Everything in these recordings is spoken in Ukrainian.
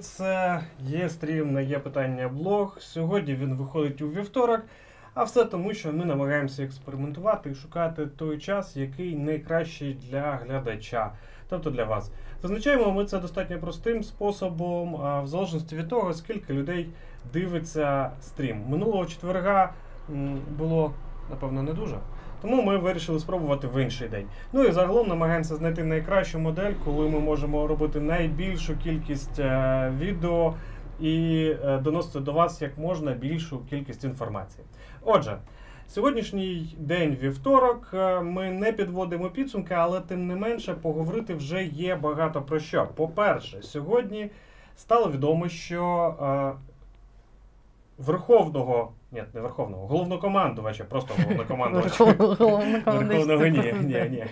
Це є стрім на є питання блог. Сьогодні він виходить у вівторок, а все тому, що ми намагаємося експериментувати і шукати той час, який найкращий для глядача, тобто для вас. Визначаємо ми це достатньо простим способом, в залежності від того, скільки людей дивиться стрім. Минулого четверга було, напевно, не дуже. Тому ми вирішили спробувати в інший день. Ну і загалом намагаємося знайти найкращу модель, коли ми можемо робити найбільшу кількість е, відео і е, доносити до вас як можна більшу кількість інформації. Отже, сьогоднішній день вівторок. е, Ми не підводимо підсумки, але тим не менше поговорити вже є багато про що. По-перше, сьогодні стало відомо, що е, Верховного, ні, не Верховного, головнокомандувача, просто головнокомандувача. Верховного ні, ні, ні.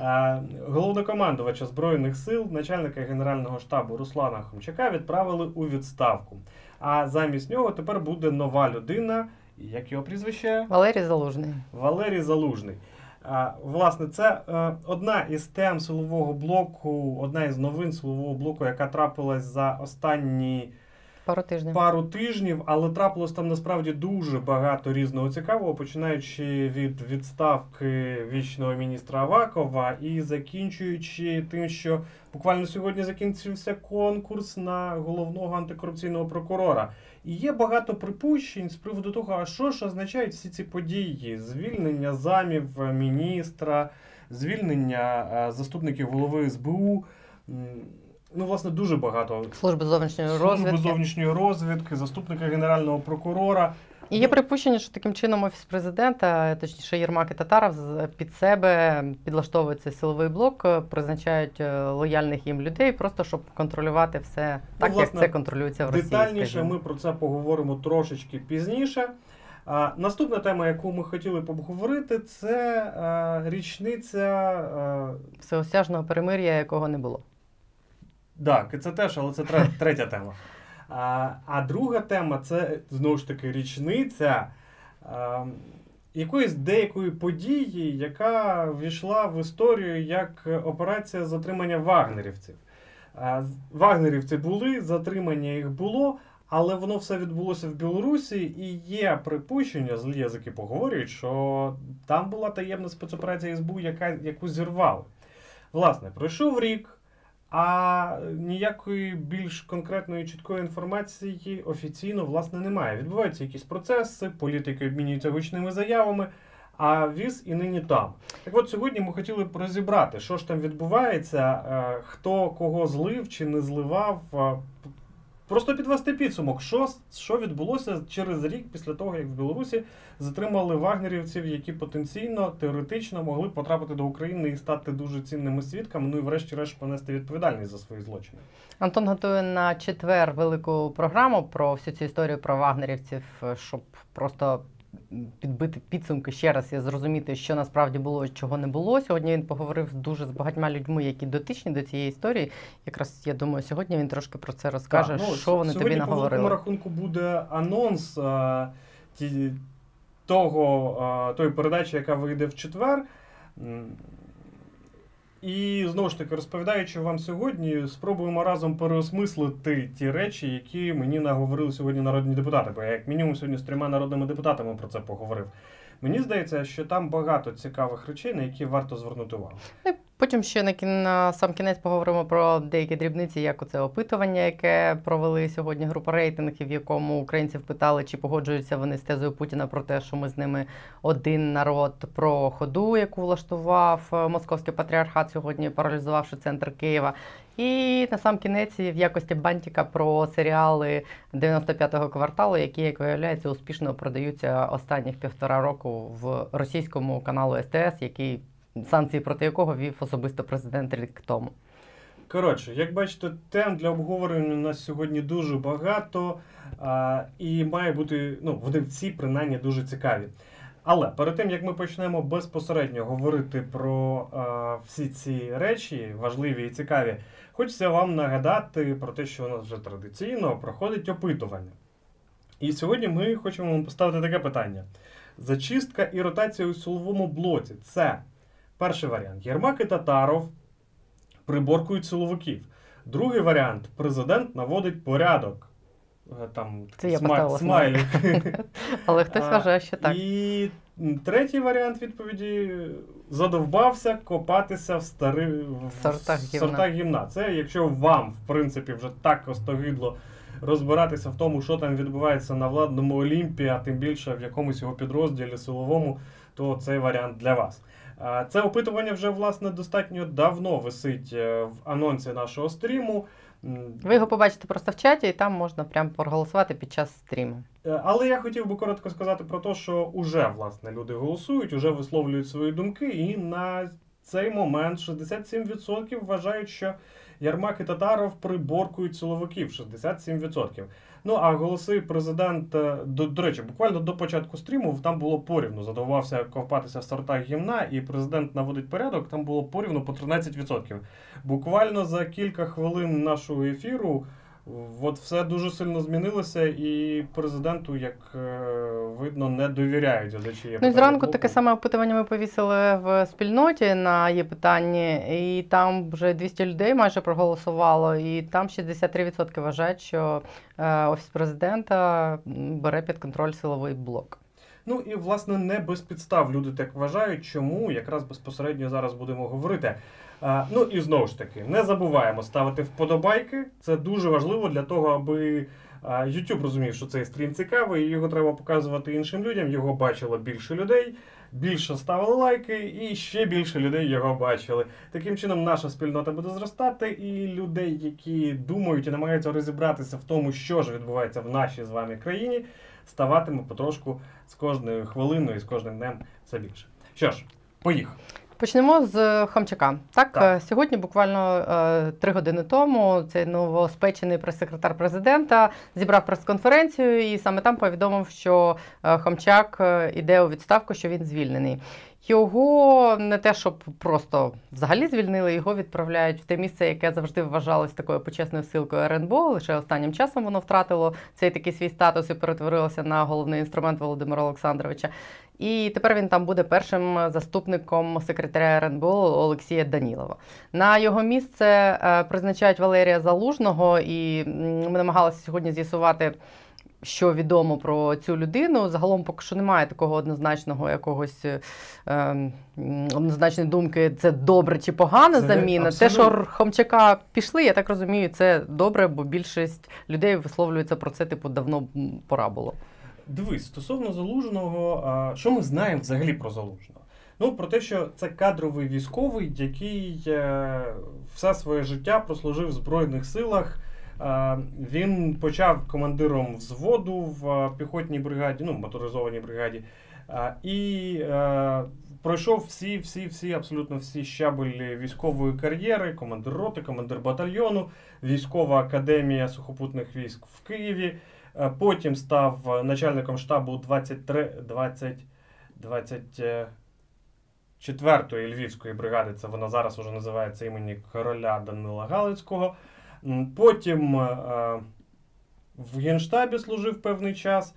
А, Головнокомандувача Збройних сил, начальника Генерального штабу Руслана Хомчака відправили у відставку. А замість нього тепер буде нова людина. Як його прізвище? Валерій Залужний. Валерій Залужний. А, власне, це е, одна із тем силового блоку, одна із новин силового блоку, яка трапилась за останні Пару тижнів. пару тижнів, але трапилось там насправді дуже багато різного цікавого, починаючи від відставки вічного міністра Авакова і закінчуючи тим, що буквально сьогодні закінчився конкурс на головного антикорупційного прокурора. І є багато припущень з приводу того, а що ж означають всі ці події: звільнення замів міністра, звільнення е, заступників голови СБУ. Ну, власне, дуже багато Служби зовнішньої Служби розвідки. зовнішньої розвідки, заступника генерального прокурора. І є припущення, що таким чином офіс президента, точніше Єрмак і Татаров, під себе підлаштовують цей силовий блок, е, призначають е, лояльних їм людей, просто щоб контролювати все так, Ну, власне, як це контролюється в Росії. Детальніше скажімо. ми про це поговоримо трошечки пізніше. А, наступна тема, яку ми хотіли б обговорити, це а, річниця. А, Всеосяжного перемир'я, якого не було. Так, це теж, але це третя тема. А, а друга тема це знову ж таки річниця а, якоїсь деякої події, яка ввійшла в історію як операція затримання вагнерівців. А, Вагнерівці були, затримання їх було, але воно все відбулося в Білорусі, і є припущення, злі язики поговорюють, що там була таємна спецоперація СБУ, яка, яку зірвали. Власне, пройшов рік. А ніякої більш конкретної чіткої інформації офіційно власне немає. Відбуваються якісь процеси, політики обмінюються гучними заявами, а віз і нині там. Так от сьогодні ми хотіли б розібрати, що ж там відбувається, е, хто кого злив чи не зливав. Просто підвести підсумок, що, що відбулося через рік після того, як в Білорусі затримали вагнерівців, які потенційно теоретично могли потрапити до України і стати дуже цінними свідками, ну і врешті-решт понести відповідальність за свої злочини. Антон готує на четвер велику програму про всю цю історію про вагнерівців, щоб просто підбити підсумки ще раз і зрозуміти, що насправді було, чого не було. Сьогодні він поговорив дуже з багатьма людьми, які дотичні до цієї історії. Якраз я думаю, сьогодні він трошки про це розкаже, Так, ну, що вони тобі наговорили. Сьогодні, по рахунку буде анонс а, ті, того, а, тої передачі, яка вийде в четвер. І знову ж таки, розповідаючи вам сьогодні, спробуємо разом переосмислити ті речі, які мені наговорили сьогодні народні депутати. Бо я як мінімум сьогодні з трьома народними депутатами про це поговорив. Мені здається, що там багато цікавих речей, на які варто звернути увагу. Потім ще на, кін... на сам кінець поговоримо про деякі дрібниці, як оце опитування, яке провели сьогодні група рейтингів, в якому українців питали, чи погоджуються вони з тезою Путіна про те, що ми з ними один народ про ходу, яку влаштував е, московський патріархат сьогодні, паралізувавши центр Києва. І на сам кінець в якості бантика про серіали 95-го кварталу, які, як виявляється, успішно продаються останніх півтора року в російському каналу СТС, який санкції проти якого вів особисто президент рік тому. Коротше, як бачите, тем для обговорення у нас сьогодні дуже багато, а, і має бути, ну, вони всі принаймні дуже цікаві. Але перед тим як ми почнемо безпосередньо говорити про а, всі ці речі, важливі і цікаві, хочеться вам нагадати про те, що у нас вже традиційно проходить опитування. І сьогодні ми хочемо вам поставити таке питання: зачистка і ротація у силовому блоці це перший варіант. Єрмак і Татаров приборкують силовиків. Другий варіант президент наводить порядок. Е, Там Це я сма- поставила смайлик. Але хтось вважає, що так. І третій варіант відповіді задовбався копатися в стари в сортах в сортах гімна. Це якщо вам, в принципі, вже так остогидло розбиратися в тому, що там відбувається на владному Олімпі, а тим більше в якомусь його підрозділі силовому, то цей варіант для вас. Це опитування вже власне достатньо давно висить е, в анонсі нашого стріму. Ви його побачите просто в чаті, і там можна прямо проголосувати під час стріму. Е, Але я хотів би коротко сказати про те, що уже власне люди голосують, уже висловлюють свої думки, і на цей момент 67% вважають, що Ярмак і Татаров приборкують силовиків. 67%. Ну а голоси президента до, до речі, буквально до початку стріму там було порівну. Задавався ковпатися в сортах гімна, і президент наводить порядок. Там було порівну по 13%. Буквально за кілька хвилин нашого ефіру. От все дуже сильно змінилося, і президенту, як е, видно, не довіряють глядачі. Ну зранку таке саме опитування ми повісили в спільноті на є питанні, і там вже 200 людей майже проголосувало, і там 63% вважають, що е, офіс президента бере під контроль силовий блок. Ну і власне не без підстав люди так вважають. Чому якраз безпосередньо зараз будемо говорити. А, ну і знову ж таки, не забуваємо ставити вподобайки. Це дуже важливо для того, аби а, YouTube розумів, що цей стрім цікавий, і його треба показувати іншим людям. Його бачило більше людей, більше ставили лайки, і ще більше людей його бачили. Таким чином, наша спільнота буде зростати, і людей, які думають і намагаються розібратися в тому, що ж відбувається в нашій з вами країні, ставатиме потрошку з кожною хвилиною і з кожним днем все більше. Що ж, поїхали. Почнемо з Хомчака. Так, Так. е, сьогодні, буквально е, три години тому, цей новоспечений прес-секретар президента зібрав прес-конференцію і саме там повідомив, що е, Хомчак е, іде у відставку, що він звільнений. Його не те, щоб просто взагалі звільнили, його відправляють в те місце, яке завжди вважалось такою почесною силкою РНБО. Лише останнім часом воно втратило цей такий свій статус і перетворилося на головний інструмент Володимира Олександровича. І тепер він там буде першим заступником секретаря РНБО Олексія Данілова. На його місце е, призначають Валерія Залужного, і ми намагалися сьогодні з'ясувати. Що відомо про цю людину, загалом поки що немає такого однозначного якогось е, однозначної думки, це добре чи погана Це заміна. Те, що Хомчака пішли, я так розумію, це добре, бо більшість людей висловлюється про це, типу, давно пора було. Дивись, стосовно залужного, а, що ми знаємо взагалі про залужного? Ну, про те, що це кадровий військовий, який е, все своє життя прослужив в Збройних силах. Він почав командиром взводу в е, піхотній бригаді, ну, моторизованій бригаді, і е, пройшов всі, всі, всі, абсолютно всі щабелі військової кар'єри, командир роти, командир батальйону, військова академія сухопутних військ в Києві. Е, Потім став е, начальником штабу 23, 20, 24-ї Львівської бригади. Це вона зараз вже називається імені короля Данила Галицького. Потім е, в Генштабі служив певний час.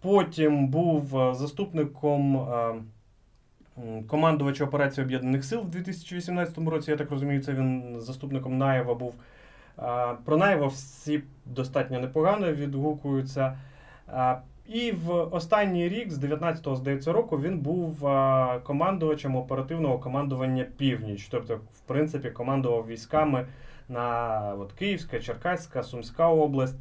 Потім був заступником командувача операції Об'єднаних Сил в 2018 році. Я так розумію, це він заступником Наєва був. Про всі достатньо непогано відгукуються. І в останній рік, з 19-го, здається, року, він був командувачем оперативного командування Північ. Тобто, в принципі, командував військами на от, Київська, Черкаська, Сумська область.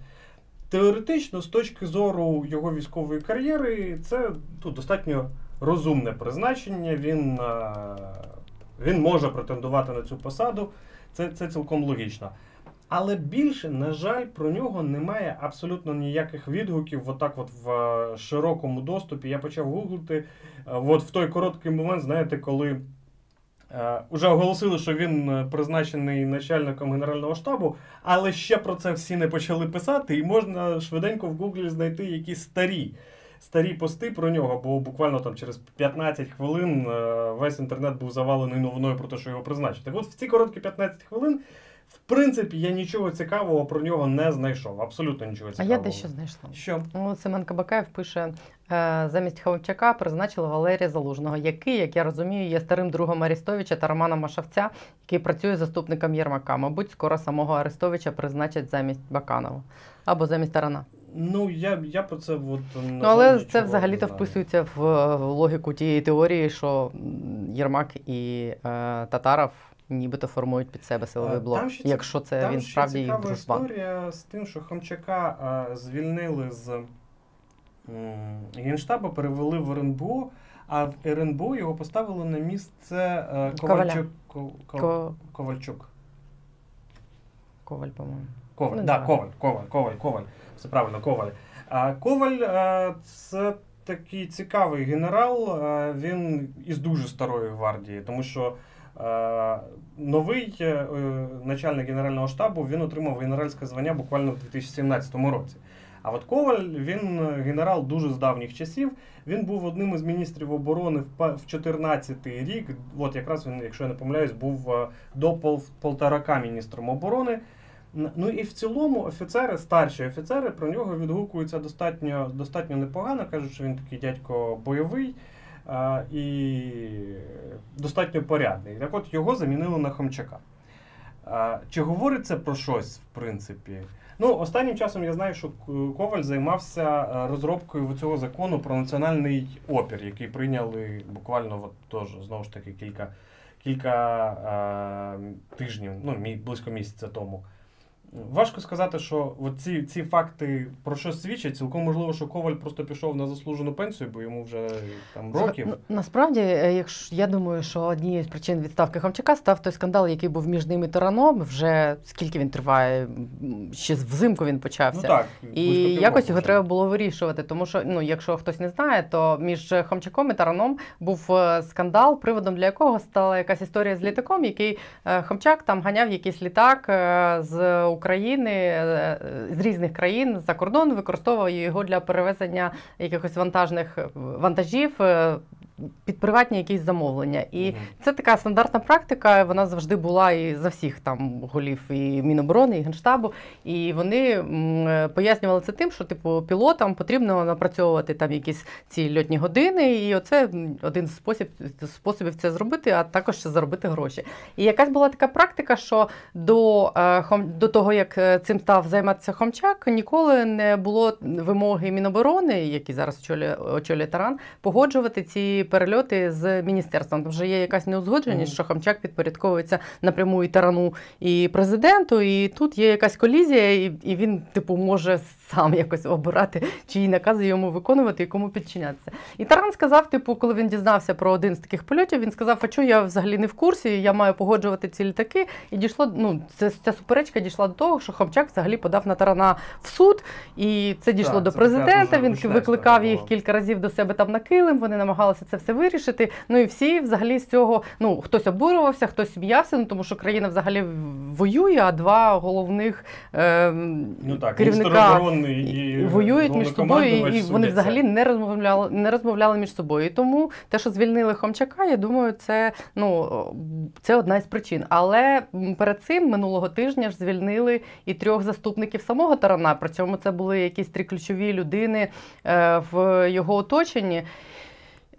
Теоретично, з точки зору його військової кар'єри, це тут достатньо розумне призначення. Він він може претендувати на цю посаду, це це цілком логічно. Але більше, на жаль, про нього немає абсолютно ніяких відгуків. Отак, от в е, широкому доступі. Я почав гуглити. Е, от в той короткий момент, знаєте, коли е, вже оголосили, що він призначений начальником Генерального штабу, але ще про це всі не почали писати, і можна швиденько в Гуглі знайти якісь старі. Старі пости про нього, бо буквально там через 15 хвилин весь інтернет був завалений новиною про те, що його призначили. Так от в ці короткі 15 хвилин в принципі, я нічого цікавого про нього не знайшов. Абсолютно нічого цікавого. А я дещо знайшла. Що? Ну, Семен Кабакаєв пише: е, замість Ховчака призначили Валерія Залужного, який, як я розумію, є старим другом Арестовича та Романа Машавця, який працює заступником Єрмака. Мабуть, скоро самого Арестовича призначать замість Баканова або замість Тарана. Ну, я я про це от, Ну, але це взагалі-то вписується в, в логіку тієї теорії, що Єрмак і е, Татаров нібито формують під себе силовий блок. Там ще, якщо це там він ще справді цікава їх дружбан. історія з тим, що Хомчака а, звільнили з Генштабу, перевели в РНБО, а в РНБО його поставили на місце а, Ковальчук. Коваль, Ковальчук. Коваль, по-моєму. Коваль, ну, да, Коваль, Коваль, Коваль, Коваль. Все правильно, Коваль. А, Коваль а, це такий цікавий генерал, а, він із дуже старої гвардії, тому що. Е, новий е, начальник Генерального штабу він отримав генеральське звання буквально в 2017 році. А от Коваль, він генерал дуже з давніх часів. Він був одним із міністрів оборони в 2014 рік. От якраз він, якщо я не помиляюсь, був е, до полторака міністром оборони. Ну і в цілому офіцери, старші офіцери, про нього відгукуються достатньо достатньо непогано. кажуть, що він такий дядько бойовий і достатньо порядний. Так от його замінили на Хомчака. Чи говорить це про щось, в принципі? Ну, Останнім часом я знаю, що Коваль займався розробкою цього закону про національний опір, який прийняли буквально от, тож, знову ж таки кілька кілька а, тижнів, ну, близько місяця тому. Важко сказати, що ці ці факти про що свідчать. Цілком можливо, що Коваль просто пішов на заслужену пенсію, бо йому вже там років. Насправді, е, якщо я думаю, що однією з причин відставки Хамчака став той скандал, який був між ними Тараном. Вже скільки він триває, ще взимку він почався. Ну так, І якось його вже. треба було вирішувати. Тому що, ну, якщо хтось не знає, то між Хамчаком і Тараном був е, скандал, приводом для якого стала якась історія з літаком, який е, Хамчак там ганяв якийсь літак з України е, з різних країн за кордон використовує його для перевезення якихось вантажних вантажів е, під приватні якісь замовлення. І угу. це така стандартна практика. Вона завжди була і за всіх там голів і Міноборони, і Генштабу. І вони пояснювали це тим, що типу пілотам потрібно напрацьовувати там якісь ці льотні години, і оце один з спосіб, способів це зробити, а також заробити гроші. І якась була така практика, що до, е, до того, як е, цим став займатися Хомчак, ніколи не було вимоги Міноборони, які зараз очолює, очолює Таран, погоджувати ці перельоти з міністерством. Там вже є якась неузгодженість, mm. що Хамчак підпорядковується напряму і тарану і президенту, і тут є якась колізія, і і він, типу, може сам якось обирати, чиї накази йому виконувати і кому підчинятися. І Таран сказав, типу, коли він дізнався про один з таких польотів, він сказав: А що я взагалі не в курсі, я маю погоджувати ці літаки. І дійшло, ну, це, ця суперечка дійшла до того, що Хамчак взагалі подав на Тарана в суд, і це дійшло так, до президента. Він викликав їх кілька разів до себе там на килим. Вони намагалися це все вирішити. Ну і всі взагалі з цього ну хтось обурювався, хтось сміявся, ну тому що країна взагалі воює, а два головних е, ну, так, керівника і воюють між собою, і вони взагалі не розмовляли не розмовляли між собою. І Тому те, що звільнили Хомчака, я думаю, це ну це одна із причин. Але перед цим минулого тижня ж звільнили і трьох заступників самого Тарана. При цьому це були якісь три ключові людини е, в його оточенні.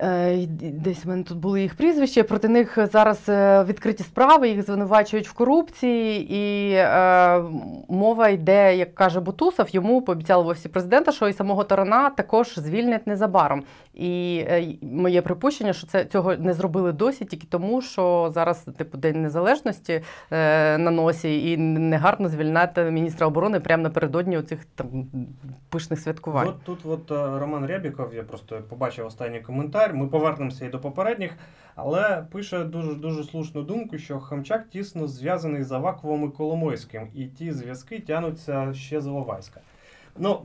Е, десь в мене тут були їх прізвища. Проти них зараз е, відкриті справи, їх звинувачують в корупції, і е, мова йде, як каже Бутусов, йому пообіцяли в офісі президента, що і самого Тарана також звільнять незабаром. І е, моє припущення, що це цього не зробили досі, тільки тому, що зараз типу День Незалежності е, на носі, і негарно звільняти міністра оборони прямо напередодні оцих там пишних святкувань. От тут, от е, Роман Рябіков, я просто побачив останній коментар. Ми повернемося і до попередніх, але пише дуже дуже слушну думку, що Хамчак тісно зв'язаний з Аваковим і Коломойським, і ті зв'язки тянуться ще з Іловайська. Ну,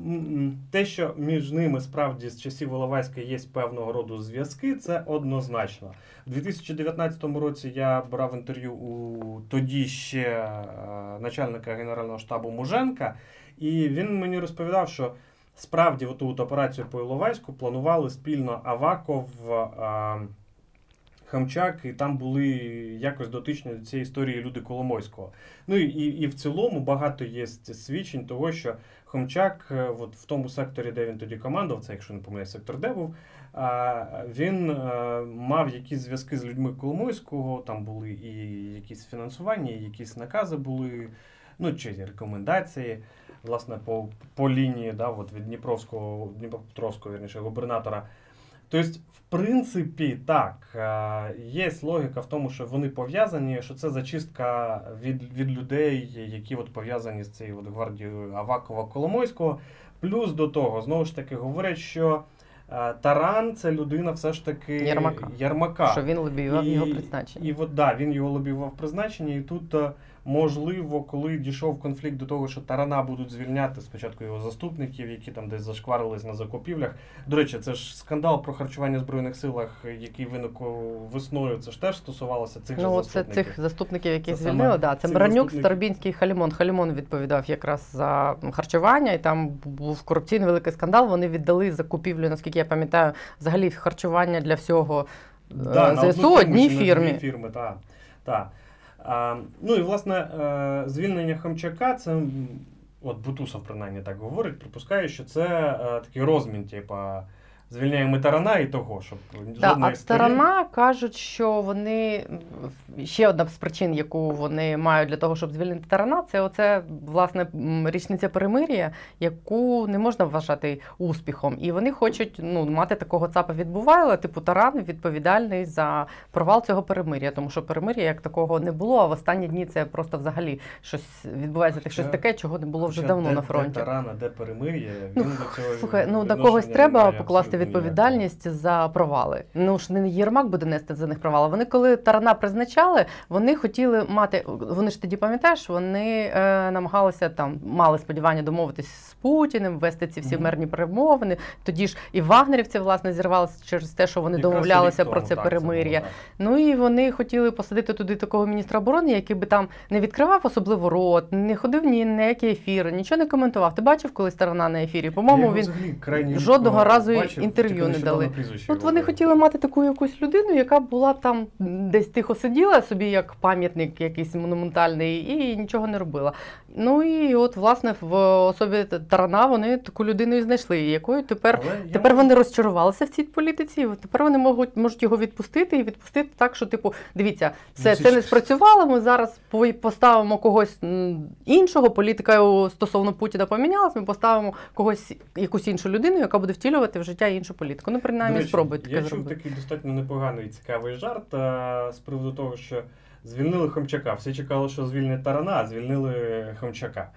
те, що між ними справді з часів Іловайська є певного роду зв'язки, це однозначно. У 2019 році я брав інтерв'ю у тоді ще е, начальника Генерального штабу Муженка, і він мені розповідав, що справді оту операцію по Іловайську планували спільно Аваков. Хамчак, і там були якось дотичні до цієї історії люди Коломойського. Ну і і в цілому багато є свідчень того, що Хомчак, е, от в тому секторі, де він тоді командував, це, якщо не помиляю, сектор де був, він е, мав якісь зв'язки з людьми Коломойського, там були і якісь фінансування, і якісь накази були, ну чи рекомендації власне, по по лінії да, от від Дніпровського, Дніпропетровського вірніше, губернатора. Тобто, в принципі, так, е, є логіка в тому, що вони пов'язані, що це зачистка від від людей, які от пов'язані з цією от гвардією Авакова-Коломойського. Плюс до того, знову ж таки, говорять, що е, Таран це людина все ж таки Ярмака. Ярмака. Що він лобіював його призначення. І от да, він його лобіював призначення, і тут. Е, Можливо, коли дійшов конфлікт до того, що Тарана будуть звільняти спочатку його заступників, які там десь зашкварились на закупівлях. До речі, це ж скандал про харчування в збройних силах, який виник весною. Це ж теж стосувалося цих ну, же заступників. це цих заступників, які це звільнили. Да, це Бранюк, заступник... Старобінський Халімон. Халімон відповідав якраз за харчування, і там був корупційний великий скандал. Вони віддали закупівлю, наскільки я пам'ятаю, взагалі харчування для всього да, ЗСУ одній фірмі. фірми. Так, так. Ну і власне е, звільнення Хамчака це. От Бутусов принаймні так говорить, припускає, що це е, такий розмін, типа звільняємо тарана і того, щоб да, а сторона кажуть, що вони ще одна з причин, яку вони мають для того, щоб звільнити тарана, це оце власне річниця перемир'я, яку не можна вважати успіхом. І вони хочуть ну мати такого цапа відбувайла, типу таран відповідальний за провал цього перемир'я, тому що перемир'я як такого не було. А в останні дні це просто взагалі щось відбувається. Так щось таке, чого не було вже давно де, на фронті. Де тарана, де перемир'я, він ну, до цього слухай, ну до когось треба покласти відповідальність за провали. Ну ж не Єрмак буде нести за них провали. Вони коли Тарана призначали, вони хотіли мати. Вони ж тоді пам'ятаєш, вони е, намагалися там, мали сподівання домовитись з Путіним, вести ці всі мирні перемовини. Тоді ж і вагнерівці власне зірвалися через те, що вони Якраз домовлялися про це так, перемир'я. Ну і вони хотіли посадити туди такого міністра оборони, який би там не відкривав особливо рот, не ходив ні на які ефіри, нічого не коментував. Ти бачив коли сторона на ефірі? По-моєму, він жодного разу інтерв'ю не дали. От вони хотіли мати таку якусь людину, яка була б там десь тихо сиділа собі, як пам'ятник якийсь монументальний, і нічого не робила. Ну і от, власне, в особі Тарана вони таку людину і знайшли, якою тепер тепер я... вони розчарувалися в цій політиці. і Тепер вони можуть можуть його відпустити і відпустити так, що, типу, дивіться, все це не спрацювало. Ми зараз поставимо когось іншого. Політика стосовно Путіна помінялась. Ми поставимо когось якусь іншу людину, яка буде втілювати в життя іншу політику. Ну, принаймні, речі, спробуйте. Я чув такий достатньо непоганий цікавий жарт а, з приводу того, що звільнили Хомчака. Всі чекали, що звільнять Тарана, а звільнили Хомчака.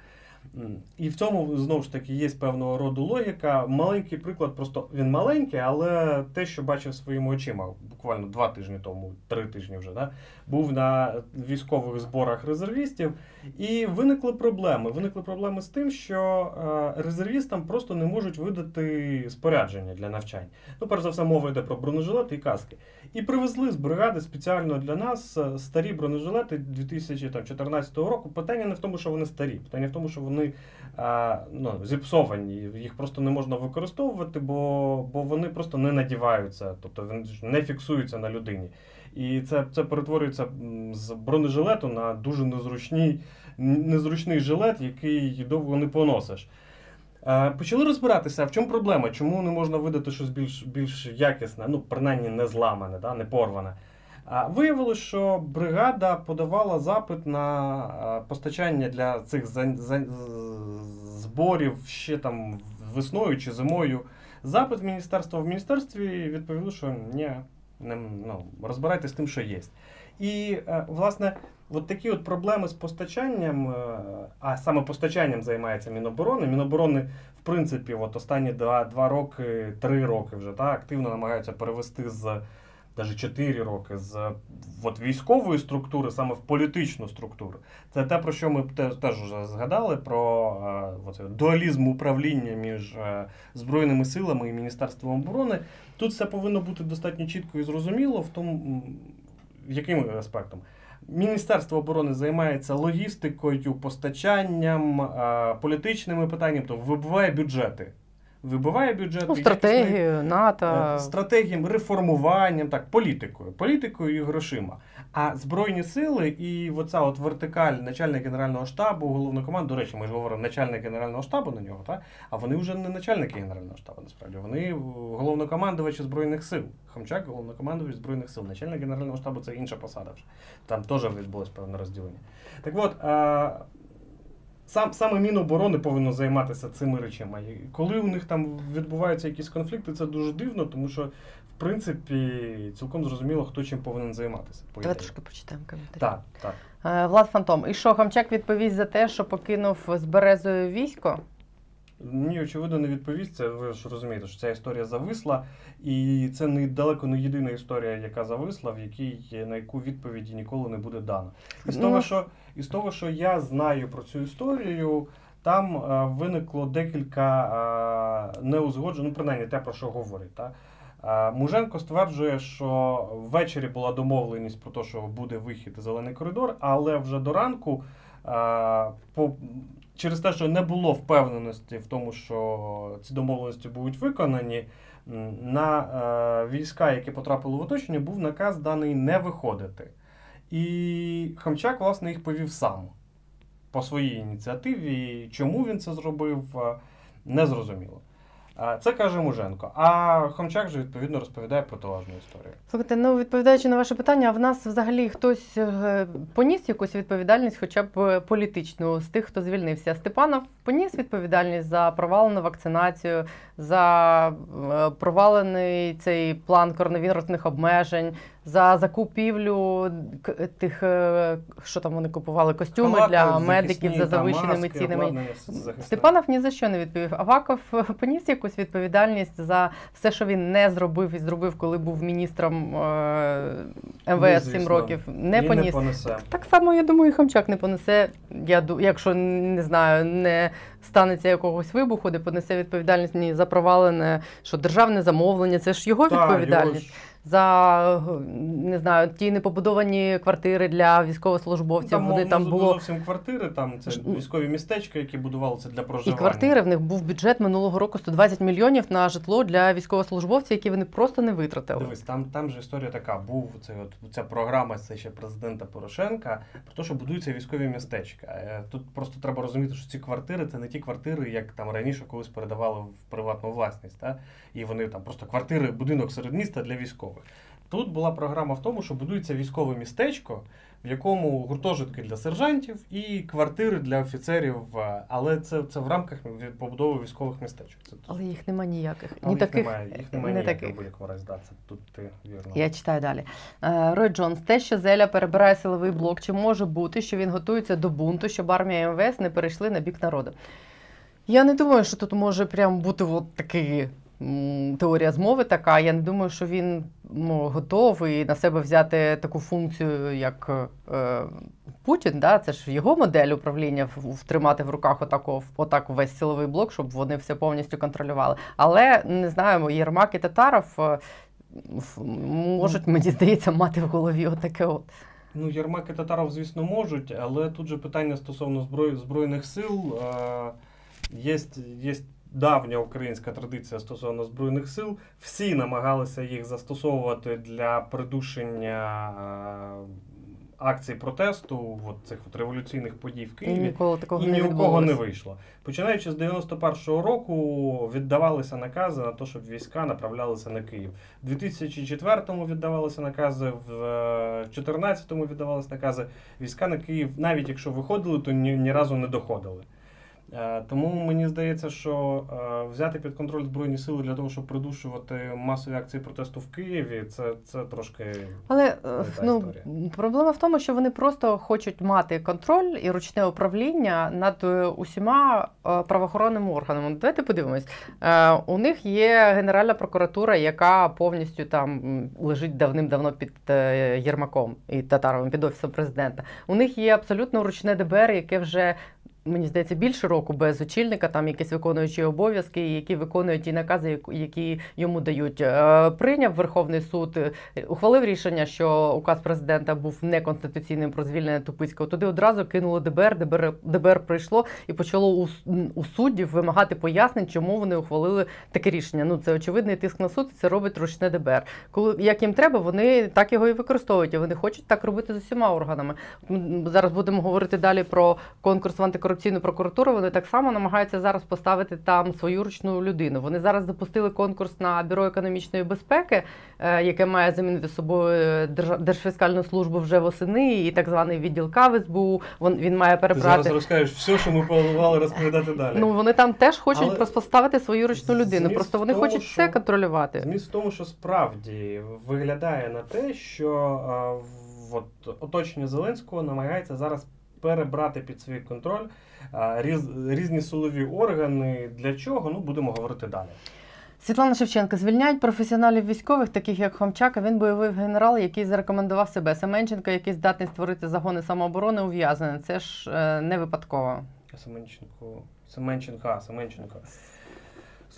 І в цьому знову ж таки є певного роду логіка. Маленький приклад, просто він маленький, але те, що бачив своїми очима, буквально два тижні тому, три тижні вже, да, був на військових зборах резервістів, і виникли проблеми. Виникли проблеми з тим, що е, резервістам просто не можуть видати спорядження для навчань. Ну, перш за все, мова йде про бронежилети і каски. І привезли з бригади спеціально для нас е, старі бронежилети 2014 року. Питання не в тому, що вони старі, питання в тому, що вони а, ну, зіпсовані. Їх просто не можна використовувати, бо бо вони просто не надіваються, тобто вони не фіксуються на людині. І це це перетворюється з бронежилету на дуже незручний, незручний жилет, який довго не поносиш. Е, Почали розбиратися, в чому проблема, чому не можна видати щось більш більш якісне, ну, принаймні не зламане, да, не порване. А Виявилось, що бригада подавала запит на е, постачання для цих зборів ще там весною чи зимою. Запит в міністерство. В міністерстві відповіли, що ні, ну, розбирайтесь з тим, що є. І, е, власне, от такі от проблеми з постачанням, е, а саме постачанням займається Міноборони. Міноборони, в принципі, от останні два, два роки, три роки вже так, активно намагаються перевести з навіть 4 роки з от, військової структури саме в політичну структуру. Це те, про що ми теж, вже згадали, про е, от, дуалізм управління між Збройними силами і Міністерством оборони. Тут все повинно бути достатньо чітко і зрозуміло в тому, яким аспектом. Міністерство оборони займається логістикою, постачанням, політичними питаннями, тобто вибиває бюджети. Вибиває бюджети. Ну, якісний- стратегію, НАТО. Е, стратегіям, реформуванням, так, політикою, політикою і грошима. А Збройні сили і оця от вертикаль начальник Генерального штабу, головнокоманд, до речі, ми ж говоримо начальник Генерального штабу на нього, так? а вони вже не начальники Генерального штабу, насправді. Вони головнокомандувачі Збройних сил. Хомчак, головнокомандувач Збройних сил. Начальник Генерального штабу це інша посада вже. Там теж відбулось певне розділення. Так от. А... Сам саме Міноборони повинно займатися цими речами. Коли у них там відбуваються якісь конфлікти, це дуже дивно, тому що в принципі цілком зрозуміло, хто чим повинен займатися. По Давай трошки почитаємо коментарі. Так, так. Е, Влад Фантом. І що, Хамчак відповість за те, що покинув з Березою військо? Ні, очевидно, не відповість. Це ви ж розумієте, що ця історія зависла, і це не далеко не єдина історія, яка зависла, в якій на яку відповіді ніколи не буде дано. І з Ну, того, що із того, що я знаю про цю історію, там е, виникло декілька е, неузгоджень, ну принаймні те, про що говорять. Та? Е, Муженко стверджує, що ввечері була домовленість про те, що буде вихід зелений коридор, але вже до ранку. е, по, через те, що не було впевненості в тому, що ці домовленості будуть виконані, на е, війська, які потрапили в оточення, був наказ даний не виходити. І Хамчак, власне, їх повів сам по своїй ініціативі. Чому він це зробив, е, не зрозуміло. Це каже Муженко. А Хомчак же відповідно розповідає протилежну історію. Слухайте, ну відповідаючи на ваше питання, а в нас взагалі хтось е, поніс якусь відповідальність, хоча б е, політичну, з тих, хто звільнився. Степанов поніс відповідальність за провалену вакцинацію, за е, провалений цей план коронавірусних обмежень, за закупівлю тих, е, що там вони купували, костюми Халати для захисні, медиків за завищеними маски, цінами. Степанов ні за що не відповів. Аваков е, поніс якусь відповідальність за все, що він не зробив і зробив, коли був міністром е, МВС 7 років. Не Він поніс. не понесе. Так само, я думаю, і Хамчак не понесе. Я якщо не знаю, не станеться якогось вибуху, де понесе відповідальність ні за провалене, що державне замовлення, це ж його Та, його відповідальність. ж- За не знаю, ті непобудовані квартири для військовослужбовців. Там, вони там зо- було зовсім квартири, там це військові містечка, які будувалися для І квартири в них був бюджет минулого року 120 мільйонів на житло для військовослужбовців, які вони просто не витратили. Дивись, там, там же історія така. Був цей от ця програма, це ще президента Порошенка, про те, що будуються військові містечка. Е, Тут просто треба розуміти, що ці квартири це не ті квартири, як там раніше колись передавали в приватну власність. Та? І вони там просто квартири, будинок серед міста для військових. Тут була програма в тому, що будується військове містечко, в якому гуртожитки для сержантів і квартири для офіцерів. е, Але це, це в рамках побудови військових містечок. Це Але їх нема ніяких. Ні їх таких, немає, їх немає не ніяких таких. в будь-якому разі. Да, це тут ти вірно. Я читаю далі. Е, Рой Джонс, те, що Зеля перебирає силовий блок, чи може бути, що він готується до бунту, щоб армія МВС не перейшли на бік народу? Я не думаю, що тут може прям бути от такий. Теорія змови така. Я не думаю, що він ну, готовий на себе взяти таку функцію, як е, Путін. Да? Це ж його модель управління втримати в руках отако, отак весь силовий блок, щоб вони все повністю контролювали. Але не знаю, Єрмак і Татаров е, можуть, мені здається, мати в голові отаке от. Ну, Єрмак і Татаров, звісно, можуть, але тут же питання стосовно зброї, Збройних сил. Е, є, є давня українська традиція стосовно Збройних сил. Всі намагалися їх застосовувати для придушення е, акцій протесту, от цих от революційних подій в І Києві. ніколи такого І не ні у кого не вийшло. Починаючи з 91-го року віддавалися накази на те, щоб війська направлялися на Київ. У 2004-му віддавалися накази, в е, 2014-му віддавалися накази. Війська на Київ, навіть якщо виходили, то ні, ні разу не доходили. Е, Тому мені здається, що е, взяти під контроль Збройні сили для того, щоб придушувати масові акції протесту в Києві, це, це трошки. Але е, ну, історія. проблема в тому, що вони просто хочуть мати контроль і ручне управління над усіма правоохоронними органами. Давайте подивимось. У них є Генеральна прокуратура, яка повністю там лежить давним-давно під Єрмаком і Татаровим, під офісом президента. У них є абсолютно ручне ДБР, яке вже. Мені здається, більше року без очільника, там якісь виконуючі обов'язки, які виконують ті накази, які йому дають. Е, Прийняв Верховний суд, е, ухвалив рішення, що указ президента був неконституційним про звільнення Тупицького. Туди одразу кинуло ДБР, ДБР, ДБР прийшло і почало у, у суддів вимагати пояснень, чому вони ухвалили таке рішення. Ну це очевидний тиск на суд, це робить ручне ДБР. Коли як їм треба, вони так його і використовують. Вони хочуть так робити з усіма органами. Ми зараз будемо говорити далі про конкурс в антикорупційну прокуратуру. Вони так само намагаються зараз поставити там свою ручну людину. Вони зараз запустили конкурс на бюро економічної безпеки, е, яке має замінити собою Держ- Держфіскальну службу вже восени, і так званий відділ КАВ СБУ. Він, він має Ти перебрати. зараз розкажеш все, що ми планували розповідати далі. Ну вони там теж хочуть Але просто поставити свою ручну людину. Просто вони тому, хочуть що- все контролювати. Зміст в тому, що справді виглядає на те, що а, в- от, оточення Зеленського намагається зараз перебрати під свій контроль різ, різні силові органи. Для чого? Ну, будемо говорити далі. Світлана Шевченко звільняють професіоналів військових, таких як Хомчак. Він бойовий генерал, який зарекомендував себе. Семенченко, який здатний створити загони самооборони, ув'язнений. Це ж е, не випадково. Семенченко, Семенченка, Семенченко.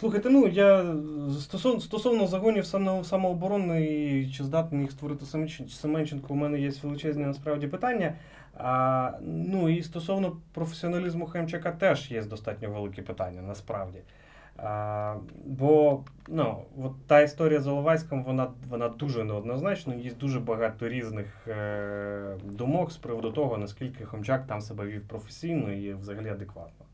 Слухайте, ну я стосовно, стосовно загонів самооборони і чи здатний їх створити Семенченко, у мене є величезні насправді питання. А, ну і стосовно професіоналізму Хемчака теж є достатньо великі питання, насправді. А, бо ну, от та історія з Оловайськом, вона, вона дуже неоднозначна. Є дуже багато різних е, думок з приводу того, наскільки Хомчак там себе вів професійно і взагалі адекватно.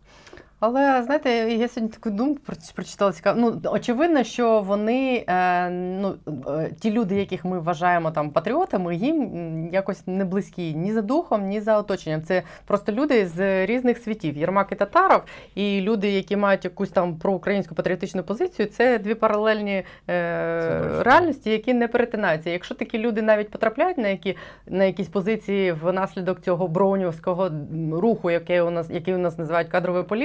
Але знаєте, я сьогодні таку думку прочитала цікаво. Ну очевидно, що вони е, ну е, ті люди, яких ми вважаємо там патріотами, їм якось не близькі ні за духом, ні за оточенням. Це просто люди з різних світів. Єрмак і Татаров, і люди, які мають якусь там проукраїнську патріотичну позицію, це дві паралельні е, реальності, які не перетинаються. Якщо такі люди навіть потрапляють на які на якісь позиції внаслідок цього броунівського руху, який у нас який у нас називають кадровою політикою,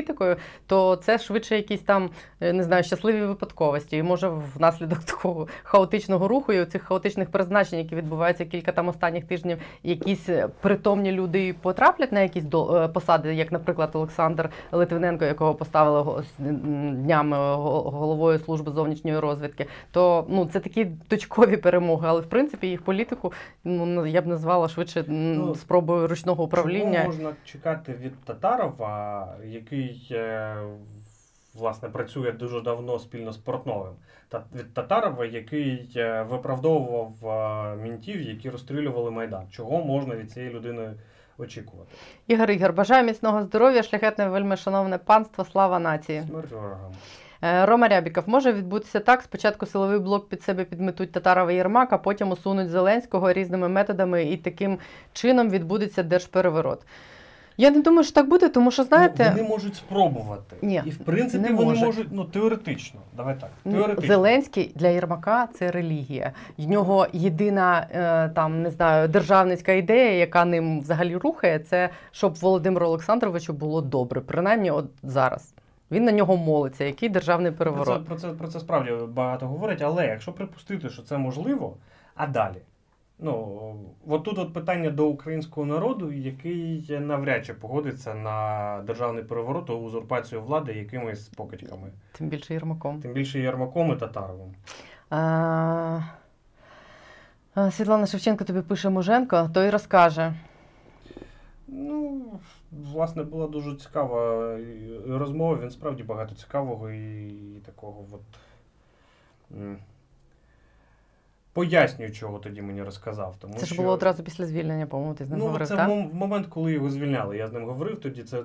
то це швидше якісь там е, не знаю, щасливі випадковості. І може внаслідок такого хаотичного руху і цих хаотичних призначень, які відбуваються кілька там останніх тижнів, якісь е, притомні люди потраплять на якісь до е, посади, як, наприклад, Олександр Литвиненко, якого поставили днями го- головою служби зовнішньої розвідки, то ну це такі точкові перемоги. Але в принципі їх політику ну я б назвала швидше Ну, спробою ручного управління. Чого можна чекати від Татарова, який е, власне працює дуже давно спільно з Портновим? Та від Татарова, який е, виправдовував е, мінтів, які розстрілювали Майдан. Чого можна від цієї людини очікувати? Ігор Ігор, бажаю міцного здоров'я, шляхетне вельми шановне панство, слава нації. Смерть ворогам. Рома Рябіков, може відбутися так: спочатку силовий блок під себе підметуть Татарова Єрмак, а потім усунуть Зеленського різними методами, і таким чином відбудеться держпереворот. Я не думаю, що так буде, тому що знаєте. Ну, вони можуть спробувати. Ні, І в принципі не вони можуть. можуть, ну теоретично. Давай так. Ну, Теоретично. Зеленський для Єрмака це релігія. В нього єдина е, там не знаю державницька ідея, яка ним взагалі рухає, це щоб Володимиру Олександровичу було добре, принаймні от зараз. Він на нього молиться. Який державний Про переворот? це, про, це, про це справді багато говорять, але якщо припустити, що це можливо, а далі? Ну, от тут от питання до українського народу, який навряд чи погодиться на державний переворот та узурпацію влади якимись покидьками. Тим більше Єрмаком. Тим більше Єрмаком і Татаровим. А, Світлана Шевченко тобі пише Муженко, то й розкаже. Ну, власне, була дуже цікава розмова. Він справді багато цікавого і такого от. Пояснюю, чого тоді мені розказав. Тому Це ж що... було одразу після звільнення, по-моєму, ти з ним Ну, говорив, це так? в момент, коли його звільняли. Я з ним говорив тоді. Це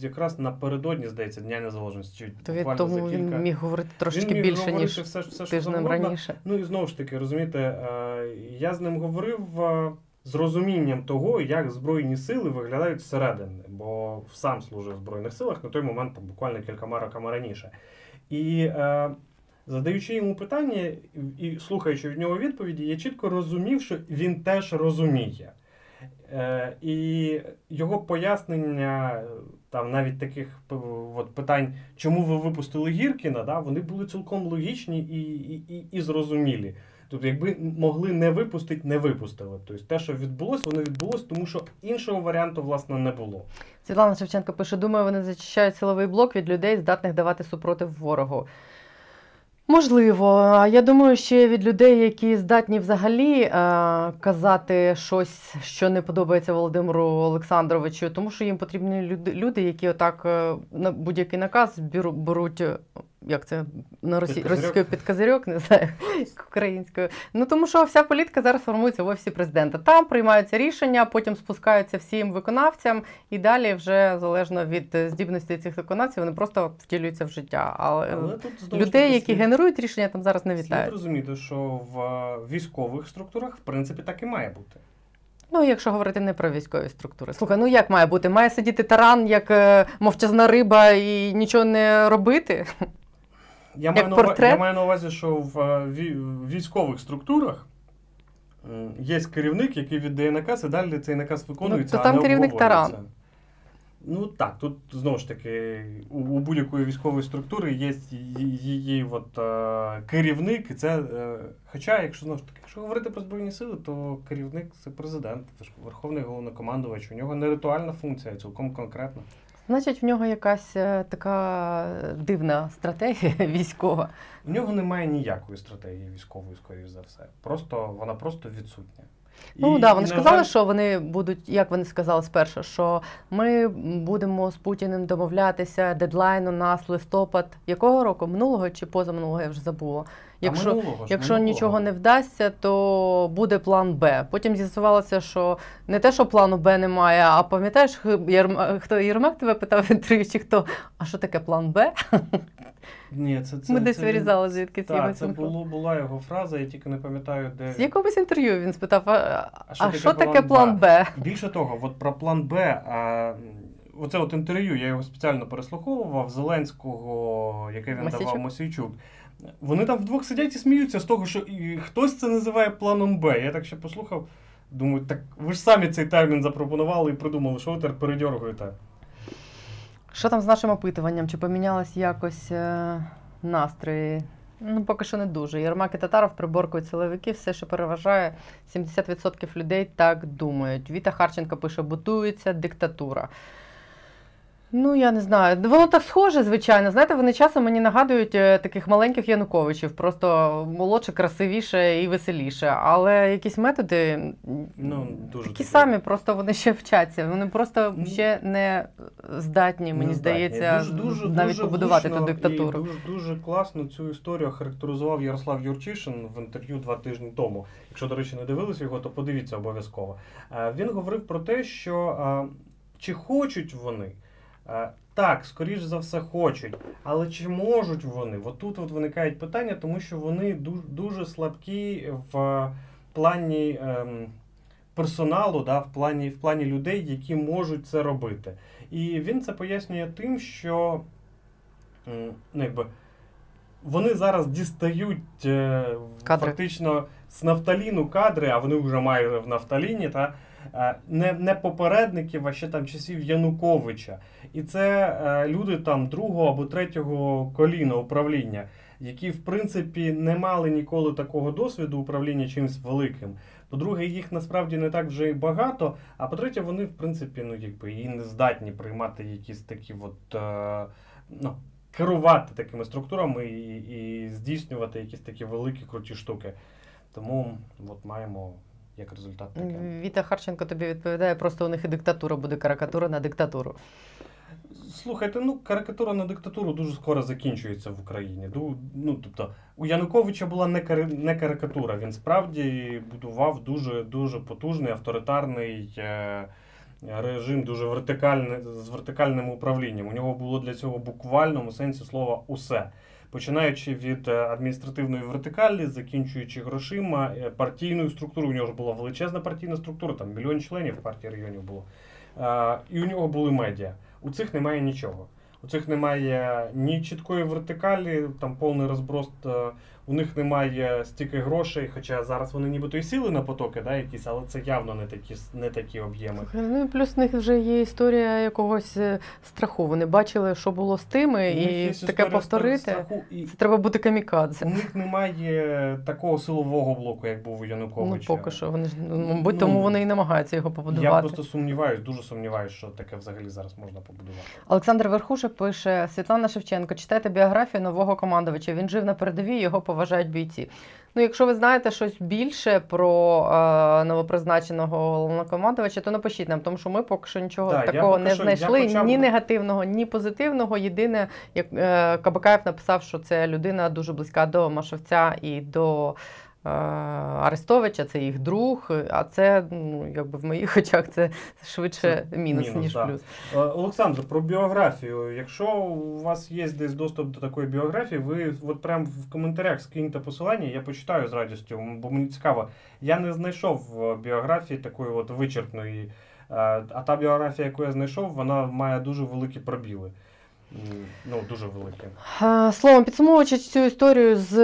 якраз напередодні, здається, Дня Незалежності. То він, тому за він міг говорити трошечки він міг більше, говорити ніж все, все, що завгодно. раніше. Ну і знову ж таки, розумієте, е, я з ним говорив е, з розумінням того, як Збройні сили виглядають зсередини, бо сам служив в Збройних силах на той момент, там, буквально кількома роками раніше. І е, задаючи йому питання і слухаючи від нього відповіді, я чітко розумів, що він теж розуміє. Е, і його пояснення, е, там навіть таких от, питань, чому ви випустили Гіркіна, да, вони були цілком логічні і, і, і, і зрозумілі. Тобто, якби могли не випустити, не випустили. Тобто те, що відбулося, воно відбулося, тому що іншого варіанту, власне, не було. Світлана Шевченко пише: думаю, вони зачищають силовий блок від людей, здатних давати супротив ворогу. Можливо, я думаю, ще від людей, які здатні взагалі е, казати щось, що не подобається Володимиру Олександровичу, тому що їм потрібні люди, які отак е, на будь-який наказ беру- беруть. Е, Як це на росі... Російською під козирьок, не знаю, українською. Ну тому що вся політика зараз формується в офісі президента. Там приймаються рішення, потім спускаються всім виконавцям, і далі вже залежно від е, здібності цих виконавців, вони просто втілюються в життя. Але, Але тут знову людей, які слід- генерують рішення, там зараз не Слід вітають. розуміти, що в е, військових структурах, в принципі, так і має бути. Ну, якщо говорити не про військові структури. Слухай, ну як має бути? Має сидіти таран, як е, мовчазна риба, і нічого не робити. Я маю, на, ува- я маю на увазі, що в е, в військових структурах є керівник, який віддає наказ, і далі цей наказ виконується. Ну, то а не керівник таран. Ну так, тут знову ж таки у, у будь-якої військової структури є її, її от, е, керівник, і це. Е, хоча, якщо знову ж таки, якщо говорити про Збройні сили, то керівник це президент, це ж Верховний головнокомандувач. У нього не ритуальна функція, а цілком конкретна. Значить, в нього якась е, така дивна стратегія військова. У нього немає ніякої стратегії військової, скоріш за все. Просто вона просто відсутня. Ну І- так, да, і, вони ж казали, жаль, що вони будуть, як вони сказали спершу, що ми будемо з Путіним домовлятися дедлайн у нас листопад. Якого року? Минулого чи позаминулого, я вже забула. Якщо, минулого ж, якщо минулого. нічого не вдасться, то буде план Б. Потім з'ясувалося, що не те, що плану Б немає, а пам'ятаєш, Єрм... хто Єрмак тебе питав в інтерв'ю, чи хто? А що таке план Б? Ні, це, це, Ми десь це, вирізали звідки ці Так, це було, була його фраза, я тільки не пам'ятаю, де. З якогось інтерв'ю він спитав: а, А що а таке що таке план план Б? Більше того, от про план Б. А, оце от інтерв'ю, я його спеціально переслуховував Зеленського, яке він Мосійчук? давав Мосійчук. Вони там вдвох сидять і сміються з того, що хтось це називає планом Б. Я так ще послухав. Думаю, так ви ж самі цей термін запропонували і придумали, що ви тепер передьоргуєте. Що там з нашим опитуванням? Чи помінялось якось е, настрої? Ну, поки що не дуже. Єрмак і Татаров приборкують силовики, все, що переважає, 70% людей так думають. Віта Харченко пише: будується диктатура. Ну, я не знаю. Воно так схоже, звичайно. Знаєте, вони часом мені нагадують е, таких маленьких Януковичів, просто молодше, красивіше і веселіше. Але якісь методи Ну, дуже такі самі, просто вони ще вчаться. Вони просто Ну, ще не здатні, мені Не здатні. здається, Дуже- дуже- навіть дуже побудувати ту диктатуру. І дуже, дуже класно цю історію характеризував Ярослав Юрчишин в інтерв'ю два тижні тому. Якщо, до речі, не дивилися його, то подивіться обов'язково. Е, Він говорив про те, що е, чи хочуть вони. Е, Так, скоріш за все, хочуть, але чи можуть вони? От тут от виникають питання, тому що вони дуже, дуже слабкі в плані ем, персоналу, да, в плані, в плані людей, які можуть це робити. І він це пояснює тим, що ну, якби, вони зараз дістають е, фактично з нафталіну кадри, а вони вже майже в нафталіні, та, е, не, не попередників, а ще там часів Януковича. І це е, люди там другого або третього коліна управління, які, в принципі, не мали ніколи такого досвіду управління чимось великим. По-друге, їх насправді не так вже і багато. А по-третє, вони, в принципі, ну, якби, і не здатні приймати якісь такі от, е, ну, керувати такими структурами і, і здійснювати якісь такі великі круті штуки. Тому от маємо як результат таке. Віта Харченко тобі відповідає, просто у них і диктатура буде карикатура на диктатуру. Слухайте, ну карикатура на диктатуру дуже скоро закінчується в Україні. Ну, тобто, у Януковича була не, кари, не карикатура. Він справді будував дуже дуже потужний авторитарний е, режим, дуже вертикальний, з вертикальним управлінням. У нього було для цього буквальному сенсі слова усе. Починаючи від е, адміністративної вертикалі, закінчуючи грошима, е, партійною структурою. У нього ж була величезна партійна структура, там мільйон членів партії регіонів було. Е, І у нього були медіа. У цих немає нічого. У цих немає ні чіткої вертикалі, там повний розброс. У них немає стільки грошей, хоча зараз вони нібито і сіли на потоки, да, якісь, але це явно не такі, не такі об'єми. Ну і плюс в них вже є історія якогось е, страху. Вони бачили, що було з тими, і таке повторити. страху, і Це треба бути камікадзе. у них немає такого силового блоку, як був у Ну, поки що вони ж, ну, мабуть, Ну, тому вони і намагаються його побудувати. Я просто сумніваюсь, дуже сумніваюсь, що таке взагалі зараз можна побудувати. Олександр Верхушек пише: Світлана Шевченко, читайте біографію нового командувача. Він жив на передовій, його поважають бійці. Ну, якщо ви знаєте щось більше про е, новопризначеного головнокомандувача, то напишіть нам, тому що ми поки що нічого да, такого поки не що- знайшли, почав- ні негативного, ні позитивного. Єдине, як е, Кабакаєв написав, що це людина дуже близька до Машовця і до. Е, Арестовича, це їх друг, а це ну якби в моїх очах це швидше мінус, мінус, ніж да. плюс. Е, Олександр, про біографію. Якщо у вас є десь доступ до такої біографії, ви от прямо в коментарях скиньте посилання, я почитаю з радістю, бо мені цікаво. Я не знайшов е, біографії такої от вичерпної. А та біографія, яку я знайшов, вона має дуже великі пробіли. Ну, дуже великі. Е, Словом, підсумовуючи цю історію з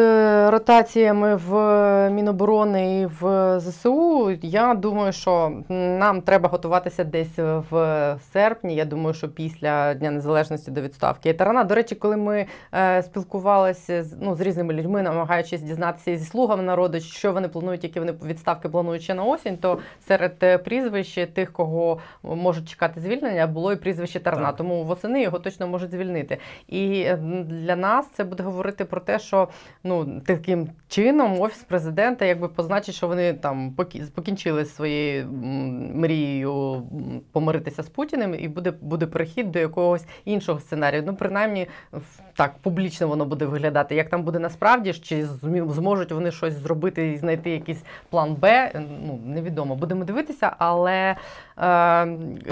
ротаціями в Міноборони і в ЗСУ, я думаю, що нам треба готуватися десь в серпні. Я думаю, що після Дня Незалежності до відставки. І Тарана, до речі, коли ми е, спілкувалися з, ну, з різними людьми, намагаючись дізнатися зі слугами народу, що вони планують, які вони відставки планують ще на осінь, то серед е, прізвищ тих, кого можуть чекати звільнення, було і прізвище Тарана. Так. Тому восени його точно можуть звільнити. І е, для нас це буде говорити про те, що ну таким чином офіс президента якби позначить, що вони там покі- покінчили своєю мрією помиритися з Путіним, і буде, буде перехід до якогось іншого сценарію. Ну, принаймні, так публічно воно буде виглядати. Як там буде насправді, чи зможуть вони щось зробити і знайти якийсь план Б, ну невідомо. Будемо дивитися, але е,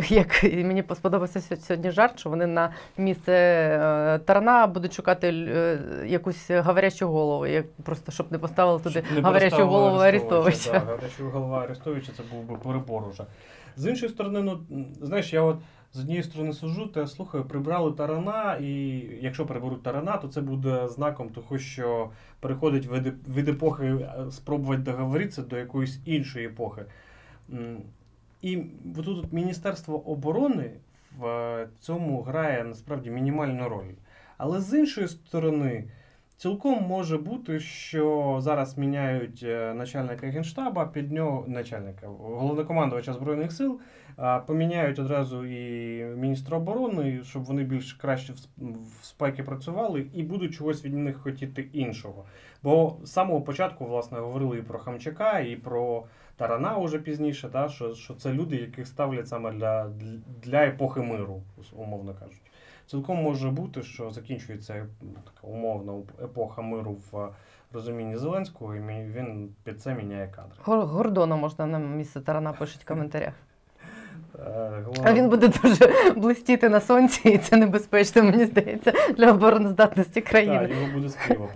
як мені сподобався сьогодні жарт, що вони на місце е, Тарана будуть шукати е, якусь говорящу голову, як просто щоб не поставили туди не говорящу голову Арестовича. Да, говорящу голову Арестовича це був би перебор уже. З іншої сторони, ну знаєш, я от з однієї сторони сужу, та слухаю, прибрали тарана, і якщо приберуть тарана, то це буде знаком того, що переходить від, від епохи е, спробувати договоритися до якоїсь іншої епохи. І тут Міністерство оборони в цьому грає насправді мінімальну роль. Але з іншої сторони, цілком може бути, що зараз міняють е, начальника генштаба, під нього начальника головнокомандувача збройних сил, поміняють одразу і міністра оборони, щоб вони більш краще в спеки працювали, і будуть чогось від них хотіти іншого. Бо з самого початку, власне, говорили і про Хамчака, і про Тарана уже пізніше, та, що, що це люди, яких ставлять саме для, для епохи миру, умовно кажучи. Цілком може бути, що закінчується ну, така умовна епоха миру в розумінні Зеленського, і він під це міняє кадри. Гор- Гордона можна на місце Тарана пишуть в коментарях. Е, А він буде дуже блистіти на сонці, і це небезпечно, мені здається, для обороноздатності країни. Так, його буде прямо.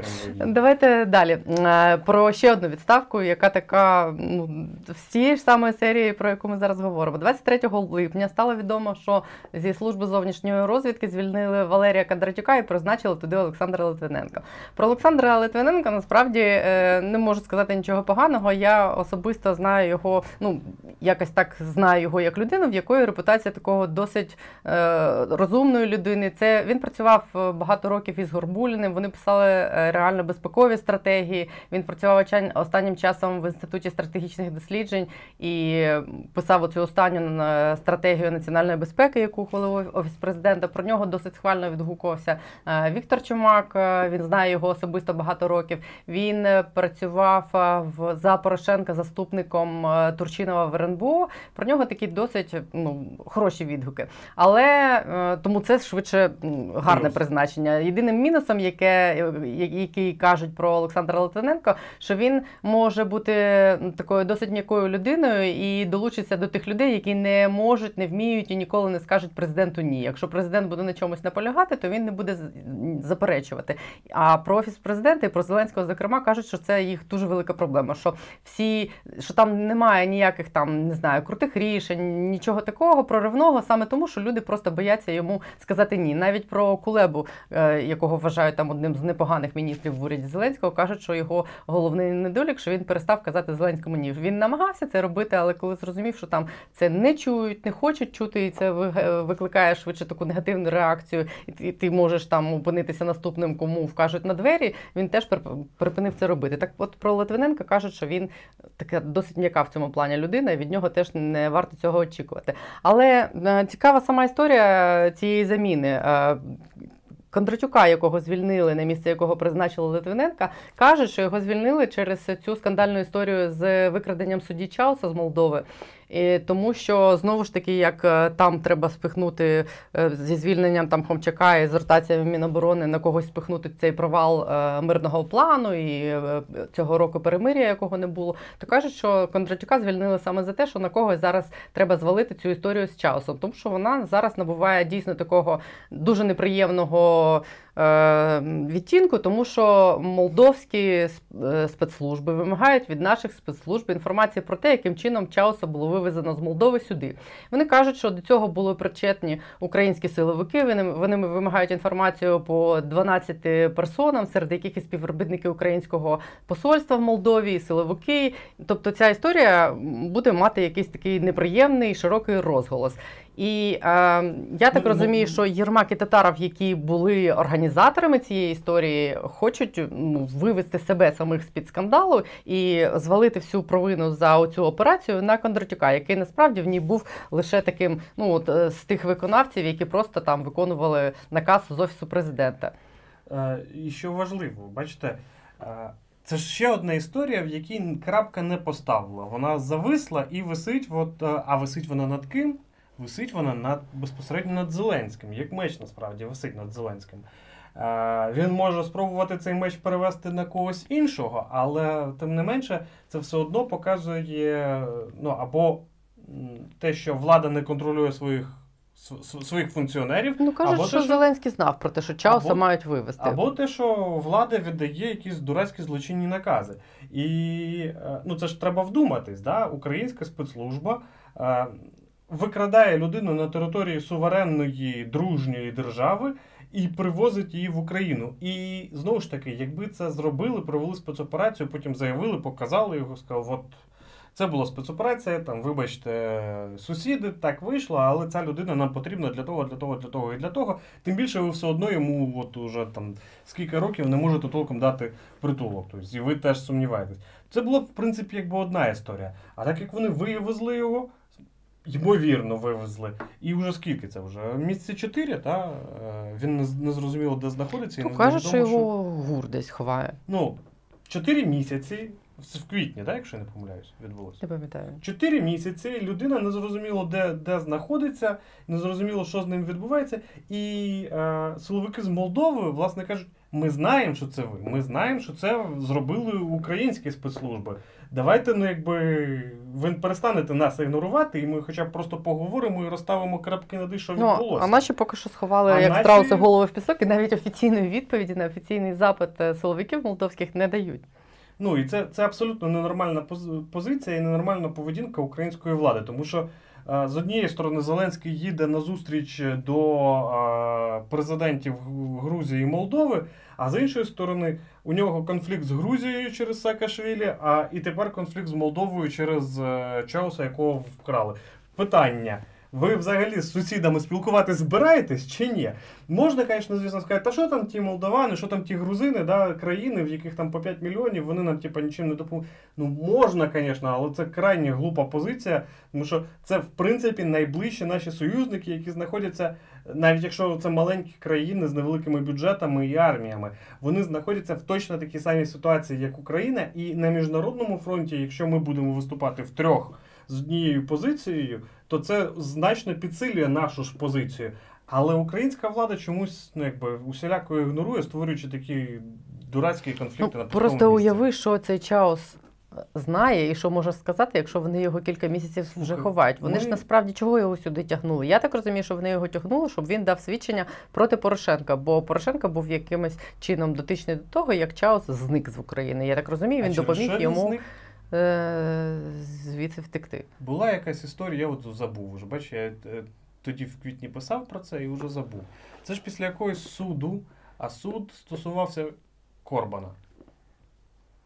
Давайте далі. Е, Про ще одну відставку, яка така ну, з цієї ж самої серії, про яку ми зараз говоримо. 23 липня стало відомо, що зі служби зовнішньої розвідки звільнили Валерія Кондратюка і призначили туди Олександра Литвиненка. Про Олександра Литвиненка насправді е, не можу сказати нічого поганого. Я особисто знаю його, ну якось так знаю його як людину, в якої репутація такого досить е, розумної людини. Це він працював е, багато років із Горбуліним. Вони писали е, реально безпекові стратегії. Він працював останнім часом в інституті стратегічних досліджень і писав оцю останню е, стратегію національної безпеки, яку ухвалив офіс президента. Про нього досить схвально відгукувався Віктор Чумак. Він знає його особисто багато років. Він працював в за Порошенка заступником Турчинова в РНБО. Про нього такий досить досить ну, хороші відгуки. Але е, тому це швидше гарне Плюс. призначення. Єдиним мінусом, яке, який кажуть про Олександра Литвиненко, що він може бути такою досить м'якою людиною і долучиться до тих людей, які не можуть, не вміють і ніколи не скажуть президенту ні. Якщо президент буде на чомусь наполягати, то він не буде заперечувати. А про офіс президента і про Зеленського, зокрема, кажуть, що це їх дуже велика проблема. Що всі, що там немає ніяких там не знаю крутих рішень, нічого такого проривного, саме тому, що люди просто бояться йому сказати ні. Навіть про Кулебу, е, якого вважають там одним з непоганих міністрів в уряді Зеленського, кажуть, що його головний недолік, що він перестав казати Зеленському ні. Він намагався це робити, але коли зрозумів, що там це не чують, не хочуть чути, і це викликає швидше таку негативну реакцію, і ти можеш там опинитися наступним, кому вкажуть на двері. Він теж припинив це робити. Так, от про Литвиненка кажуть, що він така досить м'яка в цьому плані людина, і від нього теж не варто цього очікувати. Але е, цікава сама історія цієї заміни. Кондрачука, Кондратюка, якого звільнили на місце якого призначили Литвиненка, каже, що його звільнили через цю скандальну історію з викраденням судді Чауса з Молдови. І Тому що знову ж таки, як е, там треба спихнути е, зі звільненням там Хомчака і з ротаціями Міноборони на когось спихнути цей провал е, мирного плану і цього року перемир'я, якого не було, то кажуть, що Кондратюка звільнили саме за те, що на когось зараз треба звалити цю історію з часом, тому що вона зараз набуває дійсно такого дуже неприємного відтінку, тому що молдовські е, спецслужби вимагають від наших спецслужб інформації про те, яким чином Чауса було вивезено з Молдови сюди. Вони кажуть, що до цього були причетні українські силовики. Вони, вони вимагають інформацію по 12 персонам, серед яких і співробітники українського посольства в Молдові, і силовики. Тобто ця історія буде мати якийсь такий неприємний широкий розголос. І е, я так ну, розумію, що Єрмак і Татаров, які були організаторами цієї історії, хочуть ну, вивести себе самих з під скандалу і звалити всю провину за цю операцію на Кондратюка, який насправді в ній був лише таким, ну от е, з тих виконавців, які просто там виконували наказ з офісу президента. Е, і що важливо, бачите. Е... Це ж ще одна історія, в якій крапка не поставила. Вона зависла і висить, от, е, а висить вона над ким? Висить вона над безпосередньо над Зеленським, як меч насправді висить над Зеленським. Е, Він може спробувати цей меч перевести на когось іншого, але тим не менше це все одно показує ну, або те, що влада не контролює своїх. Своїх функціонерів. Ну кажуть, або що те, Зеленський знав про те, що Чауса або, мають вивести. Або те, що влада віддає якісь дурацькі злочинні накази. І е, ну це ж треба вдуматись. да? Українська спецслужба е, викрадає людину на території суверенної дружньої держави і привозить її в Україну. І знову ж таки, якби це зробили, провели спецоперацію, потім заявили, показали його, сказали, от. Це була спецоперація, там, вибачте, сусіди, так вийшло, але ця людина нам потрібна для того, для того, для того і для того. Тим більше ви все одно йому от уже там скільки років не можете толком дати притулок. Тобто, і ви теж сумніваєтесь. Це була, в принципі, якби одна історія. А так як вони вивезли його, ймовірно, вивезли. І вже скільки це вже? Місяці чотири, та? Е, він не зрозуміло, де знаходиться. Ну, Кажуть, що його гур десь ховає. Ну, чотири місяці. В квітні, так, якщо я не помиляюсь, відбулося. Не пам'ятаю. Чотири місяці людина не зрозуміло, де де знаходиться, не зрозуміло, що з ним відбувається. І е, силовики з Молдови, власне кажуть, ми знаємо, що це ви. Ми знаємо, що це зробили українські спецслужби. Давайте, ну якби ви перестанете нас ігнорувати, і ми хоча б просто поговоримо і розставимо крапки на що ну, відбулося. А наші поки що сховали а як наші... страуси голови в пісок, і навіть офіційної відповіді на офіційний запит е, силовиків молдовських не дають. Ну і це це абсолютно ненормальна позиція і ненормальна поведінка української влади, тому що. Е, з однієї сторони, Зеленський їде на зустріч до е, президентів Грузії і Молдови, а з іншої сторони, у нього конфлікт з Грузією через Саакашвілі, а і тепер конфлікт з Молдовою через е, Чауса, якого вкрали. Питання. Ви взагалі з сусідами спілкуватись збираєтесь чи ні? Можна, звісно, звісно, сказати, та що там ті молдавани, що там ті грузини, да, країни, в яких там по 5 мільйонів, вони нам типу, нічим не допоможуть. Ну, можна, звісно, але це крайні глупа позиція, тому що це, в принципі, найближчі наші союзники, які знаходяться, навіть якщо це маленькі країни з невеликими бюджетами і арміями, вони знаходяться в точно такій самій ситуації, як Україна, і на міжнародному фронті, якщо ми будемо виступати в трьох з однією позицією, то це значно підсилює нашу ж позицію. Але українська влада чомусь ну, якби усіляко ігнорує, створюючи такі дурацькі конфлікти Ну, на просто місці. уяви, що цей Чаус знає і що може сказати, якщо вони його кілька місяців вже ховають. Вони ж насправді чого його сюди тягнули? Я так розумію, що вони його тягнули, щоб він дав свідчення проти Порошенка, бо Порошенко був якимось чином дотичний до того, як Чаус зник з України. Я так розумію, він через допоміг йому зник? Е- звідси втекти. Була якась історія, я от забув вже. Бачиш, я е, тоді в квітні писав про це і вже забув. Це ж після якогось суду, а суд стосувався Корбана.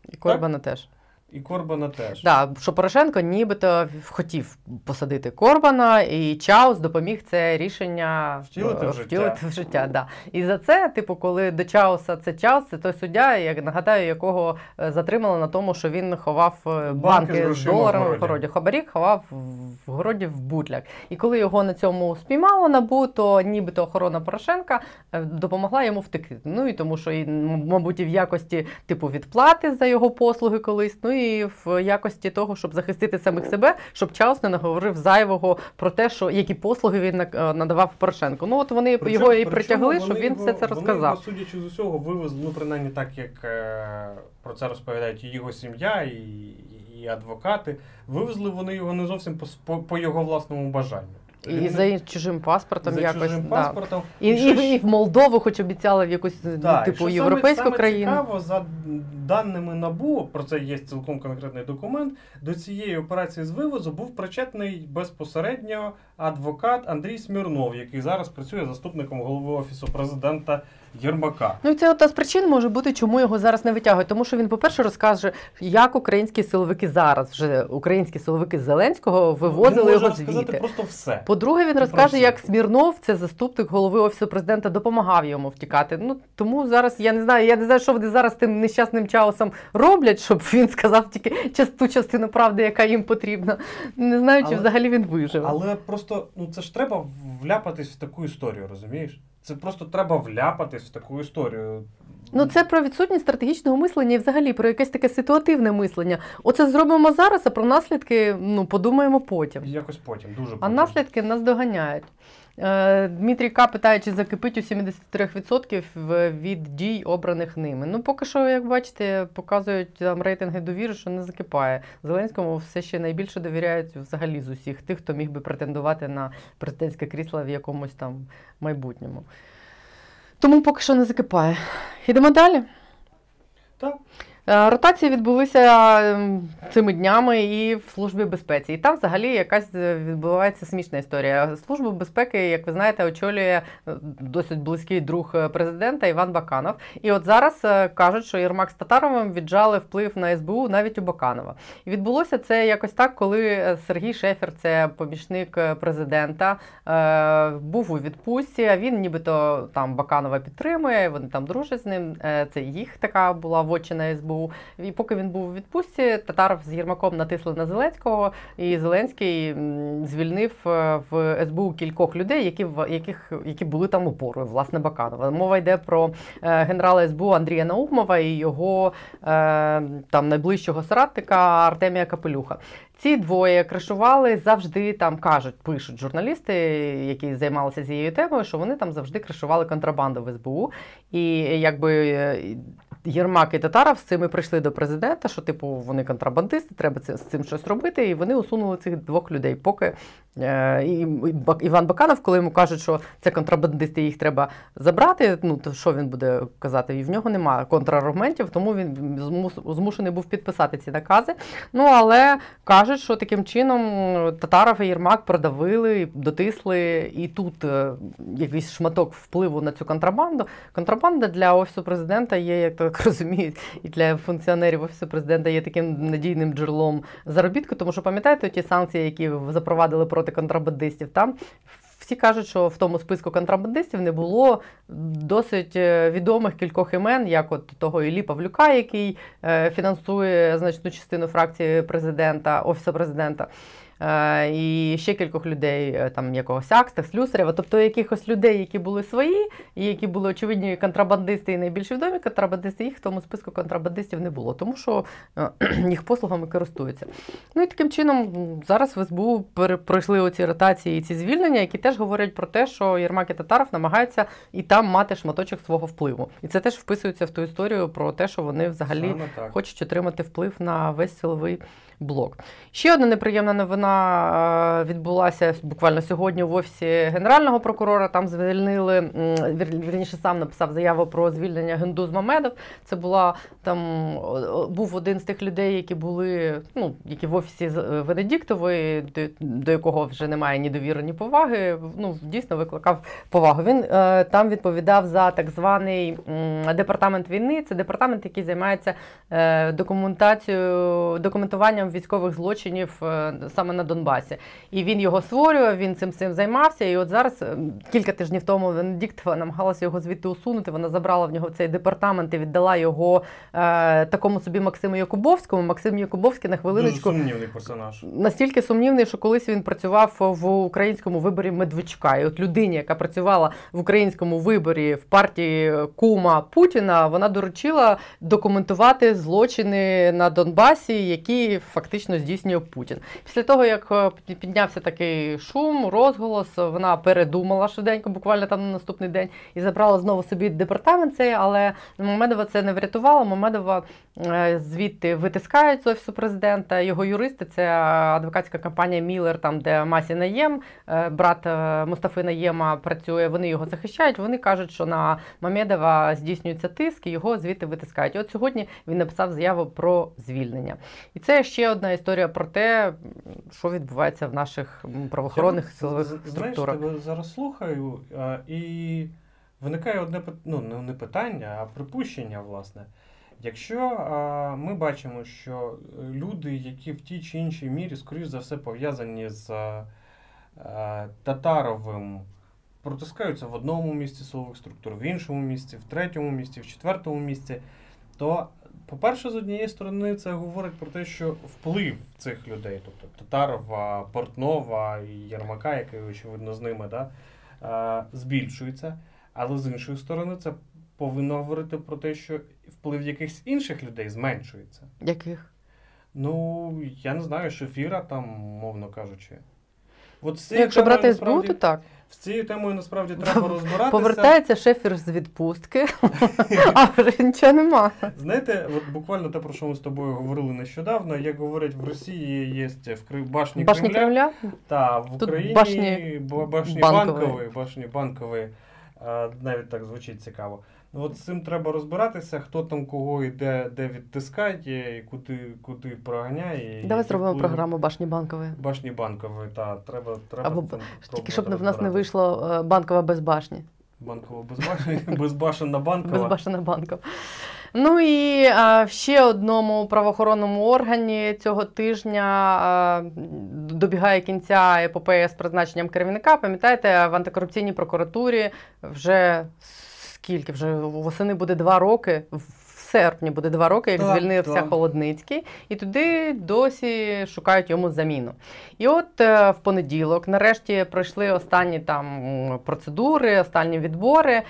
І Корбана теж. І Корбана теж. Да, що Порошенко нібито хотів посадити Корбана, і Чаус допоміг це рішення Втілити в е, життя. втілити в життя. Да. І за це, типу, коли до Чауса це Чаус, це той суддя, як нагадаю, якого е, затримали на тому, що він ховав е, з банки з в доларами в городі. Хабарік ховав в городі в бутляк. І коли його на цьому спіймало набу, то нібито охорона Порошенка е, допомогла йому втекти. Ну і тому, що і, мабуть, і в якості типу відплати за його послуги колись, ну і в якості того, щоб захистити самих себе, щоб Чаус не наговорив зайвого про те, що які послуги він е, надавав Порошенку. Ну от вони Причому- його і притягли, щоб він його- все це Вони розказав. його, судячи з усього, вивезли, ну принаймні так, як е, про це розповідають і його сім'я, і, і адвокати. Вивезли вони його не зовсім по, по, по його власному бажанню. І Він за чужим паспортом за якось. чужим да. паспортом. І, і, що і в Молдову, хоч обіцяли в якусь ну, Да, типу що європейську саме, країну. Цікаво, за даними НАБУ, про це є цілком конкретний документ. До цієї операції з вивозу був причетний безпосередньо адвокат Андрій Смірнов, який зараз працює заступником голови офісу президента Єрмака. Ну і це одна з причин може бути, чому його зараз не витягують. Тому що він, по-перше, розкаже, як українські силовики зараз, вже українські силовики Зеленського вивозили його звідти. просто все. По-друге, він розкаже, як. Смірнов, це заступник голови офісу президента, допомагав йому втікати. Ну тому зараз я не знаю. Я не знаю, що вони зараз тим нещасним чаусом роблять, щоб він сказав тільки час- ту частину правди, яка їм потрібна. Не знаю, чи Але- взагалі він вижив. Але просто ну це ж треба вляпатись в таку історію, розумієш? Це просто треба вляпатись в таку історію. Ну, це про відсутність стратегічного мислення і взагалі про якесь таке ситуативне мислення. Оце зробимо зараз, а про наслідки ну, подумаємо потім. якось потім, дуже А наслідки нас доганяють. Е, Дмитрій К. питає, чи закипить у 73% в- від дій, обраних ними. Ну, поки що, як бачите, показують там рейтинги довіри, що не закипає. Зеленському все ще найбільше довіряють взагалі з усіх тих, хто міг би претендувати на президентське крісло в якомусь там майбутньому. Тому поки що не закипає. Йдемо далі. Е, Ротації відбулися ем, цими днями і в службі безпеці. І там взагалі якась е, відбувається смішна історія. Службу безпеки, як ви знаєте, очолює е, досить близький друг президента Іван Баканов. І от зараз кажуть, що Єрмак з Татаровим віджали вплив на СБУ навіть у Баканова. І відбулося це якось так, коли Сергій Шефер, це помічник президента, був у відпустці. А він нібито там Баканова підтримує. Вони там дружать з ним. Це їх така була вотчина СБУ. І поки він був у відпустці, Татаров з Єрмаком натисли на Зеленського, і Зеленський звільнив е, в СБУ кількох людей, які яких які були там опорою, власне, Баканова. Мова йде про е, генерала СБУ Андрія Наумова і його е, там найближчого соратника Артемія Капелюха. Ці двоє кришували завжди там кажуть, пишуть журналісти, які займалися цією темою, що вони там завжди кришували контрабанду в СБУ. І якби Єрмак і Татаров з цими прийшли до президента, що типу вони контрабандисти, треба це з цим щось робити. І вони усунули цих двох людей. Поки е, і, і Іван Баканов, коли йому кажуть, що це контрабандисти, їх треба забрати. Ну то що він буде казати? І в нього немає контраргументів, тому він змушений був підписати ці накази. Ну але кажуть, що таким чином Татаров і Єрмак продавили, дотисли, і тут е, якийсь шматок впливу на цю контрабанду. Контрабанда для офісу президента є, як так розуміють, і для функціонерів офісу президента є таким надійним джерелом заробітку. Тому що пам'ятаєте ті санкції, які запровадили проти контрабандистів, там. Всі кажуть, що в тому списку контрабандистів не було досить е, відомих кількох імен, як от того Іллі Павлюка, який е, фінансує значну частину фракції президента, офісу президента. Е, і ще кількох людей, е, там якогось Акста, Слюсарєва, тобто якихось людей, які були свої, і які були очевидні контрабандисти і найбільш відомі контрабандисти, їх в тому списку контрабандистів не було, тому що е, їх послугами користуються. Ну і таким чином зараз в СБУ пройшли оці ротації і ці звільнення, які теж говорять про те, що Єрмак і Татаров намагаються і там мати шматочок свого впливу. І це теж вписується в ту історію про те, що вони взагалі хочуть отримати вплив на весь силовий блок. Ще одна неприємна новина е, відбулася буквально сьогодні в офісі генерального прокурора. Там звільнили вірніше сам написав заяву про звільнення Гендуз Мамедов. Це була там був один з тих людей, які були, ну які в офісі е, Венедіктової, до, якого вже немає ні довіри, ні поваги. Ну дійсно викликав повагу. Він е, там відповідав за так званий департамент війни. Це департамент, який займається документацією документуванням військових злочинів е, саме на Донбасі. І він його створював, він цим цим займався. І от зараз е, кілька тижнів тому Венедіктова намагалася його звідти усунути. Вона забрала в нього цей департамент і віддала його е, такому собі Максиму Якубовському. Максим Якубовський на хвилиночку Дуже сумнівний персонаж. Настільки сумнівний, що колись він працював в українському виборі Медведчука. І от людині, яка працювала в українському виборі в партії Кума Путіна, вона доручила документувати злочини на Донбасі, які фактично здійснює Путін. Після того, як е, піднявся такий шум, розголос, вона передумала швиденько, буквально там на наступний день, і забрала знову собі департамент цей, але Мамедова це не врятувало. Мамедова е, звідти витискають з офісу президента. Його юристи це адвокатська компанія Міллер, там де Масі Наєм, е, брат Мустафи Наєма працює. Вони його захищають. Вони кажуть, що на Мамедова здійснюється тиск, і його звідти витискають. І От сьогодні він написав заяву про звільнення. І це ще одна історія про те, що відбувається в наших правоохоронних силових структурах. Знаєш, тебе зараз слухаю, і виникає одне ну, не питання, а припущення, власне. Якщо а, ми бачимо, що люди, які в тій чи іншій мірі, скоріш за все, пов'язані з а, Татаровим, протискаються в одному місці силових структур, в іншому місці, в третьому місці, в четвертому місці, то по-перше, з однієї сторони, це говорить про те, що вплив цих людей, тобто Татарова, Портнова і Єрмака, який, очевидно, з ними, да, збільшується. Але з іншої сторони, це повинно говорити про те, що вплив якихось інших людей зменшується. Яких? Ну, я не знаю, шефіра там, мовно кажучи. От ну, Якщо брати СБУ, то так. З цією темою насправді треба розбиратися. Повертається шефір з відпустки, а вже нічого нема. Знаєте, от буквально те, про що ми з тобою говорили нещодавно, як говорять, в Росії є в башні, башні Кремля, Кремля? та в Україні башні, башні банкової, башні банкової, навіть так звучить цікаво. Ну, от з цим треба розбиратися, хто там кого і де, де відтискає, і куди куди проганяє. Давай зробимо коли... програму башні банкової. Башні банкової, так. Треба, треба Або там тільки щоб в нас не вийшло е, банкова без башні. Банкова без башні, безбашена банкова. Безбашена банкова. Ну і а, ще одному правоохоронному органі цього тижня а, добігає кінця епопея з призначенням керівника. Пам'ятаєте, в антикорупційній прокуратурі вже скільки вже восени буде два роки. В серпні буде два роки, як так, звільнився так. Холодницький, і туди досі шукають йому заміну. І от е, в понеділок, нарешті, пройшли останні там процедури, останні відбори,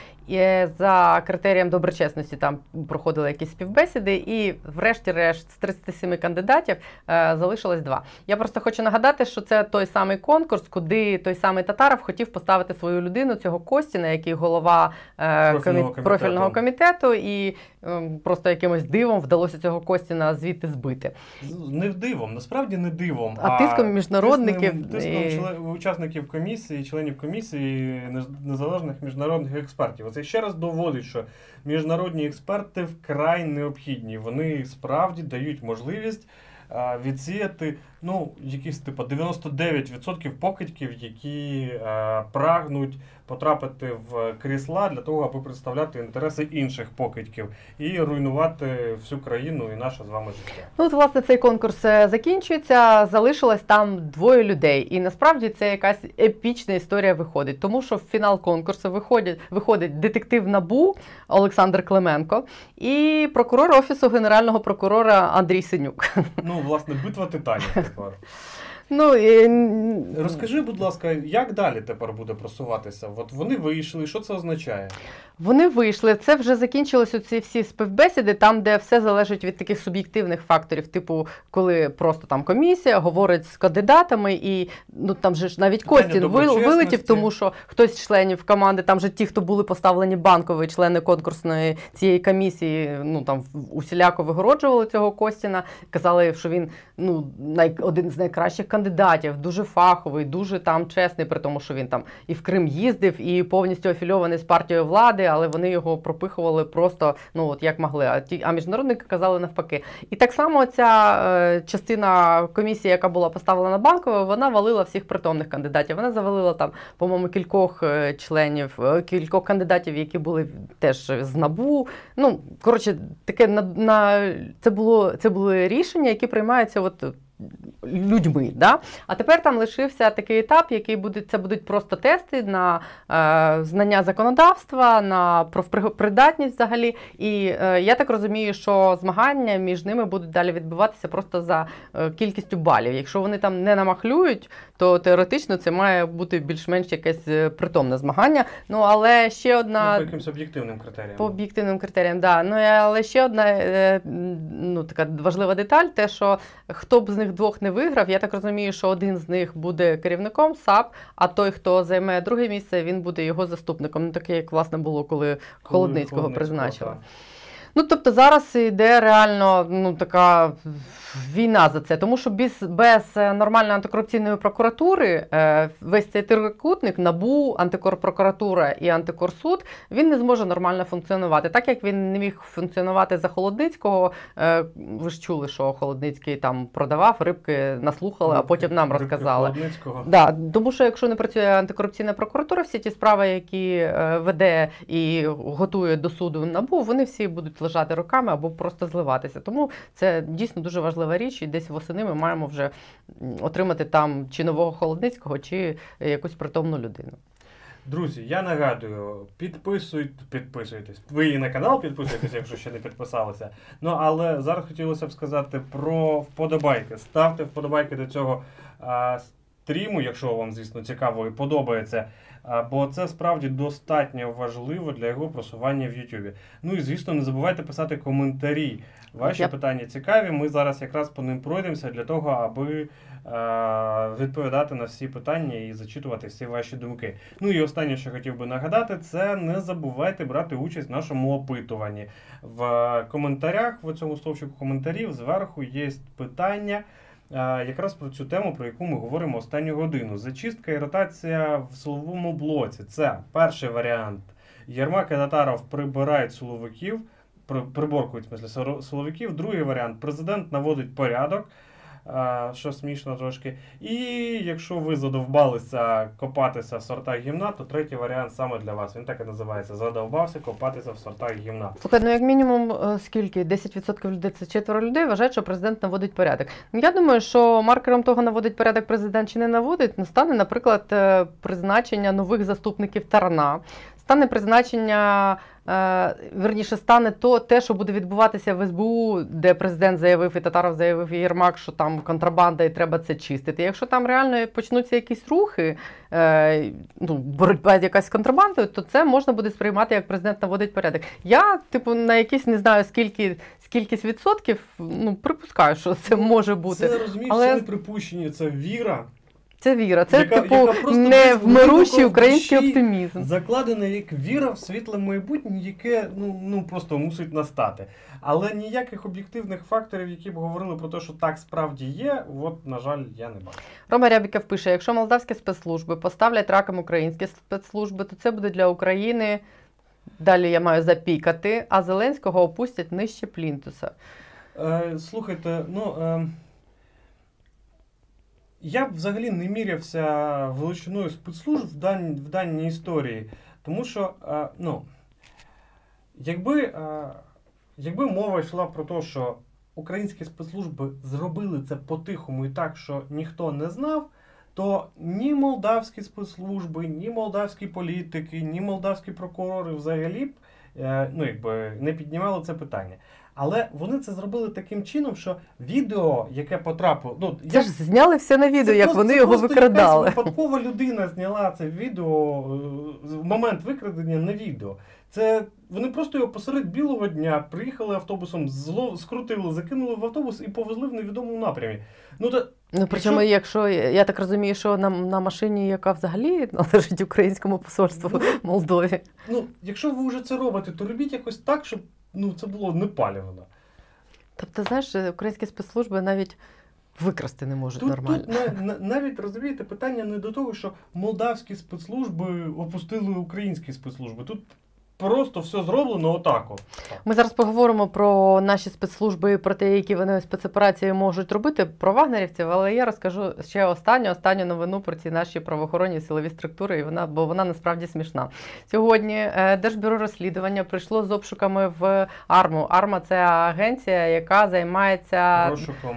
за критерієм доброчесності там проходили якісь співбесіди, і, врешті-решт, з 37 кандидатів е, залишилось два. Я просто хочу нагадати, що це той самий конкурс, куди той самий Татаров хотів поставити свою людину цього Костіна, який голова е, профільного, комі... профільного комітету, і е, просто якимось дивом вдалося цього Костіна звідти збити. Не дивом, насправді не дивом. А, а тиском міжнародників тиском, тиском і... учасників комісії, членів комісії незалежних міжнародних експертів. Це ще раз доводить, що міжнародні експерти вкрай необхідні. Вони справді дають можливість відсіяти ну, якісь типу 99% покидьків, які прагнуть потрапити в крісла для того, аби представляти інтереси інших покидьків і руйнувати всю країну і наше з вами життя. Ну от, власне цей конкурс е, закінчується. Залишилось там двоє людей, і насправді це якась епічна історія виходить, тому що в фінал конкурсу виходить виходить детектив Набу Олександр Клименко і прокурор офісу генерального прокурора Андрій Синюк. Ну власне битва титанів тепер. Ну, і... Розкажи, будь ласка, як далі тепер буде просуватися? От вони вийшли, що це означає? Вони вийшли. Це вже закінчились оці всі співбесіди, там, де все залежить від таких суб'єктивних факторів, типу, коли просто там комісія говорить з кандидатами, і ну там же ж навіть Костін вилетів, тому що хтось з членів команди, там же ті, хто були поставлені банкові члени конкурсної цієї комісії, ну там усіляко вигороджували цього Костіна, казали, що він ну най, один з найкращих кандидатів, дуже фаховий, дуже там чесний, при тому, що він там і в Крим їздив, і повністю афільований з партією влади, але вони його пропихували просто ну от як могли. А ті, а міжнародники казали навпаки. І так само ця е, частина комісії, яка була поставлена банковою, вона валила всіх притомних кандидатів. Вона завалила там, по-моєму, кількох е, членів, е, кількох кандидатів, які були теж з набу. Ну коротше, таке на, на це було це були рішення, які приймаються от. Людьми, да? а тепер там лишився такий етап, який буде це будуть просто тести на е, знання законодавства, на профпридатність взагалі. І е, я так розумію, що змагання між ними будуть далі відбуватися просто за е, кількістю балів. Якщо вони там не намахлюють, то теоретично це має бути більш-менш якесь е, притомне змагання. Ну але ще Ну, одна по якимось об'єктивним критеріям. по об'єктивним критеріям, да. Ну але ще одна е, ну, така важлива деталь: те, що хто б з них двох не виграв, я так розумію, що один з них буде керівником САП, а той, хто займе друге місце, він буде його заступником. Ну таке, як власне було, коли Коли Холодницького призначили. Ну, тобто зараз йде реально ну, така війна за це, тому що без, без е, нормальної антикорупційної прокуратури е, весь цей трикутник НАБУ, антикорпрокуратура і антикорсуд він не зможе нормально функціонувати. Так як він не міг функціонувати за Холодницького, е, ви ж чули, що Холодницький там продавав рибки, наслухали, а потім нам Рибки розказали. Холодницького. Да, тому що якщо не працює антикорупційна прокуратура, всі ті справи, які веде і готує до суду набу, вони всі будуть лежати роками або просто зливатися. Тому це дійсно дуже важлива річ, і десь восени ми маємо вже отримати там чи нового холодницького, чи якусь притомну людину. Друзі, я нагадую, підписуйте, підписуйтесь. Ви і на канал підписуйтесь, якщо ще не підписалися. Ну але зараз хотілося б сказати про вподобайки. Ставте вподобайки до цього а, стріму, якщо вам, звісно, цікаво і подобається. Бо це справді достатньо важливо для його просування в Ютубі. Ну і звісно, не забувайте писати коментарі. Ваші Я- питання цікаві. Ми зараз якраз по ним пройдемося для того, аби е, відповідати на всі питання і зачитувати всі ваші думки. Ну і останнє, що хотів би нагадати, це не забувайте брати участь в нашому опитуванні. В коментарях, в цьому стовпчику коментарів, зверху є питання. Якраз про цю тему, про яку ми говоримо останню годину. Зачистка і ротація в силовому блоці. Це перший варіант. Єрмак і Татаров прибирають силовиків, при- приборкують в смислі, силовиків. Другий варіант президент наводить порядок, що смішно трошки. І якщо ви задовбалися копатися в сортах гімна, то третій варіант саме для вас. Він так і називається: задовбався копатися в сортах гімна. Слухай, ну як мінімум, е, скільки? 10% людей це четверо людей вважають, що президент наводить порядок. Я думаю, що маркером того, наводить порядок президент чи не наводить, стане, наприклад, е, призначення нових заступників Тарна, стане призначення. Е, Верніше стане то те, що буде відбуватися в СБУ, де президент заявив і Татаров заявив і Єрмак, що там контрабанда і треба це чистити. Якщо там реально почнуться якісь рухи, е, ну, боротьба якась з контрабандою, то це можна буде сприймати як президент наводить порядок. Я, типу, на якісь не знаю скільки скількись відсотків, ну припускаю, що це може бути. Це розумієш, Але- це не припущення, це віра, Це віра. Це яка- типу яка невмирущий український оптимізм. закладена як віра в світле майбутнє, яке ну, ну просто мусить настати. Але ніяких об'єктивних факторів, які б говорили про те, що так справді є, от, на жаль, я не бачу. Рома Рябіков пише: якщо молдавські спецслужби поставлять раком українські спецслужби, то це буде для України. Далі я маю запікати, а Зеленського опустять нижче плінтуса. Е, слухайте, ну. Е, я б взагалі не мірявся величиною спецслужб в, дан, в даній історії. Тому що, е, ну, якби, е, якби мова йшла про те, що українські спецслужби зробили це по-тихому і так, що ніхто не знав, то ні молдавські спецслужби, ні молдавські політики, ні молдавські прокурори взагалі б е, ну, якби, не піднімали це питання. Але вони це зробили таким чином, що відео, яке потрапило, ну Це ж зняли все на відео, це як просто- вони це його просто викрадали. Якась випадкова людина зняла це відео е, в момент викрадення на відео. Це вони просто його посеред білого дня приїхали автобусом, зло скрутили, закинули в автобус і повезли в невідомому напрямі. Ну та Ну, причому, якщо я так розумію, що на, на машині, яка взагалі належить українському посольству в Молдові. ну, якщо ви вже це робите, то робіть якось так, щоб ну це було непалівно. Тобто, знаєш, українські спецслужби навіть викрасти не можуть Тут, нормально. тут на, на, навіть розумієте, питання не до того, що молдавські спецслужби опустили українські спецслужби. Тут просто все зроблено отако. Ми зараз поговоримо про наші спецслужби і про те, які вони спецоперації можуть робити про вагнерівців, але я розкажу ще останню останню новину про ці наші правоохоронні силові структури, і вона, бо вона насправді смішна. Сьогодні е, Держбюро розслідування прийшло з обшуками в АРМу. АРМА це агенція, яка займається Розшуком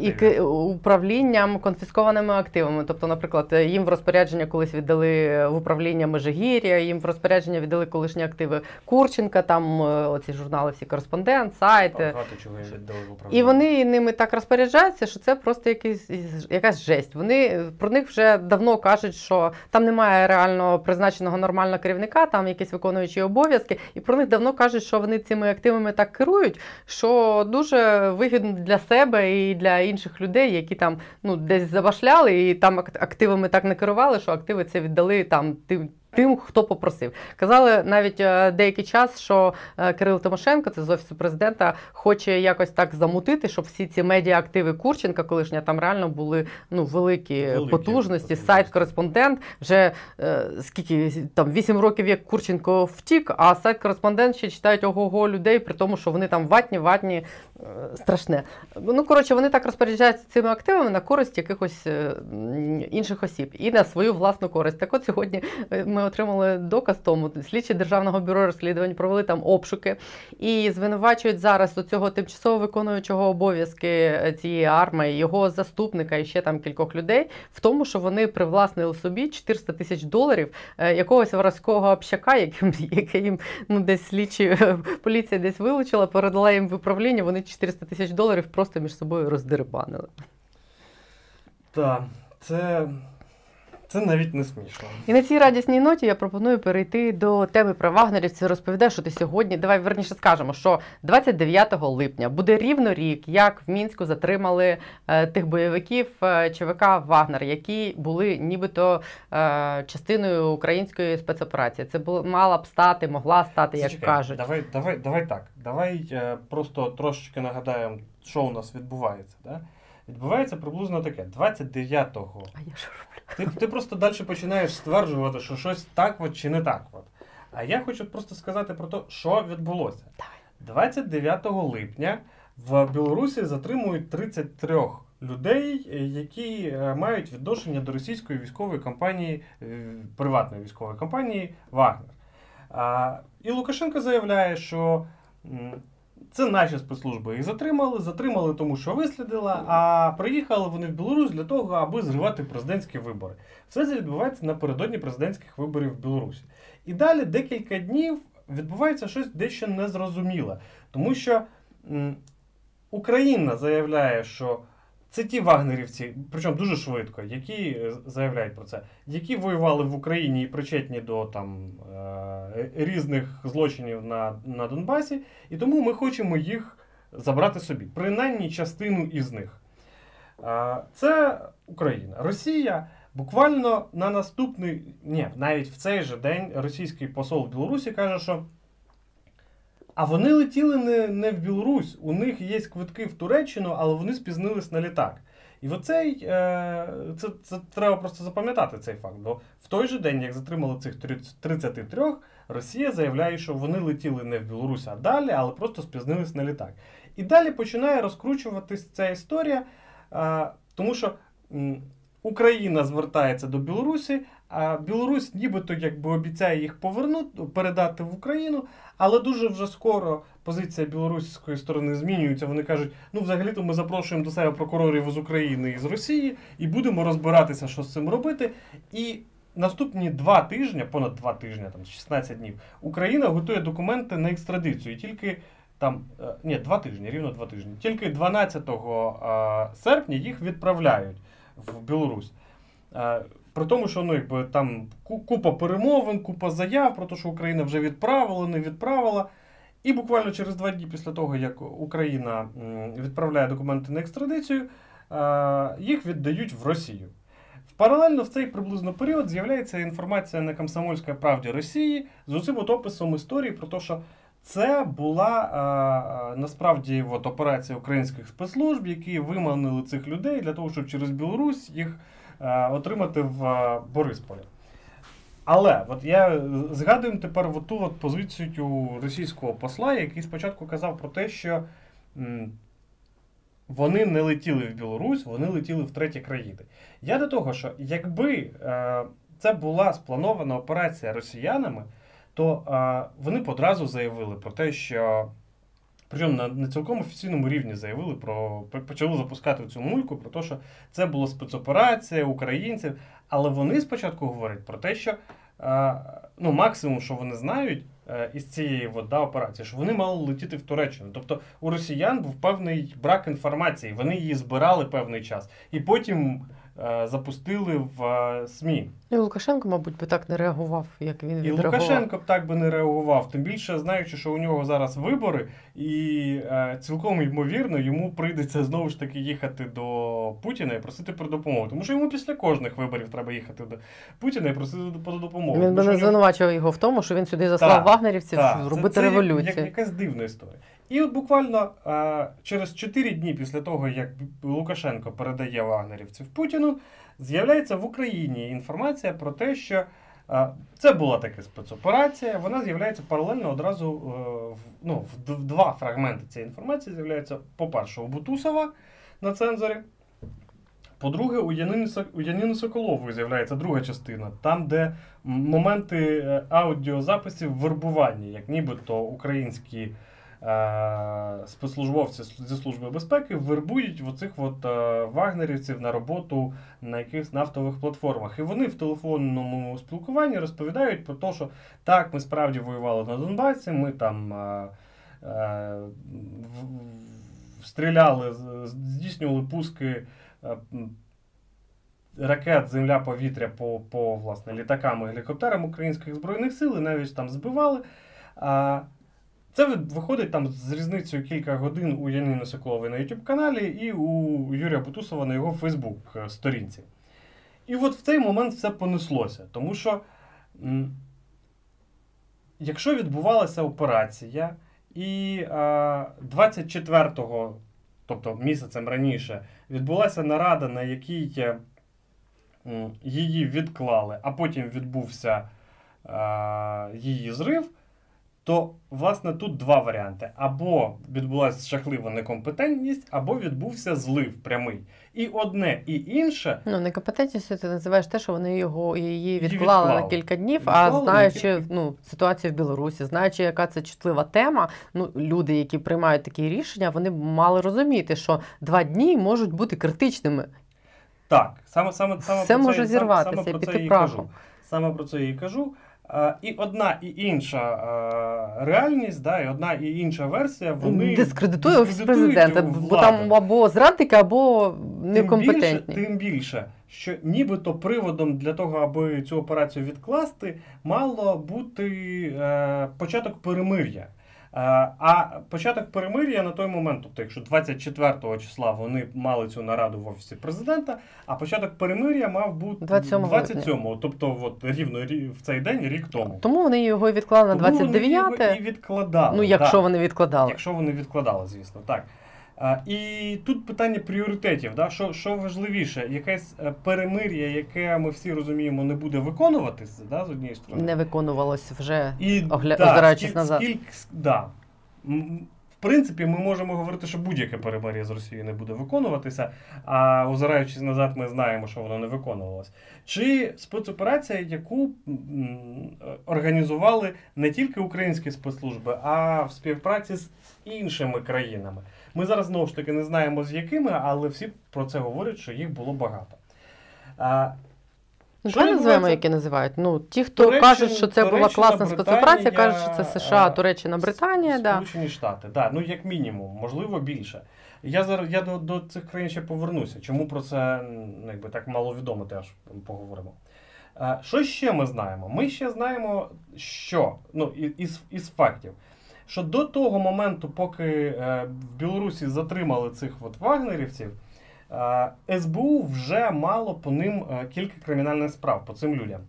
і, і управлінням конфіскованими активами. Тобто, наприклад, їм в розпорядження колись віддали в управління Межигір'я, їм в розпорядження віддали колишні активи Курченка, там е, оці журнали, всі кореспондент, сайти. Багато чого віддали в управління. І вони ними так розпоряджаються, що це просто якийсь, якась жесть. Вони про них вже давно кажуть, що там немає реально призначеного нормального керівника, там якісь виконуючі обов'язки, і про них давно кажуть, що вони цими активами так керують, що дуже вигідно для себе і для інших людей, які там ну десь забашляли, і там ак- активами так не керували, що активи це віддали там тим. Тим, хто попросив, казали навіть е, деякий час, що е, Кирил Тимошенко, це з офісу президента, хоче якось так замутити, щоб всі ці медіа-активи Курченка, колишня, там реально були ну великі, Великі потужності. потужності. Сайт кореспондент вже е, скільки там 8 років, як Курченко втік, а сайт кореспондент ще читають ого-го людей, при тому, що вони там ватні, ватні, е, страшне. Ну коротше, вони так розпоряджаються цими активами на користь якихось е, інших осіб і на свою власну користь. Так от сьогодні е, отримали доказ тому. Слідчі державного бюро розслідувань провели там обшуки і звинувачують зараз у цього тимчасово виконуючого обов'язки е, цієї армії, його заступника і ще там кількох людей в тому, що вони привласнили собі 400 тисяч доларів е, якогось воровського общака, яке їм ну десь слідчі е, поліція десь вилучила, передала їм в. Вони 400 тисяч доларів просто між собою роздерибанили. Так, це, це навіть не смішно. І на цій радісній ноті я пропоную перейти до теми про вагнерівців. Розповідаю, що ти сьогодні. Давай верніше скажемо, що 29 липня буде рівно рік, як в мінську затримали е, тих бойовиків е, ЧВК Вагнер, які були нібито е, частиною української спецоперації. Це було мала б стати, могла стати, як Зачекай, кажуть. Давай, давай, давай так. Давай е, просто трошечки нагадаємо, що у нас відбувається. Да? Відбувається приблизно таке: 29-го. А я що роблю? Ти, ти просто далі починаєш стверджувати, що щось так от чи не так. От. А я хочу просто сказати про те, що відбулося. Давай. 29 липня в Білорусі затримують 33 людей, які е, мають відношення до російської військової компанії, е, приватної військової компанії Вагнер. І Лукашенко заявляє, що це наші спецслужби їх затримали, затримали тому, що вислідила, а приїхали вони в Білорусь для того, аби зривати президентські вибори. Все це відбувається напередодні президентських виборів в Білорусі. І далі декілька днів відбувається щось дещо незрозуміле, тому що Україна заявляє, що це ті вагнерівці, причому дуже швидко, які е, заявляють про це, які воювали в Україні і причетні до там е, різних злочинів на, на Донбасі, і тому ми хочемо їх забрати собі, принаймні частину із них. Це Україна. Росія буквально на наступний, ні, навіть в цей же день російський посол в Білорусі каже, що. А вони летіли не, не в Білорусь, у них є квитки в Туреччину, але вони спізнились на літак. І оцей, е, це, це треба просто запам'ятати цей факт. Бо в той же день, як затримали цих 33, Росія заявляє, що вони летіли не в Білорусь, а далі, але просто спізнились на літак. І далі починає розкручуватись ця історія, е, тому що Україна звертається до Білорусі, а Білорусь нібито якби обіцяє їх повернути, передати в Україну, але дуже вже скоро позиція білоруської сторони змінюється. Вони кажуть, ну взагалі-то ми запрошуємо до себе прокурорів з України і з Росії і будемо розбиратися, що з цим робити. І наступні два тижні, понад два тижні, там 16 днів, Україна готує документи на екстрадицію. І тільки там е, ні, два тижні, рівно два тижні. Тільки 12 е, серпня їх відправляють в Білорусь. При тому, що ну, якби, там купа перемовин, купа заяв про те, що Україна вже відправила, не відправила. І буквально через два дні після того, як Україна відправляє документи на екстрадицію, е, їх віддають в Росію. Паралельно в цей приблизно період з'являється інформація на Комсомольській правді Росії з усім от описом історії про те, що це була е, е, насправді от, операція українських спецслужб, які виманили цих людей для того, щоб через Білорусь їх отримати в е, Борисполі. Але от я згадую тепер от ту от позицію російського посла, який спочатку казав про те, що вони не летіли в Білорусь, вони летіли в треті країни. Я до того, що якби е, це була спланована операція росіянами, то е, вони одразу заявили про те, що. Причому на, на цілком офіційному рівні заявили про почали запускати цю мульку про те, що це була спецоперація українців. Але вони спочатку говорять про те, що е, ну, максимум, що вони знають е, із цієї от, да, операції, що вони мали летіти в Туреччину. Тобто у росіян був певний брак інформації, вони її збирали певний час і потім е, запустили в е, СМІ. І Лукашенко, мабуть, би так не реагував, як він І. Лукашенко б так би не реагував. Тим більше знаючи, що у нього зараз вибори, і е, цілком ймовірно йому прийдеться знову ж таки їхати до Путіна і просити про допомогу. Тому що йому після кожних виборів треба їхати до Путіна і просити про допомогу. Він би не звинувачував його в тому, що він сюди заслав Так, вагнерівців це- робити це як- революцію. Як, якась дивна історія. І от буквально е, через 4 дні після того, як Лукашенко передає вагнерівців Путіну, з'являється в Україні інформація про те, що е, це була така спецоперація. Вона з'являється паралельно одразу е, ну, в два фрагменти цієї інформації з'являється, по-перше, у Бутусова на цензорі. По-друге, у Яніни Соколової з'являється друга частина, там, де моменти е, аудіозаписів вербування, як нібито українські спецслужбовці зі Служби безпеки вербують оцих от, е, вагнерівців на роботу на якихось нафтових платформах. І вони в телефонному спілкуванні розповідають про те, що так, ми справді воювали на Донбасі, ми там. Е, е, в- в- стріляли, здійснювали пуски е, ракет земля-повітря по, по власне, літакам і гелікоптерам українських збройних сил і навіть там збивали. Це виходить там з різницею кілька годин у Янини Соколової на YouTube каналі і у Юрія Бутусова на його Фейсбук сторінці. І от в цей момент все понеслося. Тому що, якщо відбувалася операція, і а, 24-го, тобто місяцем раніше, відбулася нарада, на якій е, її відклали, а потім відбувся а, її зрив, то, власне, тут два варіанти: або відбулася жахлива некомпетентність, або відбувся злив прямий. І одне, і інше. Ну, некомпетентністю ти називаєш те, що вони його її відклали на кілька днів. Відклали а знаючи кілька- ну, ситуацію в Білорусі, знаючи, яка це чутлива тема, ну люди, які приймають такі рішення, вони мали розуміти, що два дні можуть бути критичними. Так, саме саме саме Все про може це, зірватися саме і про це і кажу. Саме про це я і кажу. А, і одна і інша а, реальність, да, і одна і інша версія, вони дискредитує офіс президента, президента, бо там або зрадники, або Тим некомпетентні. більше, тим більше, що нібито приводом для того, аби цю операцію відкласти, мало бути е, початок перемир'я. Е, а початок перемир'я на той момент, тобто, якщо 24 числа вони мали цю нараду в офісі президента, а початок перемир'я мав бути 27 27-го, тобто от, рівно рі- в цей день, рік тому. Тому вони його і відклали на Тому вони його і відкладали. Ну, якщо так. вони відкладали. Якщо вони відкладали, звісно, так. А, і тут питання пріоритетів. Да? Що, що важливіше, якесь е, перемир'я, яке ми всі розуміємо, не буде виконуватися да, з однієї сторони. Не виконувалось вже. І, огля- да, озираючись скіль- назад. скільки- да. В принципі, ми можемо говорити, що будь-яке перемир'я з Росією не буде виконуватися, а озираючись назад, ми знаємо, що воно не виконувалось. Чи спецоперація, яку організували не тільки українські спецслужби, а в співпраці з іншими країнами. Ми зараз знову ж таки не знаємо з якими, але всі про це говорять, що їх було багато. А, Що давай називаємо, які називають. Ну, ті, хто Туреччина- кажуть, що це була класна спецоперація, кажуть, що це США, Туреччина, Британія. Да. Сполучені Штати, да, ну як мінімум, можливо, більше. Я зараз я до, до цих країн ще повернуся. Чому про це ну, якби, так мало відомо, теж поговоримо. Е, Що ще ми знаємо? Ми ще знаємо, що ну, із, із фактів, що до того моменту, поки е, в Білорусі затримали цих от вагнерівців, е, СБУ вже мало по ним е, кілька кримінальних справ по цим людям.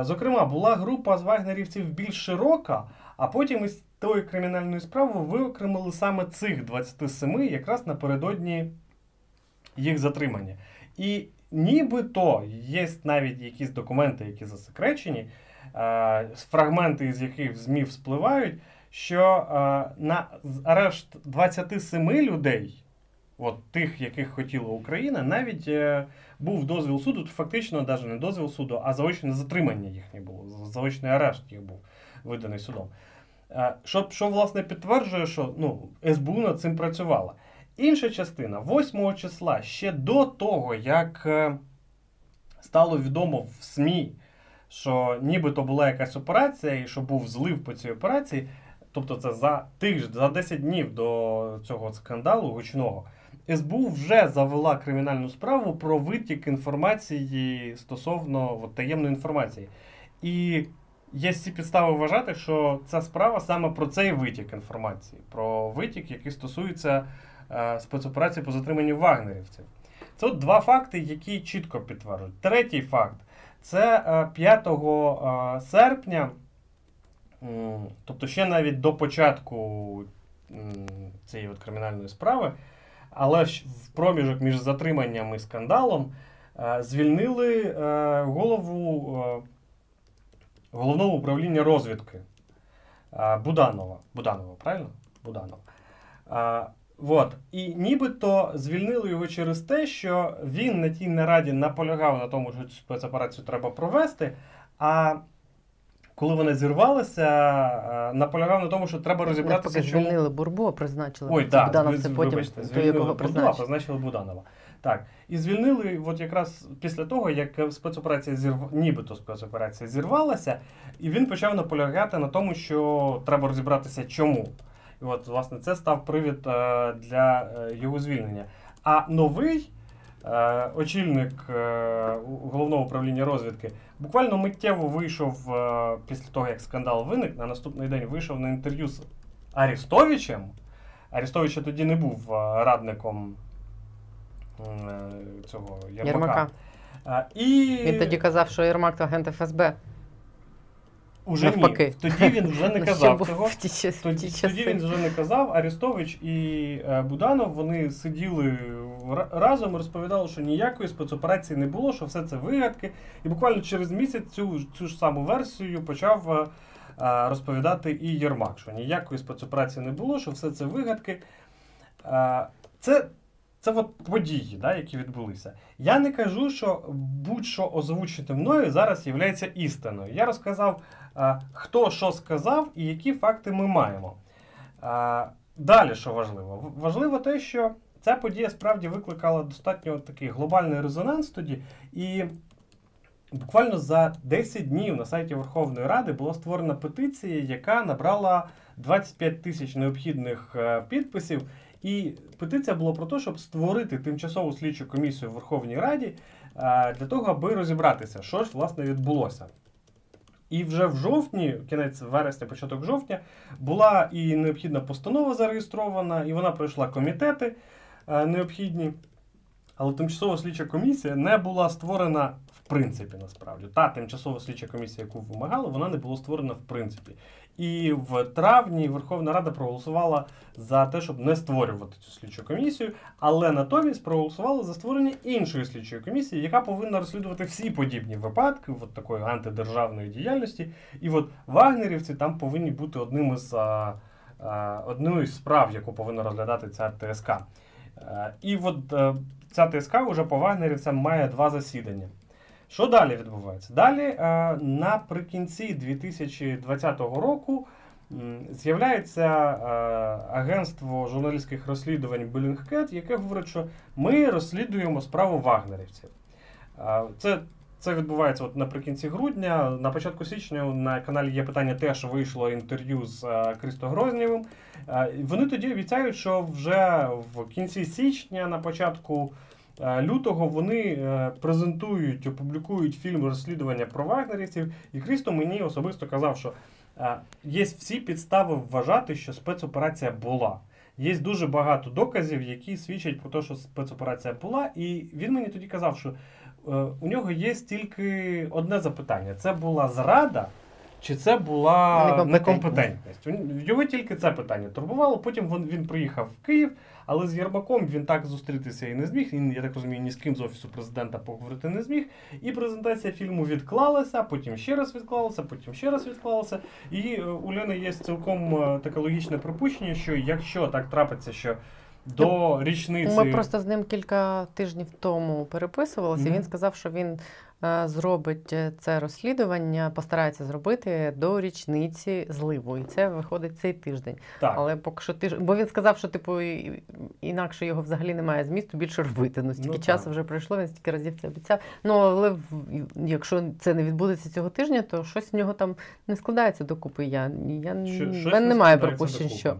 Зокрема, була група з вагнерівців більш широка, а потім із тої кримінальної справи виокремили саме цих 27 якраз напередодні їх затримання. І нібито є навіть якісь документи, які засекречені, фрагменти з яких в ЗМІ вспливають, що е, на арешт 27 людей, от тих, яких хотіла Україна, навіть е, був дозвіл суду, фактично навіть не дозвіл суду, а заочне затримання їхнє було, заочний арешт їх був виданий судом. Е, Що, що власне підтверджує, що ну, СБУ над цим працювала. Інша частина, 8 числа, ще до того, як стало відомо в СМІ, що нібито була якась операція і що був злив по цій операції, тобто це за тиждень, за 10 днів до цього скандалу гучного, СБУ вже завела кримінальну справу про витік інформації стосовно от, таємної інформації. І є всі підстави вважати, що ця справа саме про цей витік інформації, про витік, який стосується е, спецоперації по затриманню вагнерівців. Це от два факти, які чітко підтверджують. Третій факт це е, 5 е, серпня, м, тобто ще навіть до початку цієї от кримінальної справи, але в проміжок між затриманням і скандалом е, звільнили е, голову е, головного управління розвідки е, Буданова. Буданова, правильно? Буданова. Е, Вот. І нібито звільнили його через те, що він на тій нараді наполягав на тому, що цю спецоперацію треба провести. А коли вони зірвалися, е, наполягав на тому, що треба розібратися, Навпаки, чому. звільнили Бурбу, а призначили. Ой, так, Буданов, це потім вибачте, той, звільнили якого Бурду, призначили. призначили Буданова. Так. І звільнили от якраз після того, як спецоперація зірв... нібито спецоперація зірвалася, і він почав наполягати на тому, що треба розібратися, чому. І от, власне, це став привід е, для е, його звільнення. А новий е, очільник е, головного управління розвідки буквально миттєво вийшов е, після того, як скандал виник, на наступний день вийшов на інтерв'ю з Арістовичем. Арістович тоді не був е, радником е, цього Єрмака. Єрмака. І Він тоді казав, що Єрмак то агент ФСБ. уже навпаки. ні. Тоді він вже не Ну, казав цього. в ті в ті Тоді, тоді він вже не казав. Арістович і е, Буданов вони сиділи разом розповідали, що ніякої спецоперації не було, що все це вигадки. І буквально через місяць цю, цю ж саму версію почав е, е, розповідати і Єрмак, що ніякої спецоперації не було, що все це вигадки. Е, Це, це от події, да, які відбулися. Я не кажу, що будь-що озвучити мною зараз є істиною. Я розказав, хто що сказав і які факти ми маємо. Далі, що важливо? Важливо те, що ця подія справді викликала достатньо такий глобальний резонанс тоді. І буквально за 10 днів на сайті Верховної Ради була створена петиція, яка набрала 25 тисяч необхідних е, підписів. І петиція була про те, щоб створити тимчасову слідчу комісію в Верховній Раді е, для того, аби розібратися, що ж власне відбулося. І вже в жовтні, кінець вересня, початок жовтня, була і необхідна постанова зареєстрована, і вона пройшла комітети необхідні. Але тимчасова слідча комісія не була створена в принципі, насправді. Та тимчасова слідча комісія, яку вимагали, вона не була створена в принципі. І в травні Верховна Рада проголосувала за те, щоб не створювати цю слідчу комісію, але натомість проголосувала за створення іншої слідчої комісії, яка повинна розслідувати всі подібні випадки от такої антидержавної діяльності. І от вагнерівці там повинні бути одним із а, а, одною з справ, яку повинна розглядати ця ТСК. Е, І от е, ця ТСК вже по вагнерівцям має два засідання. Що далі відбувається? Далі е, наприкінці 2020 року з'являється агентство журналістських розслідувань Bellingcat, яке говорить, що ми розслідуємо справу вагнерівців. Це це відбувається от наприкінці грудня. На початку січня на каналі є питання теж вийшло інтерв'ю з е, Крісто Грознєвим. Е, вони тоді обіцяють, що вже в кінці січня, на початку е, лютого, вони презентують, опублікують фільм розслідування про вагнерівців. І Крісто мені особисто казав, що є всі підстави вважати, що спецоперація була. Є дуже багато доказів, які свідчать про те, що спецоперація була. І він мені тоді казав, що у нього є тільки одне запитання: це була зрада, чи це була Некомпетентність. некомпетентність? Його тільки це питання турбувало. Потім він, він приїхав в Київ, але з Єрмаком він так зустрітися і не зміг. Він, я так розумію, ні з ким з офісу президента поговорити не зміг. І презентація фільму відклалася, потім ще раз відклалася, потім ще раз відклалася. І е, у Лени є цілком е, таке логічне припущення, що якщо так трапиться, що до річниці Ми просто з ним кілька тижнів тому переписувалися. і Мгм. Він сказав, що він е, зробить е, це розслідування, постарається зробити до річниці зливу. І це виходить цей тиждень. так, Але поки що тиж... бо він сказав, що типу інакше його взагалі немає змісту більше робити. Ну стільки Ну, часу вже пройшло, він стільки разів це обіцяв. Ну але в- якщо це не відбудеться цього тижня, то щось в нього там не складається докупи. Я, я Що- не немає припущень, що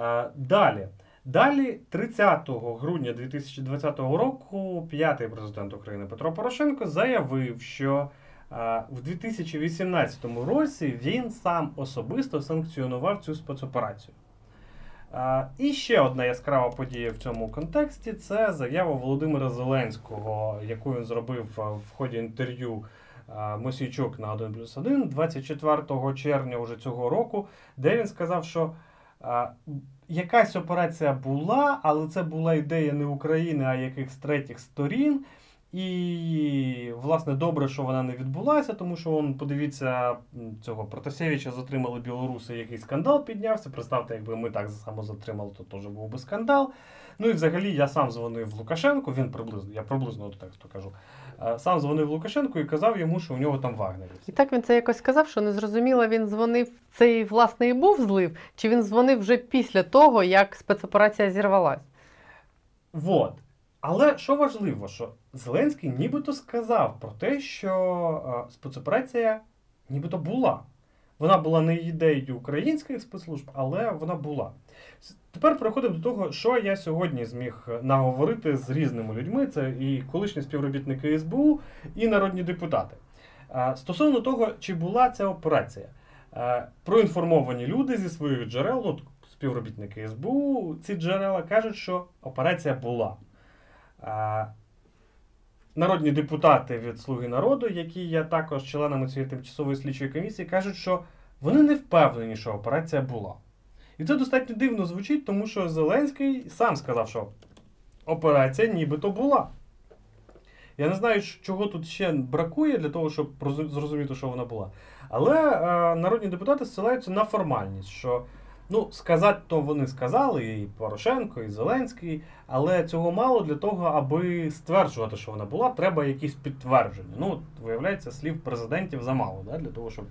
Е, Далі. Далі, 30 грудня 2020 року, п'ятий президент України Петро Порошенко заявив, що е, в 2018 році він сам особисто санкціонував цю спецоперацію. Е, І ще одна яскрава подія в цьому контексті це заява Володимира Зеленського, яку він зробив е, в ході інтерв'ю Мосійчук на 1 плюс 1 24 червня уже цього року, де він сказав, що якась операція була, але це була ідея не України, а якихось третіх сторін. І, власне, добре, що вона не відбулася, тому що он, подивіться, цього Протасевича затримали білоруси, який скандал піднявся. Представте, якби ми так само затримали, то теж був би скандал. Ну і взагалі я сам дзвонив Лукашенку, він приблизно, я приблизно тексту кажу. Сам дзвонив Лукашенку і казав йому, що у нього там вагнерівці. І так він це якось сказав, що не зрозуміло, він дзвонив, цей власне і був злив, чи він дзвонив вже після того, як спецоперація зірвалась. Вот. Але що важливо, що Зеленський нібито сказав про те, що е, спецоперація нібито була. Вона була не ідеєю українських спецслужб, але вона була. Тепер переходимо до того, що я сьогодні зміг е, наговорити з різними людьми. Це і колишні співробітники СБУ, і народні депутати. Е, Стосовно того, чи була ця операція, Е, проінформовані люди зі своїх джерел, ну, співробітники СБУ, ці джерела кажуть, що операція була. Народні депутати від Слуги народу, які є також членами цієї тимчасової слідчої комісії, кажуть, що вони не впевнені, що операція була. І це достатньо дивно звучить, тому що Зеленський сам сказав, що операція нібито була. Я не знаю, чого тут ще бракує для того, щоб зрозуміти, що вона була. Але е, народні депутати зсилаються на формальність, що ну, сказати то вони сказали, і Порошенко, і Зеленський, але цього мало для того, аби стверджувати, що вона була, треба якісь підтвердження. Ну, виявляється, слів президентів замало да, для того, щоб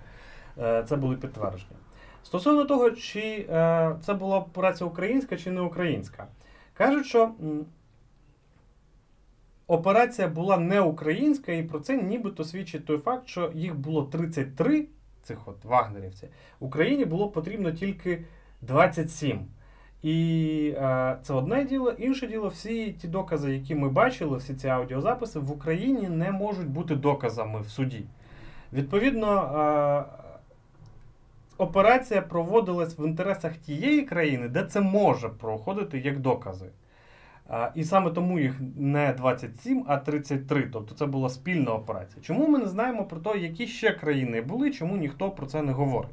е, це були підтвердження. Стосовно того, чи е, це була операція українська чи не українська, кажуть, що операція була не українська, і про це нібито свідчить той факт, що їх було 33 цих от вагнерівців. Україні було потрібно тільки 27. І е, це одне діло. Інше діло, всі ті докази, які ми бачили, всі ці аудіозаписи в Україні не можуть бути доказами в суді. Відповідно, е, операція проводилась в інтересах тієї країни, де це може проходити як докази. А, І саме тому їх не 27, а 33. Тобто це була спільна операція. Чому ми не знаємо про те, які ще країни були, чому ніхто про це не говорить?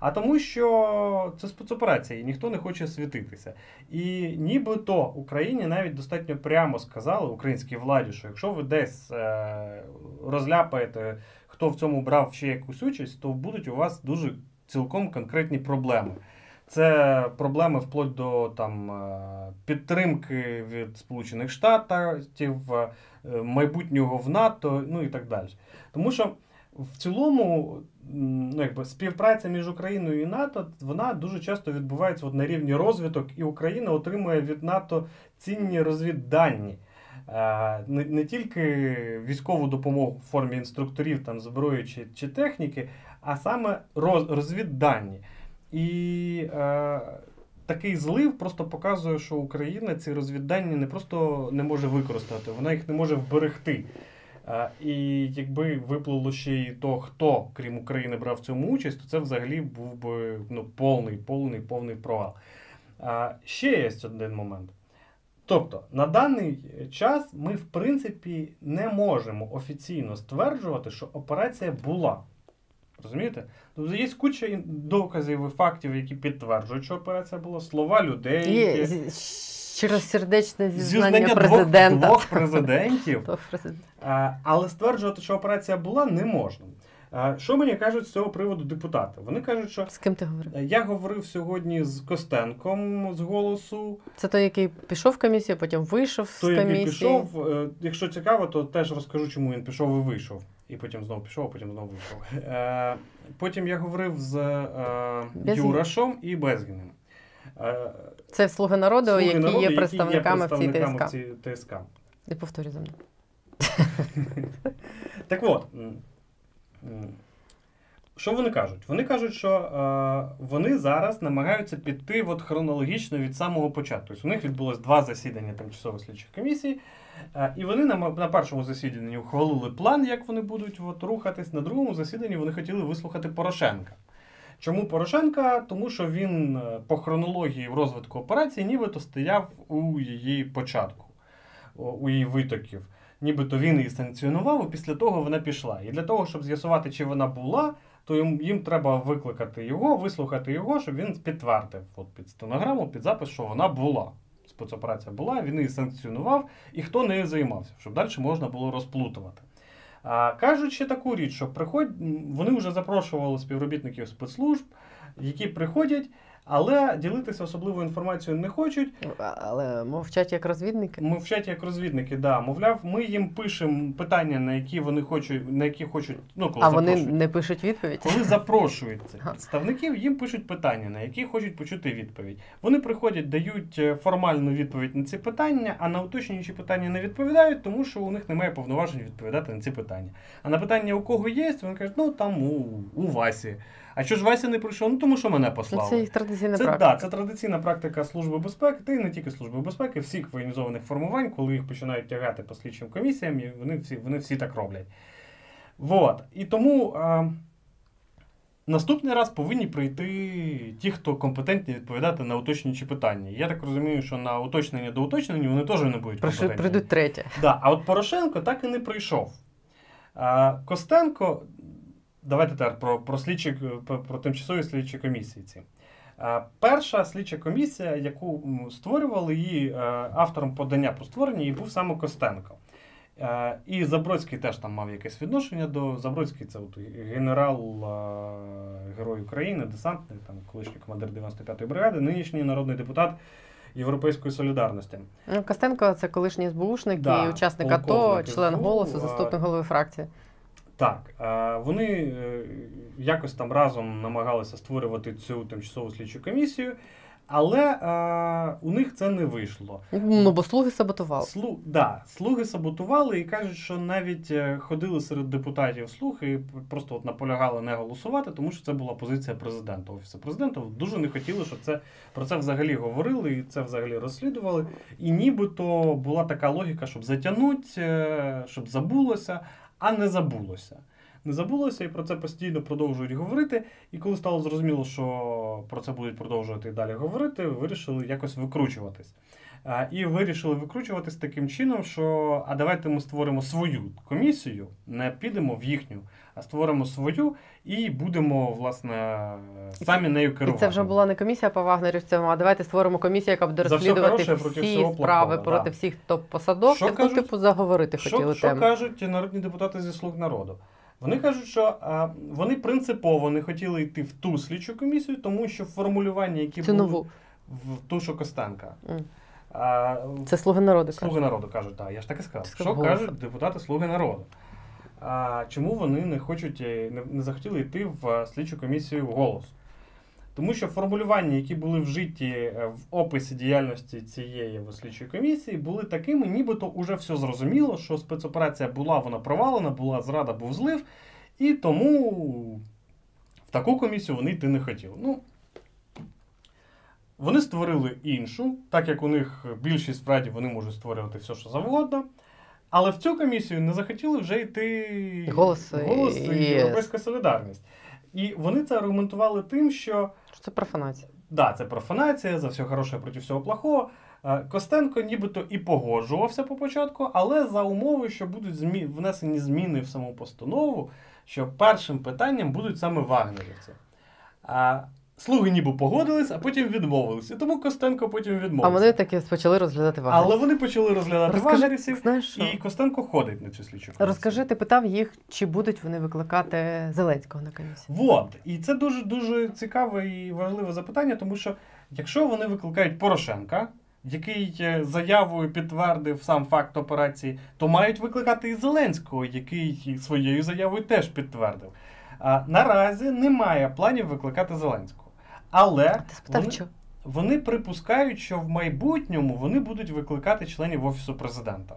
А тому, що це спецоперація, і ніхто не хоче світитися. І нібито Україні навіть достатньо прямо сказали українській владі, що якщо ви десь е- розляпаєте, хто в цьому брав ще якусь участь, то будуть у вас дуже цілком конкретні проблеми. Це проблеми вплоть до там, е, підтримки від Сполучених Штатів, е, майбутнього в НАТО, ну і так далі. Тому що в цілому ну, якби, співпраця між Україною і НАТО вона дуже часто відбувається от на рівні розвиток, і Україна отримує від НАТО цінні розвіддані. е, не, не тільки військову допомогу в формі інструкторів, там, зброї чи, чи техніки, а саме роз, розвіддані. І е, такий злив просто показує, що Україна ці розвіддані не просто не може використати, вона їх не може вберегти. І якби виплило ще й то, хто, крім України, брав в цьому участь, то це взагалі був би ну, повний, повний, повний провал. А, ще є один момент. Тобто, на даний час ми, в принципі, не можемо офіційно стверджувати, що операція була. Розумієте? Тобто є куча доказів і фактів, які підтверджують, що операція була, слова людей. Є які- щиросердечне зізнання зізнання президента. двох президентів. Двох президентів. Але стверджувати, що операція була, не можна. Що мені кажуть з цього приводу депутати? Вони кажуть, що З ким ти говорив? е, я говорив сьогодні з Костенком з голосу. Це той, який пішов в комісію, потім вийшов з Той, який комісії. пішов. Е, Якщо цікаво, то теж розкажу, чому він пішов і вийшов. І потім знову пішов, а потім знову вийшов. Е, Потім я говорив з Безгін. Юрашом і Безгіним. Це слуги народу, «Слуги які народу», є представниками в цій представниками ТСК. в цій ТСК. І повторюй за мною. Так от, м, що вони кажуть? Вони кажуть, що е, вони зараз намагаються піти от хронологічно від самого початку. Тобто у них відбулось два засідання тимчасової слідчих комісій, е, і вони на, м- на першому засіданні ухвалили план, як вони будуть от, рухатись. На другому засіданні вони хотіли вислухати Порошенка. Чому Порошенка? Тому що він е, по хронології в розвитку операції нібито стояв у її початку, у- її витоків нібито він її санкціонував, і після того вона пішла. І для того, щоб з'ясувати, чи вона була, то їм, їм треба викликати його, вислухати його, щоб він підтвердив от під стенограму, під запис, що вона була. Спецоперація була, він її санкціонував, і хто нею займався, щоб далі можна було розплутувати. А, кажуть ще таку річ, що приходь, вони вже запрошували співробітників спецслужб, які приходять, але ділитися особливою інформацією не хочуть. Але мовчать як розвідники. Мовчать як розвідники, да. Мовляв, ми їм пишемо питання, на які вони хочуть, на які хочуть, ну коли А вони не пишуть відповідь. Коли запрошують цих представників, їм пишуть питання, на які хочуть почути відповідь. Вони приходять, дають е, формальну відповідь на ці питання, а на уточнюючі питання не відповідають, тому що у них немає повноважень відповідати на ці питання. А на питання, у кого є, вони кажуть, ну там у, у Васі. А що ж Вася не прийшов? Ну тому що мене послали. Це їх традиційна Це, практика. да, це традиційна практика Служби безпеки, та й не тільки Служби безпеки, всіх воєнізованих формувань, коли їх починають тягати по слідчим комісіям, і вони всі, вони всі так роблять. Вот. І тому а, наступний раз повинні прийти ті, хто компетентні відповідати на уточнюючі питання. Я так розумію, що на уточнення до уточнення вони теж не будуть компетентні. Прийдуть третє. Да, а от Порошенко так і не прийшов. А, Костенко, давайте тепер про, про, слідчі, про, про тимчасові слідчі комісії. Ці. Перша слідча комісія, яку створювали, її е, автором подання про створення її був саме Костенко. Е, і Забродський теж там мав якесь відношення до Забродський це от генерал, е, герой України, десантний, там колишній командир 95-ї бригади, нинішній народний депутат Європейської солідарності. Ну, Костенко це колишній СБУшник Да, і учасник АТО, член голосу, заступник голови фракції. Так, е, вони е, якось там разом намагалися створювати цю тимчасову слідчу комісію, але е, у них це не вийшло. Ну, бо слуги саботували. Слу, да, слуги саботували і кажуть, що навіть ходили серед депутатів слуги і просто от наполягали не голосувати, тому що це була позиція президента, офісу президента. Дуже не хотіли, щоб це про це взагалі говорили і це взагалі розслідували. І нібито була така логіка, щоб затягнути, щоб забулося, а не забулося. Не забулося і про це постійно продовжують говорити. І коли стало зрозуміло, що про це будуть продовжувати і далі говорити, вирішили якось викручуватись. І вирішили викручуватись таким чином, що а давайте ми створимо свою комісію, не підемо в їхню, а створимо свою і будемо, власне, самі нею І керувати. це вже була не комісія по вагнерівцям, а давайте створимо комісію, яка буде За все розслідувати хороше всі всього справи плохого, проти да. всіх топ-посадовців. Ну, кажуть? типу, заговорити Що, хотіли що тему. кажуть народні депутати зі слуг народу? Вони кажуть, що а, вони принципово не хотіли йти в ту слідчу комісію, тому що формулювання, які були нову. в ту, що Костенка. М. А, Це слуги народу. Слуги кажуть. народу кажуть, так, я ж так і сказав. Що кажуть депутати Слуги народу? А, чому вони не хочуть, е, не, не захотіли йти в е, слідчу комісію голос? Тому що формулювання, які були вжиті е, в описі діяльності цієї слідчої комісії, були такими, нібито уже все зрозуміло, що спецоперація була, вона провалена, була зрада, був злив, і тому в таку комісію вони йти не хотіли. Ну, вони створили іншу, так як у них більшість в раді вони можуть створювати все, що завгодно. Але в цю комісію не захотіли вже йти Голос і Європейська солідарність. І вони це аргументували тим, що Що це профанація? да, це профанація, за все хороше проти всього плохого. Е, Костенко нібито і погоджувався по початку, але за умови, що будуть змі... внесені зміни в саму постанову, що першим питанням будуть саме вагнерівці. А слуги ніби погодились, а потім відмовились. І тому Костенко потім відмовився. А вони таки почали розглядати Але вони почали розглядати Розкажи, вагнерівців, знаєш і Костенко ходить на цю слідчу комісію. Розкажи, ти питав їх, чи будуть вони викликати Зеленського на комісію? Вот. І це дуже дуже цікаве і важливе запитання, тому що якщо вони викликають Порошенка, який е, заявою підтвердив сам факт операції, то мають викликати і Зеленського, який своєю заявою теж підтвердив. А, наразі немає планів викликати Зеленського. Але Ти спитав, вони, що? вони припускають, що в майбутньому вони будуть викликати членів Офісу президента.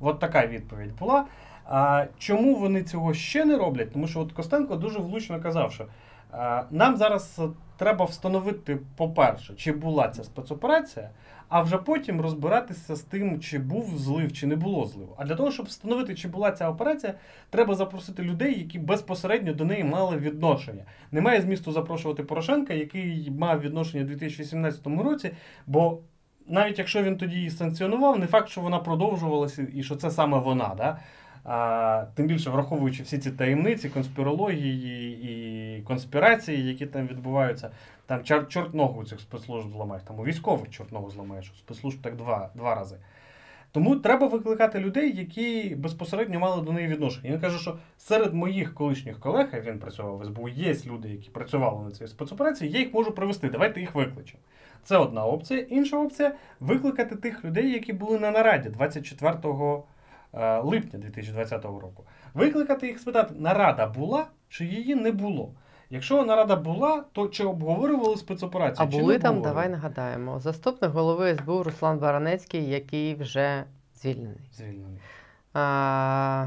От така відповідь була. А, чому вони цього ще не роблять? Тому що от Костенко дуже влучно казав, що а, нам зараз треба встановити, по-перше, чи була ця спецоперація, а вже потім розбиратися з тим, чи був злив, чи не було зливу. А для того, щоб встановити, чи була ця операція, треба запросити людей, які безпосередньо до неї мали відношення. Немає змісту запрошувати Порошенка, який мав відношення у 2017 році, бо навіть якщо він тоді її санкціонував, не факт, що вона продовжувалася і що це саме вона. Да? А, тим більше враховуючи всі ці таємниці, конспірології і конспірації, які там відбуваються, там чор, чорт ногу у цих спецслужб зламаєш, там у військових чорт зламаєш, у спецслужб так два, два рази. Тому треба викликати людей, які безпосередньо мали до неї відношення. Він каже, що серед моїх колишніх колег, а він працював в СБУ, є люди, які працювали на цій спецоперації, я їх можу привести. Давайте їх викличемо. Це одна опція. Інша опція викликати тих людей, які були на нараді 24 е, липня 2020 року. Викликати їх спитати, нарада була чи її не було. Якщо нарада була, то чи обговорювали спецоперацію? А чи були не там, давай нагадаємо, заступник голови СБУ Руслан Баранецький, який вже звільнений. Звільнений. А,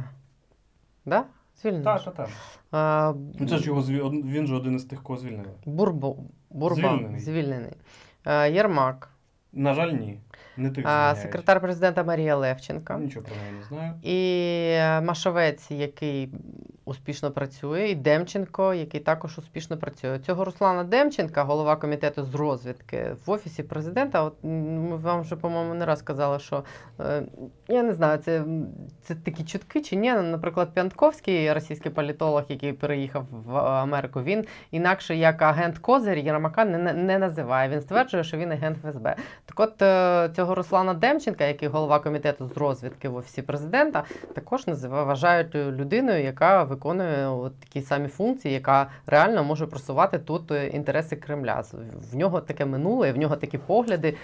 да? Звільнений. Так, так, так. А, Ну це ж його він же один із тих, кого звільнили. Бурбо, Бурба, Звільнений. звільнений. А, Єрмак, На жаль, ні. Не тих а, секретар президента Марія Левченка. Нічого про неї не знаю. І е, Машовець, який успішно працює, і Демченко, який також успішно працює. Цього Руслана Демченка, голова комітету з розвідки в офісі президента. От ми вам вже, по-моєму, не раз казали, що е, я не знаю, це, це такі чутки чи ні. Наприклад, Пянтковський, російський політолог, який переїхав в Америку, він інакше як агент Козир Єрмака не, не називає. Він стверджує, що він агент ФСБ. Так от е, цього Руслана Демченка, який голова комітету з розвідки в офісі президента, також називає, вважають людиною, яка виконує от такі самі функції, яка реально може просувати тут е, інтереси Кремля. В нього таке минуле, в нього такі погляди,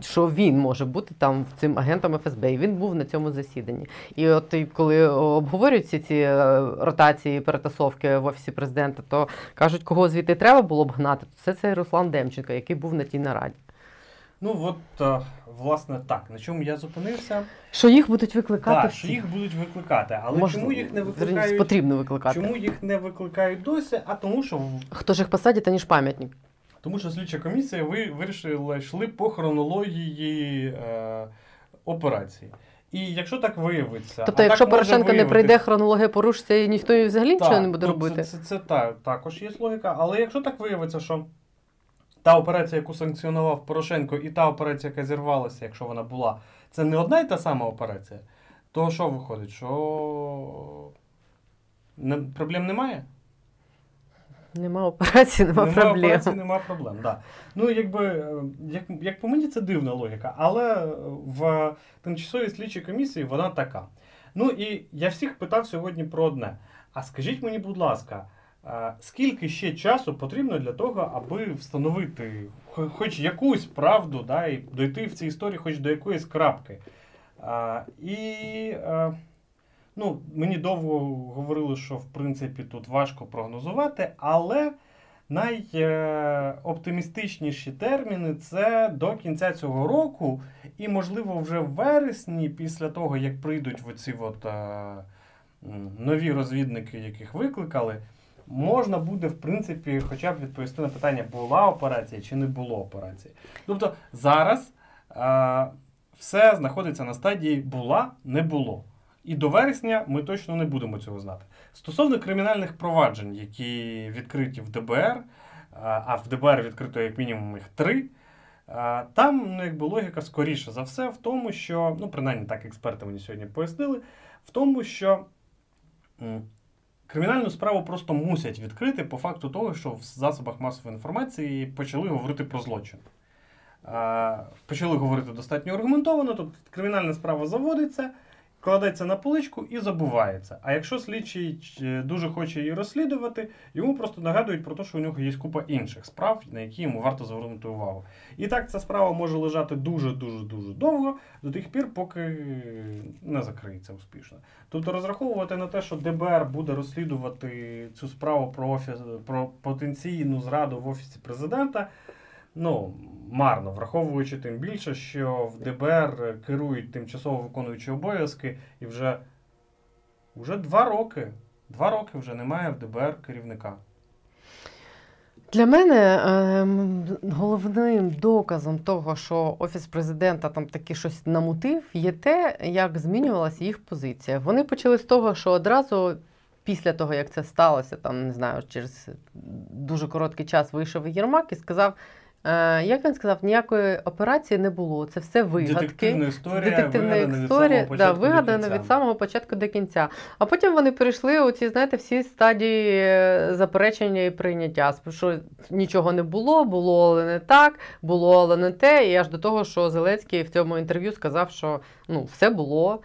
що він може бути там цим агентом ФСБ. І він був на цьому засіданні. І от коли обговорюються ці е, ротації, перетасовки в офісі президента, то кажуть, кого звідти треба було б гнати, то це цей Руслан Демченко, який був на тій нараді. Ну от, е, власне, так. На чому я зупинився? Що їх будуть викликати Так, що їх будуть викликати. Але Можливо, чому їх не викликають? потрібно викликати. Чому їх не викликають досі? А тому, що Хто ж їх посадить, аніж пам'ятник. тому що слідча комісія ви вирішила йшли по хронології е, операції. І якщо так виявиться, Тобто, а якщо так Порошенко не прийде, хронологія порушиться і ніхто взагалі нічого не буде робити. Це, це, це та, також є логіка. Але якщо так виявиться, що та операція, яку санкціонував Порошенко, і та операція, яка зірвалася, якщо вона була, це не одна і та сама операція, то що виходить? Що не, проблем немає? Нема операції, нема, проблем. операції, нема проблем. Да. Ну, якби, е, як, як по мені, це дивна логіка, але в тимчасовій слідчій комісії вона така. Ну і я всіх питав сьогодні про одне. А скажіть мені, будь ласка, е, скільки ще часу потрібно для того, аби встановити хоч якусь правду, да, і дойти в цій історії хоч до якоїсь крапки? А, і е, ну, мені довго говорили, що в принципі тут важко прогнозувати, але найоптимістичніші терміни це до кінця цього року, і, можливо, вже в вересні, після того, як прийдуть оці от, е, нові розвідники, яких викликали, можна буде, в принципі, хоча б відповісти на питання, була операція чи не було операції. Тобто зараз е, все знаходиться на стадії була, не було. І до вересня ми точно не будемо цього знати. Стосовно кримінальних проваджень, які відкриті в ДБР, а в ДБР відкрито як мінімум їх три. Там ну, якби логіка скоріше за все в тому, що, ну, принаймні так експерти мені сьогодні пояснили, в тому, що кримінальну справу просто мусять відкрити по факту того, що в засобах масової інформації почали говорити про злочин. Почали говорити достатньо аргументовано, тобто кримінальна справа заводиться кладеться на поличку і забувається. А якщо слідчий дуже хоче її розслідувати, йому просто нагадують про те, що у нього є купа інших справ, на які йому варто звернути увагу. І так ця справа може лежати дуже-дуже дуже довго, до тих пір, поки не закриється успішно. Тобто розраховувати на те, що ДБР буде розслідувати цю справу про офіс про потенційну зраду в офісі президента ну, марно, враховуючи тим більше, що в ДБР керують тимчасово виконуючі обов'язки, і вже вже два роки. Два роки вже немає в ДБР керівника. Для мене е, головним доказом того, що офіс президента там таки щось намутив, є те, як змінювалася їх позиція. Вони почали з того, що одразу після того, як це сталося, там не знаю, через дуже короткий час вийшов Єрмак і сказав: як він сказав, ніякої операції не було. Це все вигадки. Детективна історія, Детективна історія, від да, вигадана від самого початку до кінця. А потім вони перейшли у ці, знаєте, всі стадії е, заперечення і прийняття. Що нічого не було, було, але не так, було, але не те. І аж до того, що Зеленський в цьому інтерв'ю сказав, що ну, все було.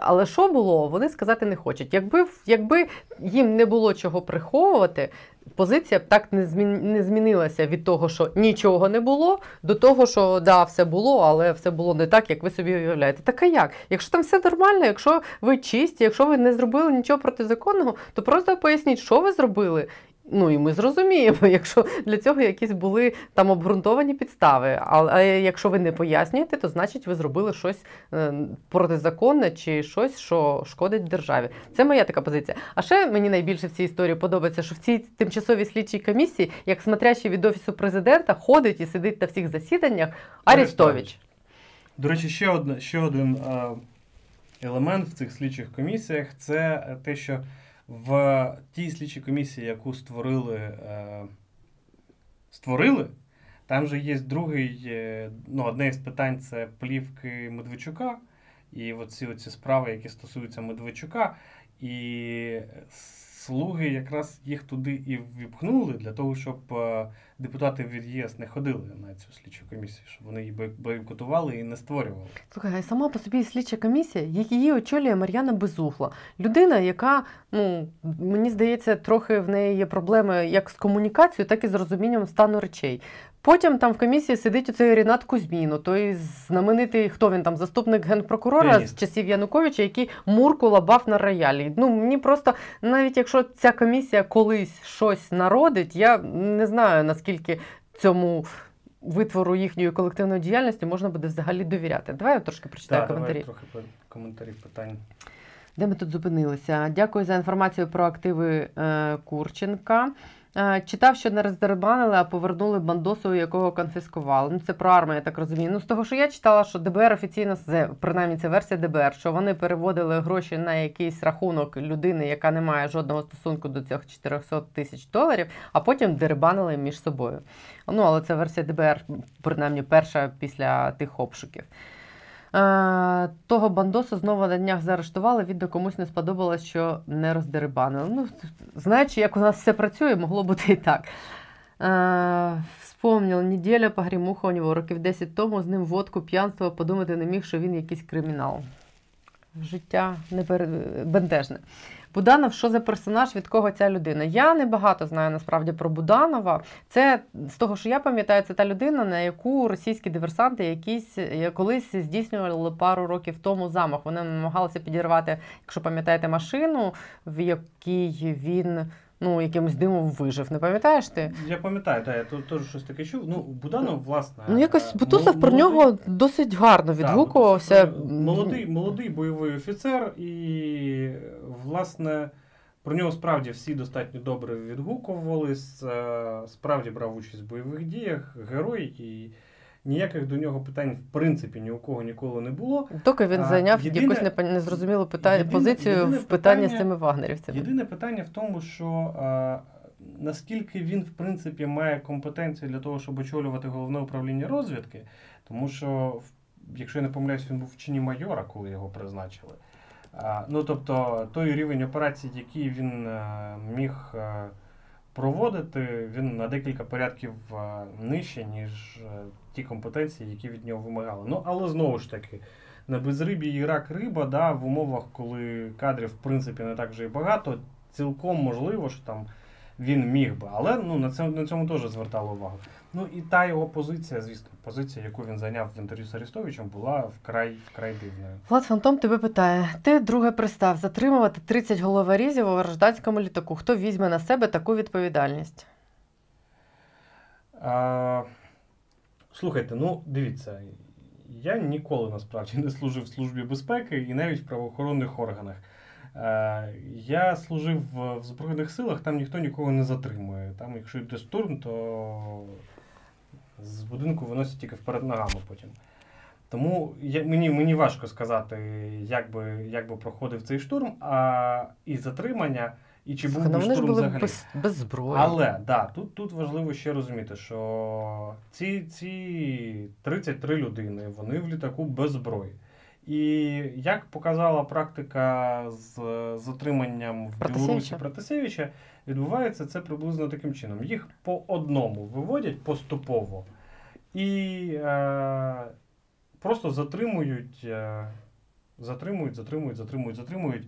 Але що було, вони сказати не хочуть. Якби якби їм не було чого приховувати, позиція б так не змін, не змінилася від того, що нічого не було, до того, що да, все було, але все було не так, як ви собі уявляєте. Так а як? Якщо там все нормально, якщо ви чисті, якщо ви не зробили нічого протизаконного, то просто поясніть, що ви зробили, Ну і ми зрозуміємо, якщо для цього якісь були там обґрунтовані підстави. Але якщо ви не пояснюєте, то значить ви зробили щось е, протизаконне чи щось, що шкодить державі. Це моя така позиція. А ще мені найбільше в цій історії подобається, що в цій тимчасовій слідчій комісії, як смотрящий від офісу президента, ходить і сидить на всіх засіданнях Арістович. До речі, ще одне ще один е, елемент в цих слідчих комісіях це те, що в тій слідчій комісії, яку створили, е, створили, там же є другий, е, ну, одне із питань це плівки Медведчука. І оці, оці справи, які стосуються Медведчука. І слуги якраз їх туди і віпхнули для того, щоб е, депутати від ЄС не ходили на цю слідчу комісію, щоб вони її бойкотували і не створювали. Слухай, сама по собі слідча комісія, її очолює Мар'яна Безухла. Людина, яка, ну мені здається, трохи в неї є проблеми як з комунікацією, так і з розумінням стану речей. Потім там в комісії сидить оцей Рінат Кузьміно, той знаменитий, хто він там, заступник генпрокурора Пеніст. з часів Януковича, який мурку лабав на роялі. Ну мені просто, навіть якщо ця комісія колись щось народить, я не знаю наскільки цьому. Витвору їхньої колективної діяльності можна буде взагалі довіряти. Давай я трошки прочитаю да, коментарі. Давай трохи коментарів питань. Де ми тут зупинилися? Дякую за інформацію про активи е, Курченка. Е, читав, що не роздербанили, а повернули бандосу, якого конфіскували. Ну це про армію, я так розумію. Ну з того, що я читала, що ДБР офіційно принаймні це версія ДБР, що вони переводили гроші на якийсь рахунок людини, яка не має жодного стосунку до цих 400 тисяч доларів, а потім дербанили між собою. Ну але це версія ДБР, принаймні перша після тих обшуків. Е, того бандосу знову на днях заарештували, відео комусь не сподобалось, що не роздерибанили. Ну, знаючи, як у нас все працює, могло бути і так. Е, вспомнив, неділя погрімуха у нього років 10 тому з ним водку, п'янство, подумати не міг, що він якийсь кримінал. Життя не бентежне. Буданов, що за персонаж, від кого ця людина? Я не багато знаю насправді про Буданова. Це з того, що я пам'ятаю, це та людина, на яку російські диверсанти якісь е, колись здійснювали пару років тому замах. Вони намагалися підірвати, якщо пам'ятаєте, машину, в якій він ну, якимось димом вижив. Не пам'ятаєш ти? Я пам'ятаю, так, я тут теж щось таке чув. Ну, Буданов, власне. Ну, якось е, Бутусов про нього досить гарно відгукувався. Е, Молодий, молодий бойовий офіцер, і, власне, про нього справді всі достатньо добре відгукувались. е, Справді брав участь в бойових діях, герой, і ніяких до нього питань, в принципі, ні у кого ніколи не було. Доки він А, зайняв єдине- якусь незрозумілу питання, єдине- позицію єдине в питанні з цими вагнерівцями. Єдине питання в тому, що е, наскільки він, в принципі, має компетенцію для того, щоб очолювати головне управління розвідки, тому що, якщо я не помиляюсь, він був в чині майора, коли його призначили. А, ну, тобто, той рівень операцій, який він е, міг е, проводити, він на декілька порядків е, нижче, ніж ті компетенції, які від нього вимагали. Ну, але знову ж таки, на безрибі і рак риба, да, в умовах, коли кадрів, в принципі, не так вже і багато, цілком можливо, що там він міг би. Але ну, на, цьому, на цьому теж звертали увагу. Ну і та його позиція, звісно, позиція, яку він зайняв в інтерв'ю з Арестовичем, була вкрай, вкрай дивною. Влад Фантом тебе питає: ти друге пристав затримувати 30 головорізів у гражданському літаку. Хто візьме на себе таку відповідальність? А, слухайте, ну дивіться, я ніколи насправді не служив в Службі безпеки і навіть в правоохоронних органах. Е, я служив в, Збройних силах, там ніхто нікого не затримує. Там, якщо йде штурм, то з будинку виносять тільки вперед ногами потім. Тому я, мені, мені важко сказати, як би, як би проходив цей штурм, а і затримання, і чи був ну би штурм були взагалі. без, без зброї. Але да, тут, тут важливо ще розуміти, що ці, ці 33 людини вони в літаку без зброї. І як показала практика з затриманням в Білорусі Протасевича, відбувається це приблизно таким чином. Їх по одному виводять поступово і е, просто затримують, е, затримують, затримують, затримують, затримують.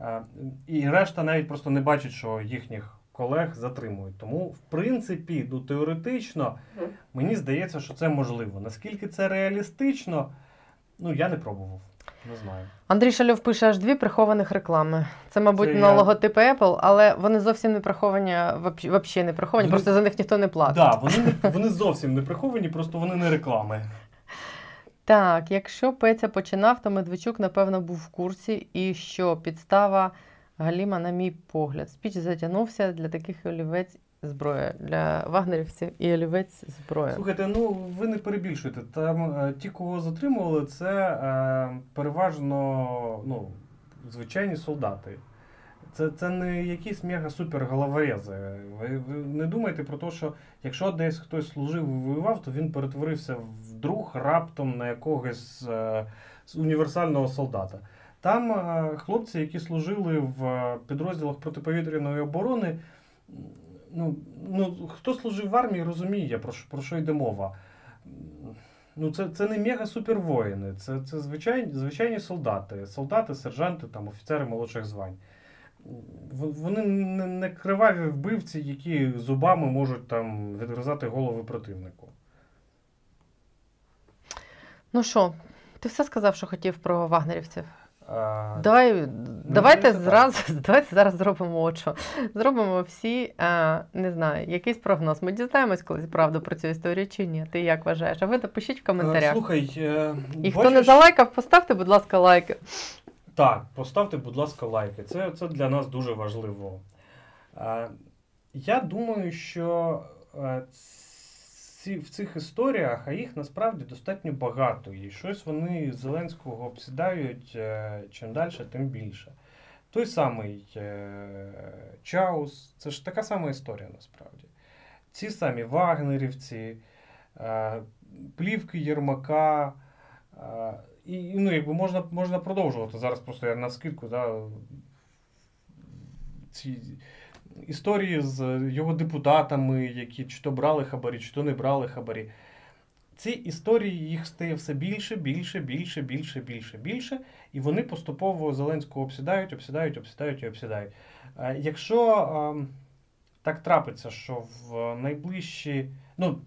Е, І решта навіть просто не бачить, що їхніх колег затримують. Тому, в принципі, ну, теоретично, мені здається, що це можливо. Наскільки це реалістично, ну я не пробував. Не знаю. Андрій Шальов пише аж дві прихованих реклами. Це, мабуть, Це на я- логотипи Apple, але вони зовсім не приховані, взагалі не приховані, Вони- просто за них ніхто не платить. Так, да, вони, не- вони зовсім не приховані, просто вони не реклами. Так, якщо Петя починав, то Медведчук, напевно, був в курсі, і що підстава Галіма, на мій погляд. Спіч затягнувся для таких олівець зброя. Для вагнерівців і олівець зброя. Слухайте, ну ви не перебільшуєте. Там е, ті, кого затримували, це е, переважно ну, звичайні солдати. Це, це не якісь мега-супер головорези. Ви, ви не думайте про те, що якщо десь хтось служив і воював, то він перетворився в друг раптом на якогось е, універсального солдата. Там е, хлопці, які служили в підрозділах протиповітряної оборони, ну, ну, хто служив в армії, розуміє, про що, про що йде мова. Ну, це, це не мега-супер воїни, це, це звичайні, звичайні солдати, солдати, сержанти, там, офіцери молодших звань. Вони не, криваві вбивці, які зубами можуть там відгризати голови противнику. Ну що, ти все сказав, що хотів про вагнерівців? А, Давай, давайте, здається, зразу, давайте зараз зробимо от що. Зробимо всі, а, не знаю, якийсь прогноз. Ми дізнаємось колись правду про цю історію чи ні. Ти як вважаєш? А ви напишіть в коментарях. е, Слухай, е, І хто не залайкав, поставте, будь ласка, лайки. Так, поставте, будь ласка, лайки. Це, це для нас дуже важливо. Е, Я думаю, що е, ці, в цих історіях, а їх насправді достатньо багато. І щось вони Зеленського обсідають е, чим далі, тим більше. Той самий е, Чаус, це ж така сама історія насправді. Ці самі вагнерівці, е, плівки Єрмака. е, і, ну, якби можна, можна продовжувати. Зараз просто я на скидку, да, ці історії з його депутатами, які чи то брали хабарі, чи то не брали хабарі. Ці історії їх стає все більше, більше, більше, більше, більше, більше, і вони поступово Зеленського обсідають, обсідають, обсідають і обсідають. Е, Якщо е, так трапиться, що в найближчі. Ну,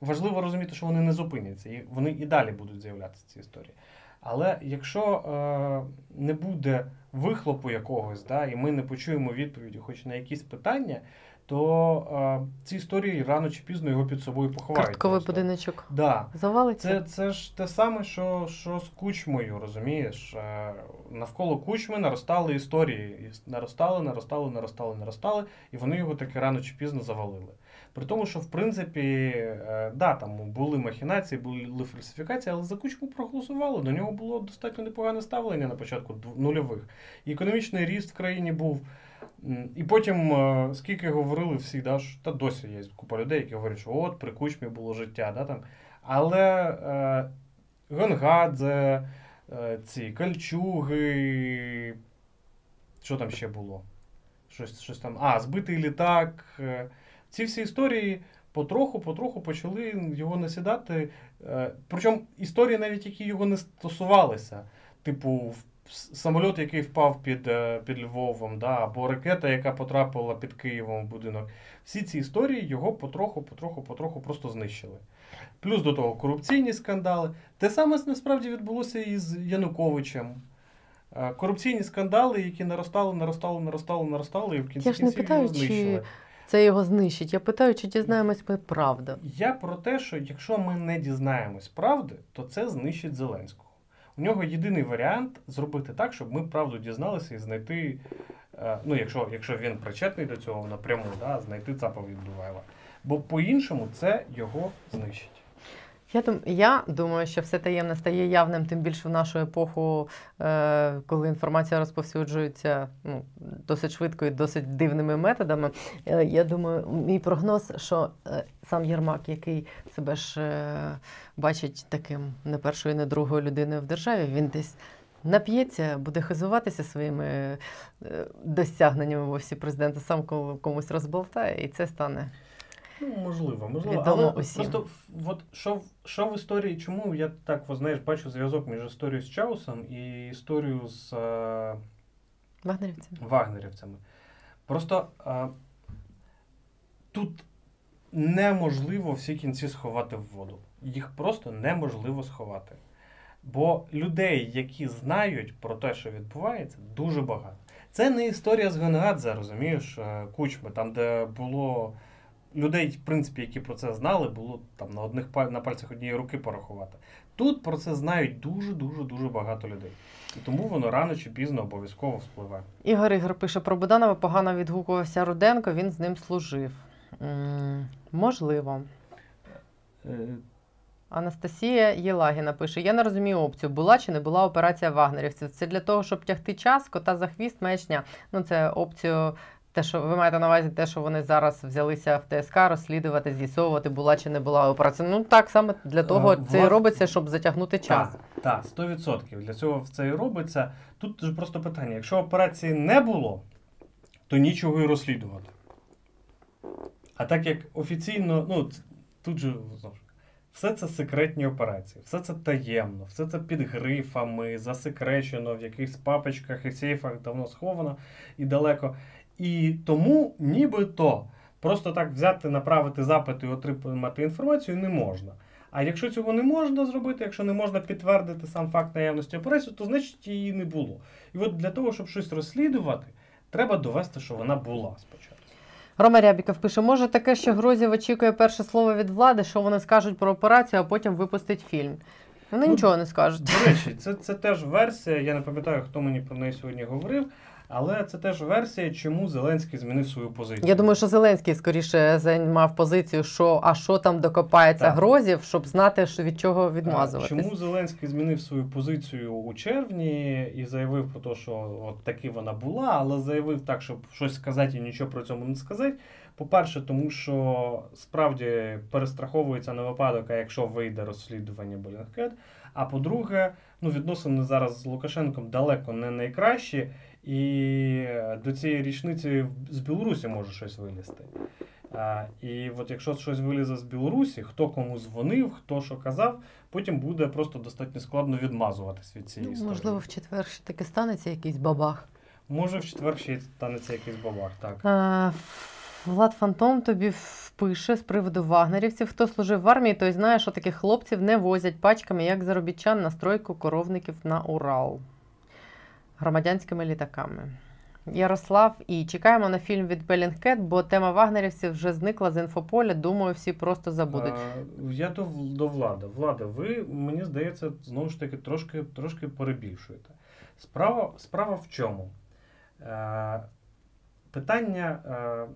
важливо розуміти, що вони не зупиняться, і вони і далі будуть з'являтися ці історії. Але якщо е, не буде вихлопу якогось, да, і ми не почуємо відповіді хоч на якісь питання, то е, ці історії рано чи пізно його під собою поховають. Картковий будиночок Да. завалиться. Це, це ж те саме, що, що з кучмою, розумієш? Е, Навколо кучми наростали історії. Наростали, наростали, наростали, наростали, і вони його таки рано чи пізно завалили. При тому, що в принципі, е, да, там були махінації, були фальсифікації, але за кучму проголосували. До нього було достатньо непогане ставлення на початку нульових. І економічний ріст в країні був. І потім, е, скільки говорили всі, да, що, та досі є купа людей, які говорять, що от при кучмі було життя. Да, там. Але е, Гонгадзе, е, ці кальчуги, що там ще було? Щось, щось там. А, збитий літак. е, Ці всі історії потроху-потроху почали його насідати. Е, Причому історії, навіть які його не стосувалися. Типу, самоліт, який впав під, е, під Львовом, да, або ракета, яка потрапила під Києвом в будинок. Всі ці історії його потроху, потроху, потроху просто знищили. Плюс до того корупційні скандали. Те саме насправді відбулося і з Януковичем. Е, Корупційні скандали, які наростали, наростали, наростали, наростали, і в кінці питаю, його чи- знищили. Це його знищить. Я питаю, чи дізнаємось ми правду. Я про те, що якщо ми не дізнаємось правди, то це знищить Зеленського. У нього єдиний варіант зробити так, щоб ми правду дізналися і знайти, е, ну, якщо, якщо він причетний до цього напряму, да, знайти ЦАПа Відбуваєва. Бо по-іншому це його знищить. Я, я думаю, що все таємне стає явним, тим більше в нашу епоху, е, коли інформація розповсюджується ну, досить швидко і досить дивними методами. Е, я думаю, мій прогноз, що е, сам Єрмак, який себе ж бачить таким не першою, не другою людиною в державі, він десь. Нап'ється, буде хизуватися своїми досягненнями в офісі президента, сам кому- комусь розболтає, і це стане Ну, можливо, можливо. Відомо Але усім. просто от, що, що в історії, чому я так от, знаєш, бачу зв'язок між історією з Чаусом і історією з е, вагнерівцем. вагнерівцями. Просто е, тут неможливо всі кінці сховати в воду. Їх просто неможливо сховати. Бо людей, які знають про те, що відбувається, дуже багато. Це не історія з Гонгадзе, розумієш, е, кучми, там, де було людей, в принципі, які про це знали, було там на одних на пальцях однієї руки порахувати. Тут про це знають дуже, дуже, дуже багато людей. І тому воно рано чи пізно обов'язково вспливає. Ігор Ігор пише про Буданова погано відгукувався Руденко, він з ним служив. М, можливо. Е, Анастасія Єлагіна пише: Я не розумію опцію, була чи не була операція вагнерівців. Це для того, щоб тягти час, кота за хвіст, маячня. Ну, це опцію. Те, що ви маєте на увазі, те, що вони зараз взялися в ТСК розслідувати, з'ясовувати, була чи не була операція. Ну так саме для того Е, це і влас- робиться, щоб затягнути час. Так, так, 100%. Для цього це і робиться. Тут ж просто питання: якщо операції не було, то нічого і розслідувати. А так як офіційно, ну ц- тут же знову ж, все це секретні операції, все це таємно, все це під грифами, засекречено, в якихось папочках і сейфах давно сховано і далеко. І тому нібито просто так взяти, направити запит і отримати інформацію не можна. А якщо цього не можна зробити, якщо не можна підтвердити сам факт наявності операції, то значить її не було. І от для того, щоб щось розслідувати, треба довести, що вона була спочатку. Рома Рябіков пише: може таке, що Грозів очікує перше слово від влади, що вони скажуть про операцію, а потім випустить фільм. Вони Ну, нічого не скажуть. До речі, це, це теж версія. Я не пам'ятаю, хто мені про неї сьогодні говорив, але це теж версія, чому Зеленський змінив свою позицію. Я думаю, що Зеленський скоріше займав позицію, що а що там докопається Так. Грозів, щоб знати, що від чого відмазуватись. Чому Зеленський змінив свою позицію у червні і заявив про те, що от таки вона була, але заявив так, щоб щось сказати і нічого про цьому не сказати. По-перше, тому що справді перестраховується на випадок, а якщо вийде розслідування Белінгкет. А по-друге, ну відносини зараз з Лукашенком далеко не найкращі, і до цієї річниці з Білорусі може щось вилізти. А, і от якщо щось вилізе з Білорусі, хто кому дзвонив, хто що казав, потім буде просто достатньо складно відмазуватись від цієї Ну, історії. можливо, в четвер ще таки станеться якийсь бабах. Може, в четвер ще станеться якийсь бабах, так. А, Влад Фантом тобі пише з приводу вагнерівців. Хто служив в армії, той знає, що таких хлопців не возять пачками, як заробітчан на стройку коровників на Урал. Громадянськими літаками. Ярослав і чекаємо на фільм від Белінгкет, бо тема вагнерівців вже зникла з інфополя. Думаю, всі просто забудуть. А, я до, до влади. Влада, ви, мені здається, знову ж таки трошки трошки перебільшуєте. Справа справа в чому? Е, Питання е,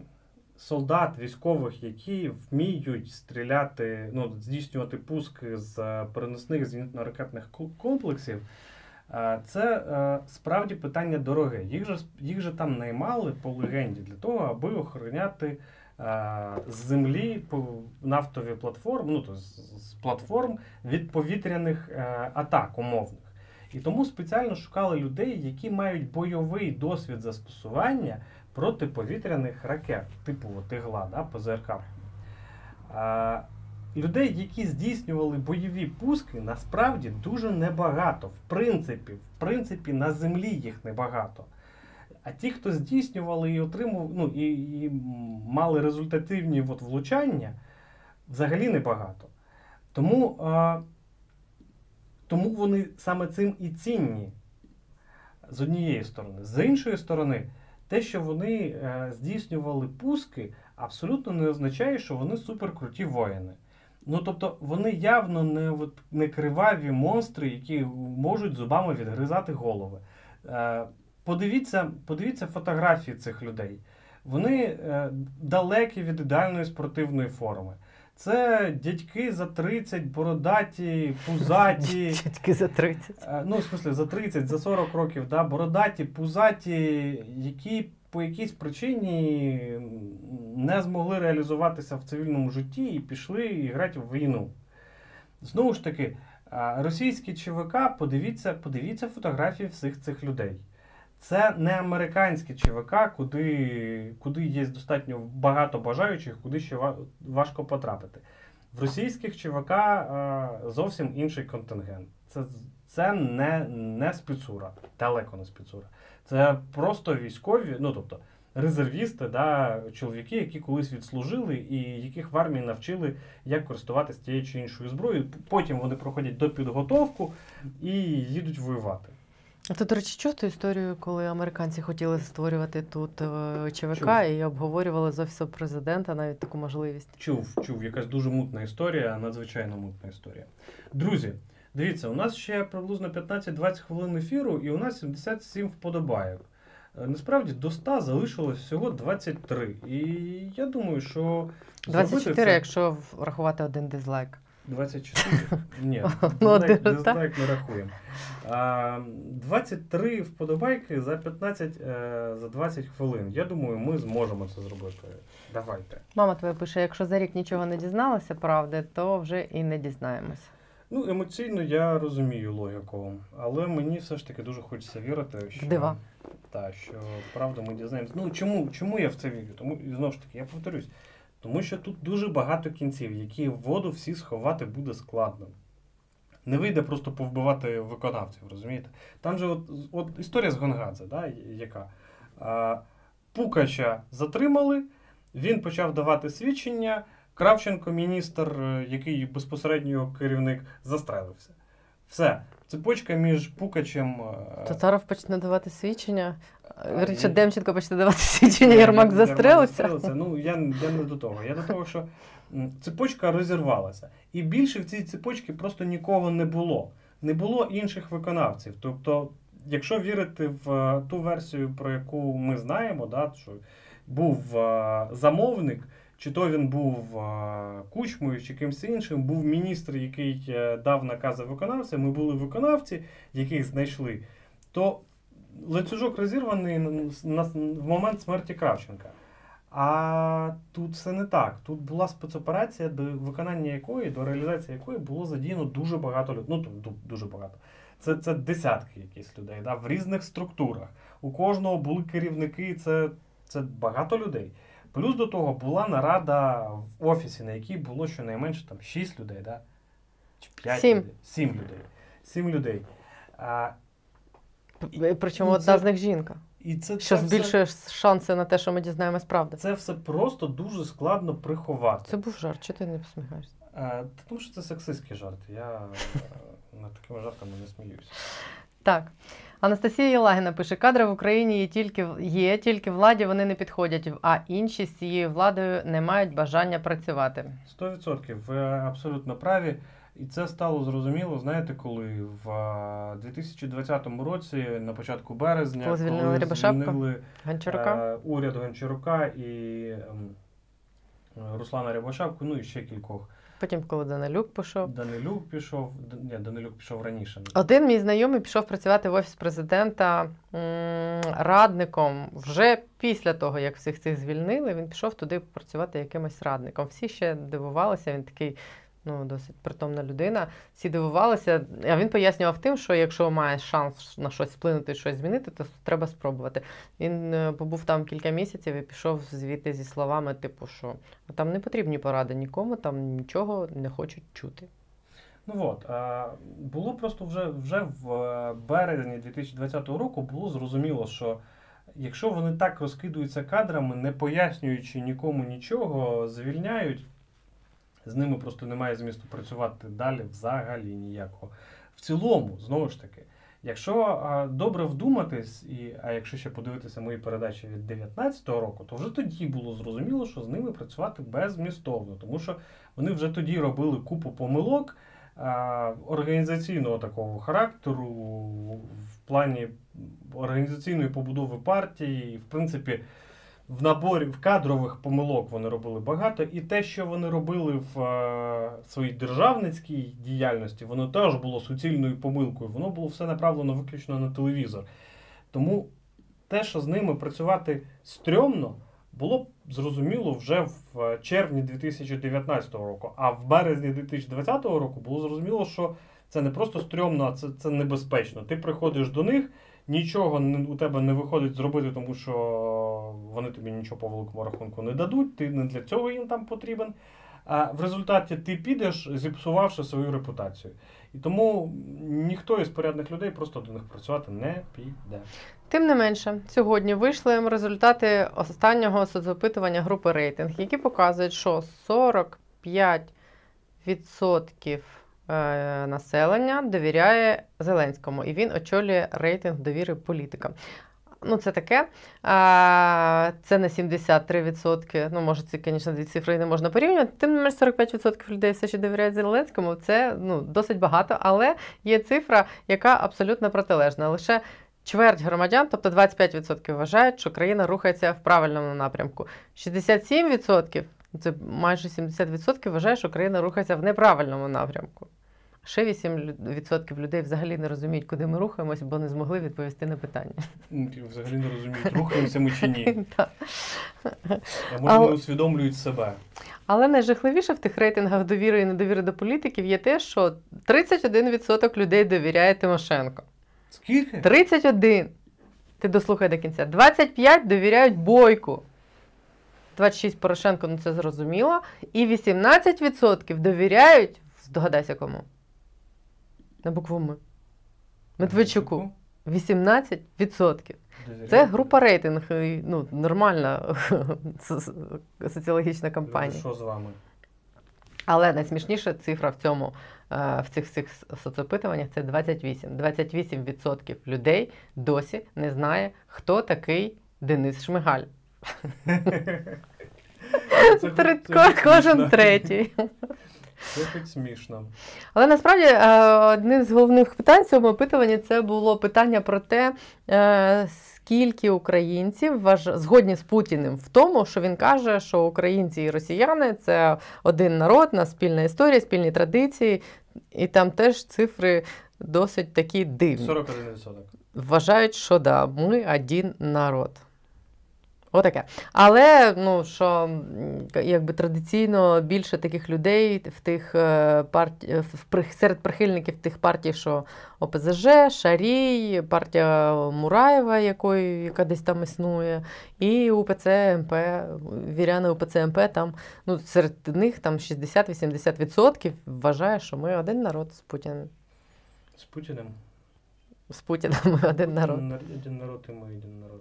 солдат, військових, які вміють стріляти, ну, здійснювати пуски з е, переносних зенітно-ракетних комплексів. Е, це е, справді питання дороге. Їх же їх же там наймали по легенді для того, аби охороняти з землі нафтові платформи, ну то з платформ від повітряних атак умовних. І тому спеціально шукали людей, які мають бойовий досвід застосування протиповітряних ракет, типу Тигла, да, ПЗРК. Людей, які здійснювали бойові пуски, насправді дуже небагато. В принципі, в принципі, на землі їх небагато. А ті, хто здійснювали і отримували, ну, і, і мали результативні от, влучання, взагалі небагато. Тому а, тому вони саме цим і цінні з однієї сторони. З іншої сторони, те, що вони е, здійснювали пуски, абсолютно не означає, що вони суперкруті воїни. Ну, тобто, вони явно не от, не криваві монстри, які можуть зубами відгризати голови. Е, Подивіться подивіться фотографії цих людей. Вони е, далекі від ідеальної спортивної форми. Це дядьки за 30, бородаті, пузаті. Дядьки за 30. Е, ну, в смысле, за 30, за 40 років, да, бородаті, пузаті, які по якійсь причині не змогли реалізуватися в цивільному житті і пішли і грати в війну. Знову ж таки, російські ЧВК, подивіться, подивіться фотографії всіх цих людей. Це не американські ЧВК, куди куди є достатньо багато бажаючих, куди ще важко потрапити. В російських ЧВК зовсім інший контингент. Це це не не спецура, далеко не спецура. Це просто військові, ну тобто резервісти, да, чоловіки, які колись відслужили і яких в армії навчили, як користуватися тією чи іншою зброєю. Потім вони проходять до підготовку і їдуть воювати. А ти, до речі, чув ту історію, коли американці хотіли створювати тут е, ЧВК чув. і обговорювали з офісом президента навіть таку можливість? Чув, чув, якась дуже мутна історія, надзвичайно мутна історія. Друзі, дивіться, у нас ще приблизно 15-20 хвилин ефіру, і у нас 77 вподобайок. Е, насправді до 100 залишилось всього 23. І я думаю, що 24, це... якщо врахувати один дизлайк. 24? Ні, ну, дизлайк не рахуємо. 23 вподобайки за 15 е, за 20 хвилин. Я думаю, ми зможемо це зробити. Давайте. Мама твоя пише: якщо за рік нічого не дізналася, правди, то вже і не дізнаємося. Ну, емоційно я розумію логіку, але мені все ж таки дуже хочеться вірити, що Дива. Та, що правду ми дізнаємося. Ну чому чому я в це вірю? Тому і знову ж таки, я повторюсь, тому що тут дуже багато кінців, які в воду всі сховати буде складно. Не вийде просто повбивати виконавців, розумієте? Там же от от історія з Гонгадзе, да, яка а, Пукача затримали, він почав давати свідчення. Кравченко, міністр, е, який безпосередньо керівник, застрелився. Все. Цепочка між Пукачем. Е, Татаров почне давати свідчення. Вірніше, Демченко почне давати свідчення, Єрмак застрелився. Ну, я, я не до того. Я до того, що цепочка розірвалася. І більше в цій цепочці просто нікого не було. Не було інших виконавців. Тобто, якщо вірити в е, ту версію, про яку ми знаємо, да, що був замовник. Чи то він був кучмою, чи кимось іншим, був міністр, який е, дав накази виконавцям, ми були виконавці, яких знайшли, то ланцюжок розірваний в момент смерті Кравченка. А тут все не так. Тут була спецоперація, до виконання якої, до реалізації якої було задіяно дуже багато людей. Ну, дуже багато. Це це десятки якісь людей да, в різних структурах. У кожного були керівники, це, це багато людей. Плюс до того була нарада в офісі, на якій було щонайменше там 6 людей, да? чи 5 7. людей. 7 людей. 7 людей. А, Причому і одна це, з них жінка. І це, Що це збільшує все, шанси на те, що ми дізнаємось правду. Це все просто дуже складно приховати. Це був жарт, чого ти не посміхаєшся? А, Тому що це сексистський жарт. Я над такими жартами не сміюся. Так. Анастасія Єлагіна пише: кадри в Україні є тільки є, тільки владі вони не підходять, а інші з цією владою не мають бажання працювати. 100% ви абсолютно праві. І це стало зрозуміло, знаєте, коли в а, 2020 році, на початку березня, Коли звільнили Рябошапку? звільнили Гончарука. е, уряд Гончарука і ем, Руслана Рябошапку, ну і ще кількох. Потім, коли Данилюк пішов. Данилюк пішов, ні, Данилюк пішов раніше. Один мій знайомий пішов працювати в офіс президента радником вже після того, як всіх цих звільнили. Він пішов туди працювати якимось радником. Всі ще дивувалися. Він такий. Ну, досить притомна людина. Всі дивувалися. А він пояснював тим, що якщо маєш шанс на щось вплинути, щось змінити, то треба спробувати. Він е, побув там кілька місяців і пішов звідти зі словами, типу, що там не потрібні поради нікому, там нічого не хочуть чути. Ну от, було просто вже, вже в е, березні 2020 року було зрозуміло, що якщо вони так розкидуються кадрами, не пояснюючи нікому нічого, звільняють, з ними просто немає змісту працювати далі взагалі ніякого. В цілому, знову ж таки, якщо а, добре вдуматись, і, а якщо ще подивитися мої передачі від 2019 року, то вже тоді було зрозуміло, що з ними працювати беззмістовно, тому що вони вже тоді робили купу помилок а, організаційного такого характеру в плані організаційної побудови партії, в принципі. В наборі в кадрових помилок вони робили багато, і те, що вони робили в е, своїй державницькій діяльності, воно теж було суцільною помилкою. Воно було все направлено виключно на телевізор. Тому те, що з ними працювати стрьомно, було зрозуміло вже в е, червні 2019 року. А в березні 2020 року було зрозуміло, що це не просто стрьомно, а це, це небезпечно. Ти приходиш до них, нічого у тебе не виходить зробити, тому що вони тобі нічого по великому рахунку не дадуть, ти не для цього їм там потрібен. А в результаті ти підеш, зіпсувавши свою репутацію. І тому ніхто із порядних людей просто до них працювати не піде. Тим не менше, сьогодні вийшли результати останнього соцопитування групи рейтинг, які показують, що 45% е, населення довіряє Зеленському, і він очолює рейтинг довіри політикам. Ну, це таке. Це на 73%. Ну, може, це, звісно, дві цифри не можна порівнювати. Тим не менш, 45% людей все ще довіряють Зеленському. Це ну, досить багато, але є цифра, яка абсолютно протилежна. Лише чверть громадян, тобто 25% вважають, що країна рухається в правильному напрямку. 67%, це майже 70% вважають, що країна рухається в неправильному напрямку. Ще 8% людей взагалі не розуміють, куди ми рухаємось, бо не змогли відповісти на питання. Ну, Взагалі не розуміють, рухаємося ми чи ні. А може не усвідомлюють себе. Але найжахливіше в тих рейтингах довіри і недовіри до політиків є те, що 31% людей довіряє Тимошенко. Скільки? 31. Ти дослухай до кінця. 25 довіряють Бойку. 26 Порошенко, ну це зрозуміло. І 18% довіряють, здогадайся кому. На букву М. Медведчуку. 18%. Це група рейтинг, ну, нормальна соціологічна кампанія. Що з вами? Але найсмішніша цифра в цьому е, в цих всіх соцопитуваннях це 28. 28% людей досі не знає, хто такий Денис Шмигаль. Кожен третій. Хоч смішно. Але насправді е, одним з головних питань в цьому опитуванні це було питання про те, е, скільки українців важ... згодні з Путіним в тому, що він каже, що українці і росіяни це один народ, у нас спільна історія, спільні традиції, і там теж цифри досить такі дивні. 41%. Вважають, що да, ми один народ. Отаке. Але ну, що якби традиційно більше таких людей в тих е, парті... в серед прихильників тих партій, що ОПЗЖ, Шарій, партія Мураєва, якої, яка десь там існує, і УПЦ МП, віряни УПЦ МП, там, ну, серед них там 60-80% вважає, що ми один народ з Путіним. З Путіним. З Путіним ми один народ. Один народ і ми один народ.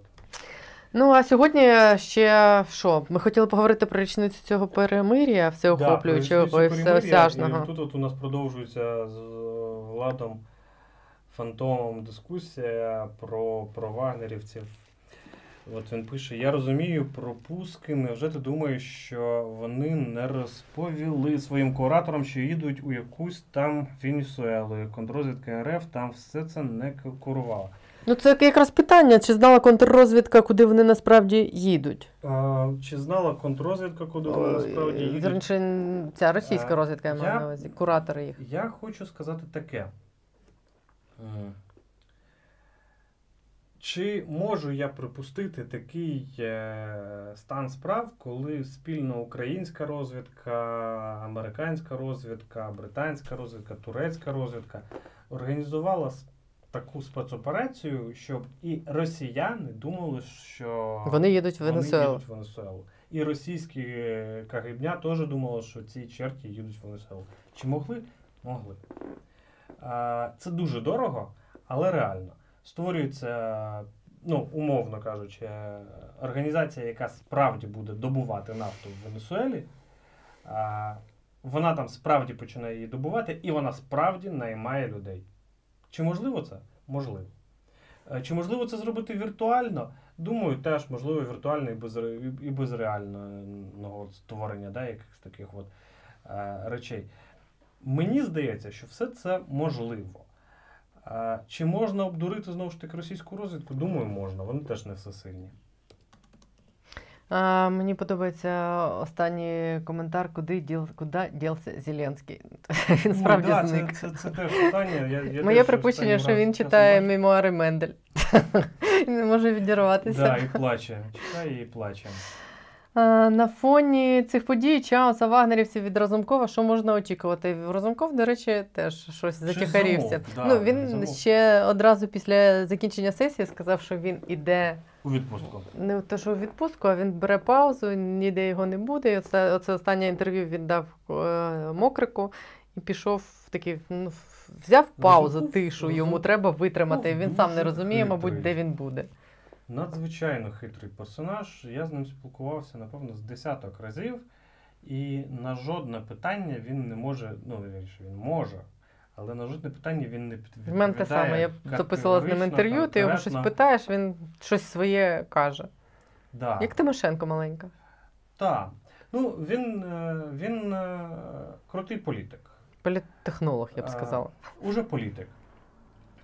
Ну а сьогодні ще що? Ми хотіли поговорити про річницю цього перемир'я, всеохоплюючого Да, і всеосяжного. І тут от у нас продовжується з е, владом фантомом дискусія про, про вагнерівців. От він пише: Я розумію пропуски. Невже ти думаєш, що вони не розповіли своїм кураторам, що їдуть у якусь там Венесуелу, і контррозвідка РФ там все це не к- курувала. Ну, це якраз питання, чи знала контррозвідка, куди вони насправді їдуть? А, чи знала контррозвідка, куди вони насправді їдуть? Вірніше, ця російська розвідка, я маю на увазі, куратори їх. Я хочу сказати таке. Чи можу я припустити такий е, стан справ, коли спільно українська розвідка, американська розвідка, британська розвідка, турецька розвідка організувала таку спецоперацію, щоб і росіяни думали, що Вони їдуть в вони їдуть в Венесуелу. І російські КГБня теж думали, що ці черті їдуть в Венесуелу. Чи могли? Могли. Це дуже дорого, але реально. Створюється, ну, умовно кажучи, організація, яка справді буде добувати нафту в Венесуелі. Вона там справді починає її добувати, і вона справді наймає людей. Чи можливо це? Можливо. Е, Чи можливо це зробити віртуально? Думаю, теж можливо віртуально і без, і без реального створення да, якихось таких от, е, речей. Мені здається, що все це можливо. Е, чи можна обдурити знову ж таки російську розвідку? Думаю, можна. Вони теж не всесильні. А, мені подобається останній коментар, куди діл, куди ділся Зеленський. Він справді ну, да, зник. Це, це, це теж питання. Я, я Моє припущення, що він читає бачу. мемуари Мендель. Він не може відірватися. Да, і плаче. Читає і плаче. А, На фоні цих подій Чауса Вагнерівців від Разумкова, що можна очікувати? Разумков, до речі, теж щось затихарівся. замовк, да, ну, він замовк. ще одразу після закінчення сесії сказав, що він іде У відпустку. не то, що у відпустку, а він бере паузу, ніде його не буде. І оце, оце останнє інтерв'ю він дав е, Мокрику і пішов в такий, ну, взяв паузу, тишу, йому треба витримати. Він сам не розуміє, мабуть, де він буде. Надзвичайно хитрий персонаж. Я з ним спілкувався, напевно, з десяток разів, і на жодне питання він не може, ну, вірніше, він може, але на жодне питання він не підвідає. В мене те саме. Я записувала з ним інтерв'ю, ти його щось питаєш, він щось своє каже. Да. Як Тимошенко маленька. Так. Ну, він, е, він е, крутий політик. Політтехнолог, я б А, сказала. Уже політик.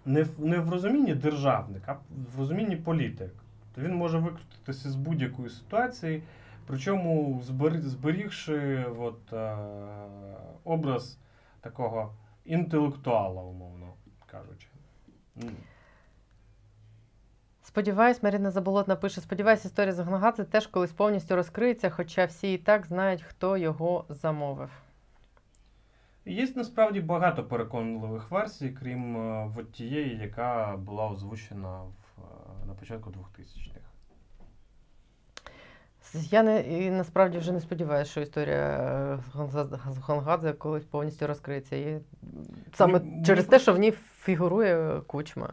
Не в, не в розумінні державник, а в розумінні політик. То він може викрутитися з будь-якої ситуації, причому зберігши от, е, образ такого інтелектуала, умовно кажучи. Сподіваюсь, Маріна Заболотна пише: сподіваюсь, історія з Гангадзе теж колись повністю розкриється, хоча всі і так знають, хто його замовив. Є насправді багато переконливих версій, крім е, от тієї, яка була озвучена в, е, на початку 2000-х. Я не і насправді вже не сподіваюся, що історія е, з Гангадзе колись повністю розкриється. І саме Мені- через мені те, що в ній фігурує кучма.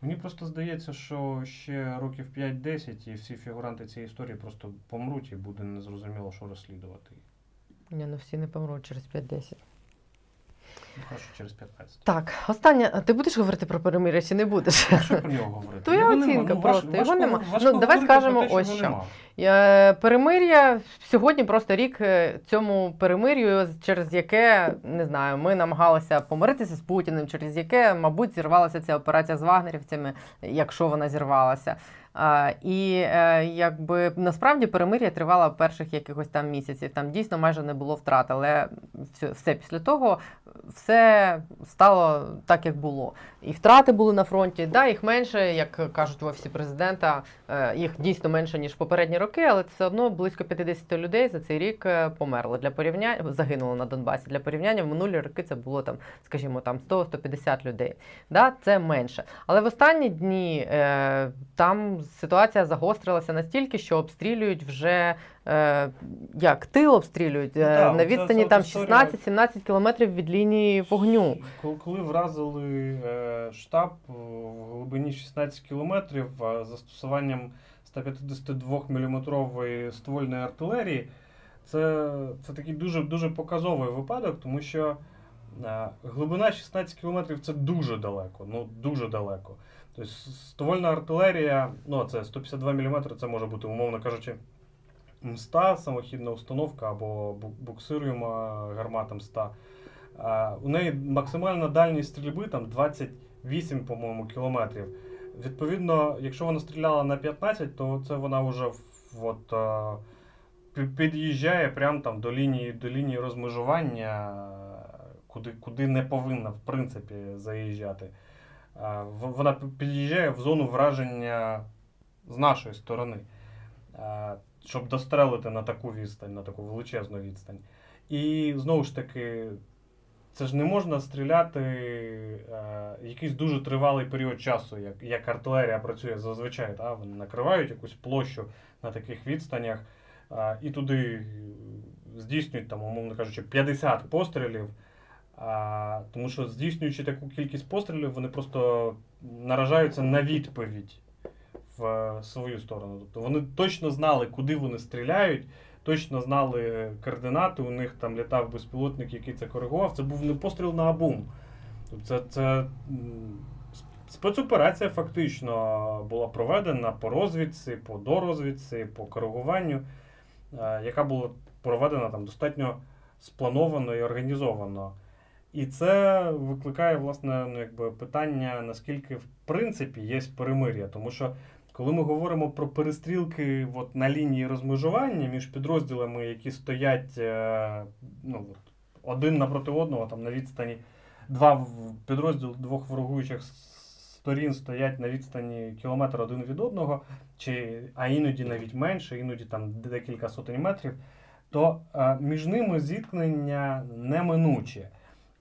Мені просто здається, що ще років 5-10 і всі фігуранти цієї історії просто помруть і буде незрозуміло, що розслідувати. Ні, ну всі не помруть через 5-10. Ну, хорошо, через 15. Так, останнє. Ти будеш говорити про перемир'я чи не будеш? Що про нього говорити? Твоя Його оцінка Ну, просто, важ- його нема. Ну, давай скажемо те, ось що. нема. Е, Перемир'я сьогодні просто рік е, цьому перемир'ю, через яке не знаю, ми намагалися помиритися з Путіним, через яке, мабуть, зірвалася ця операція з вагнерівцями, якщо вона зірвалася. І е, якби насправді перемир'я тривало перших якихось там місяців. Там дійсно майже не було втрат, але все, все після того все стало так, як було. І втрати були на фронті. Да, їх менше, як кажуть в офісі президента, е, їх дійсно менше ніж попередні роки, але все одно близько 50 людей за цей рік е, померло для порівняння, загинуло на Донбасі. Для порівняння в минулі роки це було там, скажімо, там 100-150 людей. Да, це менше. Але в останні дні там ситуація загострилася настільки, що обстрілюють вже е, як тил обстрілюють е, Ну, так, на відстані там 16-17 кілометрів від лінії вогню. Коли, вразили е, штаб е, в глибині 16 кілометрів застосуванням 152 мм ствольної артилерії, це, це такий дуже, дуже показовий випадок, тому що Е, глибина 16 кілометрів це дуже далеко. Ну, дуже далеко. Тобто ствольна артилерія, ну це 152 мм, це може бути, умовно кажучи, МСТА, самохідна установка або буксируємо гармата МСТА. У неї максимальна дальність стрільби там 28, по-моєму, кілометрів. Відповідно, якщо вона стріляла на 15, то це вона вже от, під'їжджає прямо там до лінії до лінії розмежування, куди куди не повинна в принципі заїжджати. Вона під'їжджає в зону враження з нашої сторони щоб дострелити на таку відстань, на таку величезну відстань. І знову ж таки, це ж не можна стріляти е, якийсь дуже тривалий період часу, як як артилерія працює зазвичай. Та? Вони накривають якусь площу на таких відстанях і туди здійснюють, там, умовно кажучи, 50 пострілів. А, Тому що здійснюючи таку кількість пострілів, вони просто наражаються на відповідь в е, свою сторону. Тобто вони точно знали, куди вони стріляють, точно знали координати. У них там літав безпілотник, який це коригував. Це був не постріл на абум. Тобто це, це спецоперація фактично була проведена по розвідці, по дорозвідці, по коригуванню, е, яка була проведена там достатньо сплановано і організовано. І це викликає власне ну, якби, питання, наскільки в принципі є перемир'я. Тому що коли ми говоримо про перестрілки от, на лінії розмежування між підрозділами, які стоять е, ну, от, один напроти одного, там на відстані два підрозділи двох ворогуючих сторін стоять на відстані кілометра один від одного, чи, а іноді навіть менше, іноді там декілька сотень метрів, то е, між ними зіткнення неминуче.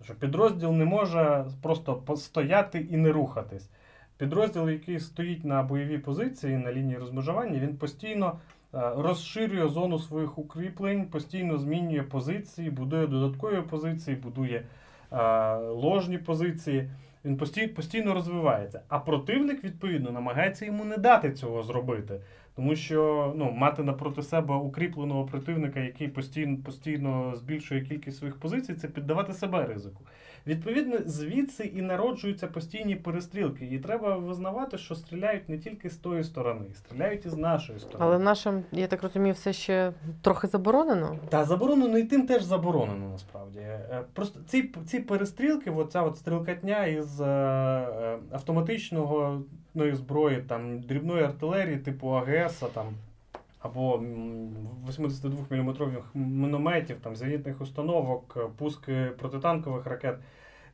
Що підрозділ не може просто стояти і не рухатись. Підрозділ, який стоїть на бойовій позиції на лінії розмежування, він постійно е, розширює зону своїх укріплень, постійно змінює позиції, будує додаткові позиції, будує е, ложні позиції. Він постійно, постійно розвивається. А противник, відповідно, намагається йому не дати цього зробити. Тому що ну, мати напроти себе укріпленого противника, який постійно постійно збільшує кількість своїх позицій, це піддавати себе ризику. Відповідно, звідси і народжуються постійні перестрілки. І треба визнавати, що стріляють не тільки з тої сторони, стріляють і з нашої сторони. Але нашим, я так розумію, все ще трохи заборонено. Та заборонено і тим теж заборонено насправді. Е, просто ці ці перестрілки, оця от стрілкатня із е, е автоматичного ну, зброї, там дрібної артилерії, типу АГС, там. Або 82-мм мінометів, там, зенітних установок, пуски протитанкових ракет.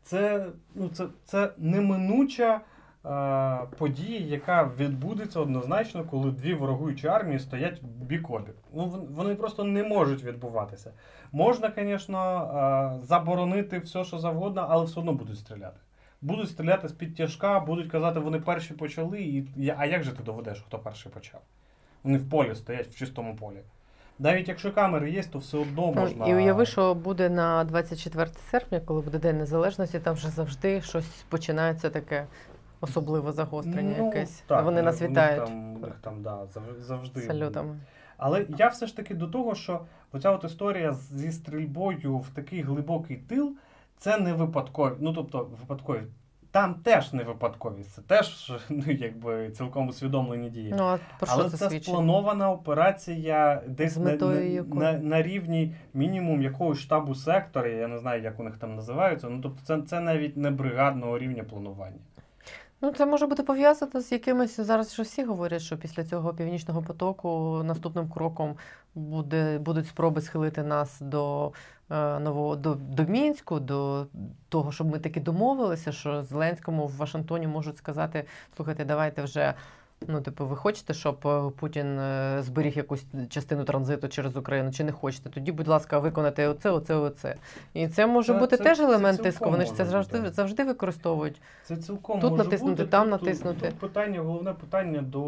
Це ну, це, це неминуча е, подія, яка відбудеться однозначно, коли дві ворогуючі армії стоять бік. Ну, Вони просто не можуть відбуватися. Можна, звісно, е, заборонити все, що завгодно, але все одно будуть стріляти. Будуть стріляти з під тяжка, будуть казати, вони перші почали. І, А як же ти доведеш, хто перший почав? Вони в полі стоять в чистому полі. Навіть якщо камери є, то все одно ну, можна. І уяви, що буде на 24 серпня, коли буде День Незалежності, там вже завжди щось починається таке особливе загострення ну, якесь. Так, Вони нас вітають. Там, у них там да, завжди. Салютами. Але я все ж таки до того, що оця от історія зі стрільбою в такий глибокий тил, це не випадкові. Ну тобто, випадкові там теж не випадковість, це теж ну, якби цілком усвідомлені дії. Ну, а про що Але це, це спланована операція десь на, на, на, рівні мінімум якогось штабу сектора, я не знаю, як у них там називаються. Ну тобто, це, це навіть не бригадного рівня планування. Ну, це може бути пов'язано з якимось зараз. що всі говорять, що після цього північного потоку наступним кроком буде будуть спроби схилити нас до до, до Мінську, до того, щоб ми таки домовилися, що Зеленському в Вашингтоні можуть сказати: слухайте, давайте вже. Ну, типу, ви хочете, щоб е, Путін е, зберіг якусь частину транзиту через Україну, чи не хочете? Тоді, будь ласка, виконати оце, оце, оце. І це може це, бути це, теж елемент тиску. Вони ж це завжди бути. завжди використовують. Це цілком тут може натиснути, бути. там тут, натиснути. Тут, тут питання, головне питання до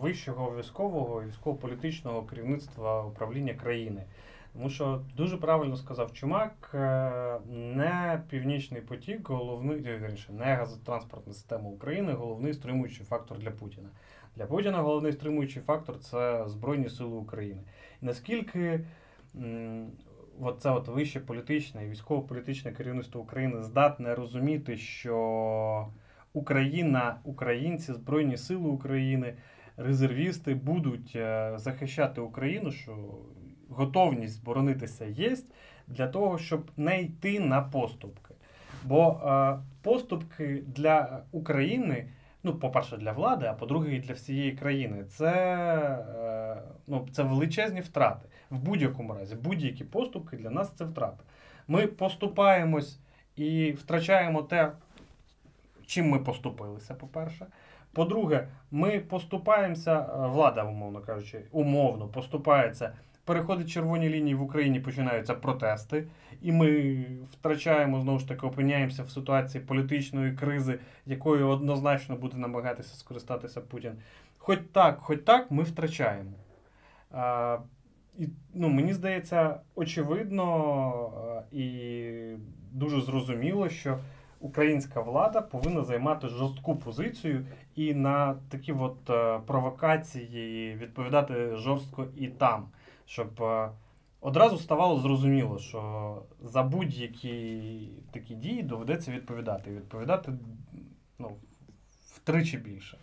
вищого військового військово-політичного керівництва управління країни. Тому що дуже правильно сказав Чумак, е, не північний потік, головний не газотранспортна система України, головний стримуючий фактор для Путіна. Для Путіна головний стримуючий фактор це Збройні Сили України. І наскільки от це от вище політичне і військово-політичне керівництво України здатне розуміти, що Україна, українці, Збройні Сили України, резервісти будуть е, захищати Україну, що готовність боронитися є для того, щоб не йти на поступки. Бо е, поступки для України, ну, по-перше, для влади, а по-друге, і для всієї країни, це, е, ну, це величезні втрати. В будь-якому разі, будь-які поступки для нас це втрати. Ми поступаємось і втрачаємо те, чим ми поступилися, по-перше. По-друге, ми поступаємося, е, влада, умовно кажучи, умовно поступається. Переходить червоні лінії в Україні, починаються протести, і ми втрачаємо знову ж таки, опиняємося в ситуації політичної кризи, якою однозначно буде намагатися скористатися Путін. Хоч так, хоч так, ми втрачаємо. А, і, ну, Мені здається, очевидно і дуже зрозуміло, що українська влада повинна займати жорстку позицію і на такі от е, провокації відповідати жорстко і там, щоб е, одразу ставало зрозуміло, що за будь-які такі дії доведеться відповідати. Відповідати ну, втричі більше.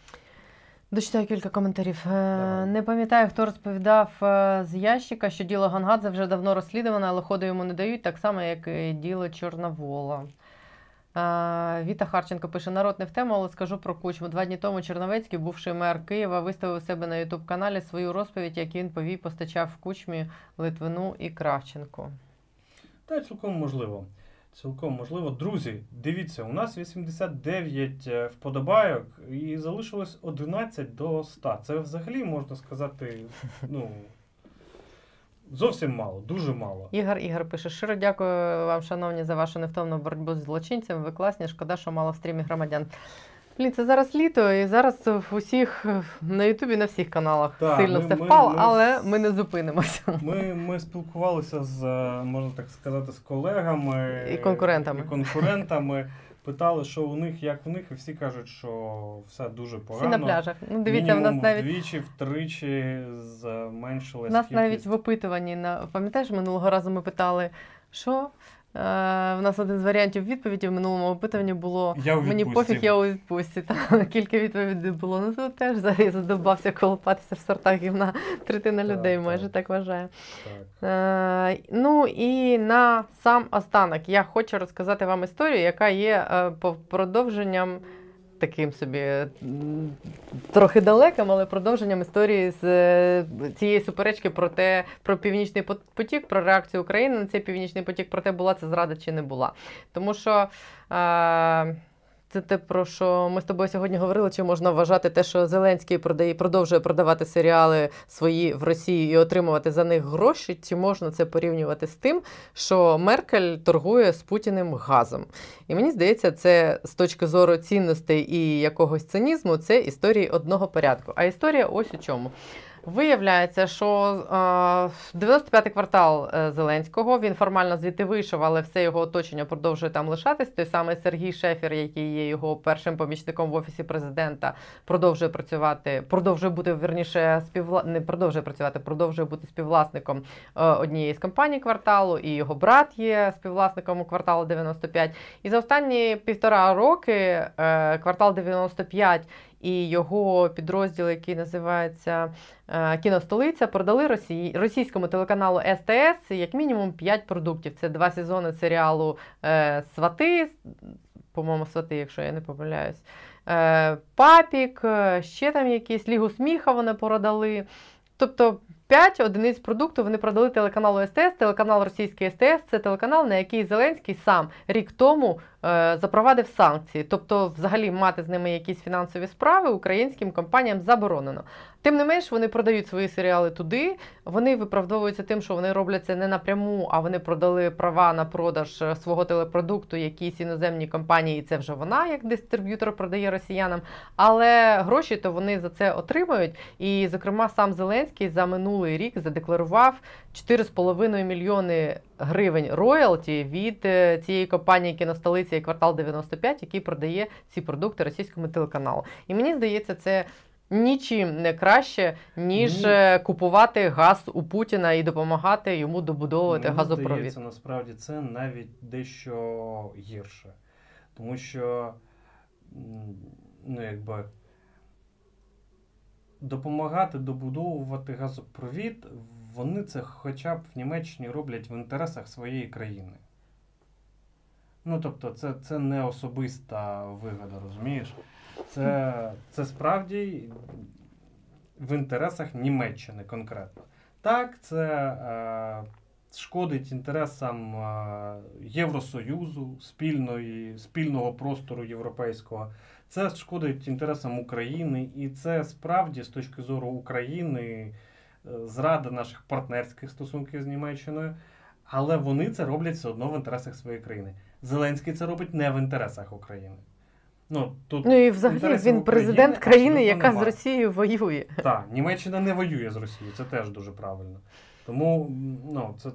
Дочитаю кілька коментарів. Е, Давай. Не пам'ятаю, хто розповідав е, з ящика, що діло Гангадзе вже давно розслідуване, але ходу йому не дають, так само, як і діло Чорновола. Віта Харченко пише: народ не в тему, але скажу про кучму. Два дні тому Черновецький, бувший мер Києва, виставив у себе на Ютуб-каналі свою розповідь, як він повій постачав в кучмі Литвину і Кравченку. Та цілком можливо. Цілком можливо. Друзі, дивіться, у нас 89 е, вподобайок і залишилось 11 до 100. Це взагалі можна сказати, ну. Зовсім мало, дуже мало. Ігор Ігор пише: щиро дякую вам, шановні, за вашу невтомну боротьбу з злочинцями. Ви класні, шкода, що мало в стрімі громадян. Блін, це зараз літо, і зараз в усіх на Ютубі на всіх каналах Так, сильно ми- все впало, ми- але ми не зупинимося. Ми, ми спілкувалися з, е, можна так сказати, з колегами І конкурентами. І конкурентами. Питали, що у них, як у них, і всі кажуть, що все дуже погано. Всі на пляжах. Ну, дивіться, в нас навіть вдвічі, втричі зменшилась у нас навіть в опитуванні на пам'ятаєш, минулого разу ми питали, що в нас один з варіантів відповіді в минулому опитуванні було Я у Мені пофіг, я у відпустці. Та кілька відповідей було. Ну то теж зараз задовбався колопатися в сортах гівна. Третина Так, людей так. майже так вважає. Так. Е, ну і на сам останок я хочу розказати вам історію, яка є е, по- продовженням. Таким собі трохи далеким, але продовженням історії з е, цієї суперечки про те, про північний потік, про реакцію України на цей північний потік, про те, була це зрада чи не була. Тому що е, це те, про що ми з тобою сьогодні говорили, чи можна вважати те, що Зеленський продає, продовжує продавати серіали свої в Росії і отримувати за них гроші, чи можна це порівнювати з тим, що Меркель торгує з Путіним газом? І мені здається, це з точки зору цінностей і якогось цинізму, це історії одного порядку. А історія ось у чому. Виявляється, що е, 95-й квартал е, Зеленського він формально звідти вийшов, але все його оточення продовжує там лишатись. Той самий Сергій Шефір, який є його першим помічником в офісі президента, продовжує працювати, продовжує бути верніше співвла... не продовжує працювати, продовжує бути співвласником е, однієї з компаній кварталу, і його брат є співвласником кварталу 95. І за останні півтора роки е, квартал 95 і його підрозділ, який називається е, Кіностолиця, продали Росії, російському телеканалу СТС як мінімум 5 продуктів. Це два сезони серіалу е, Свати, по-моєму, свати, якщо я не помиляюсь. Е, Папік, ще там якісь Лігу сміха вони продали. Тобто 5 одиниць продукту вони продали телеканалу СТС. Телеканал російський СТС це телеканал, на який Зеленський сам рік тому е, запровадив санкції. Тобто, взагалі, мати з ними якісь фінансові справи українським компаніям заборонено. Тим не менш, вони продають свої серіали туди. Вони виправдовуються тим, що вони роблять це не напряму, а вони продали права на продаж е, свого телепродукту якійсь іноземній компанії. і Це вже вона, як дистриб'ютор, продає росіянам. Але гроші то вони за це отримають. І, зокрема, сам Зеленський за минулий рік задекларував 4,5 мільйони гривень роялті від е, цієї компанії кіностолиця і квартал 95, який продає ці продукти російському телеканалу. І мені здається, це нічим не краще, ніж Ні. е, купувати газ у Путіна і допомагати йому добудовувати Мені газопровід. здається, насправді це навіть дещо гірше. Тому що, ну, якби, допомагати добудовувати газопровід, вони це хоча б в Німеччині роблять в інтересах своєї країни. Ну, тобто, це, це не особиста вигода, розумієш? Це, це справді в інтересах Німеччини конкретно. Так, це е, шкодить інтересам е, Євросоюзу, спільної, спільного простору європейського. Це шкодить інтересам України, і це справді з точки зору України е, зрада наших партнерських стосунків з Німеччиною. Але вони це роблять все одно в інтересах своєї країни. Зеленський це робить не в інтересах України. Ну, тут Ну і взагалі він він України президент країни, яка яка з. Росією воює. Так, Німеччина не воює з Росією, це теж дуже правильно. Тому ну, це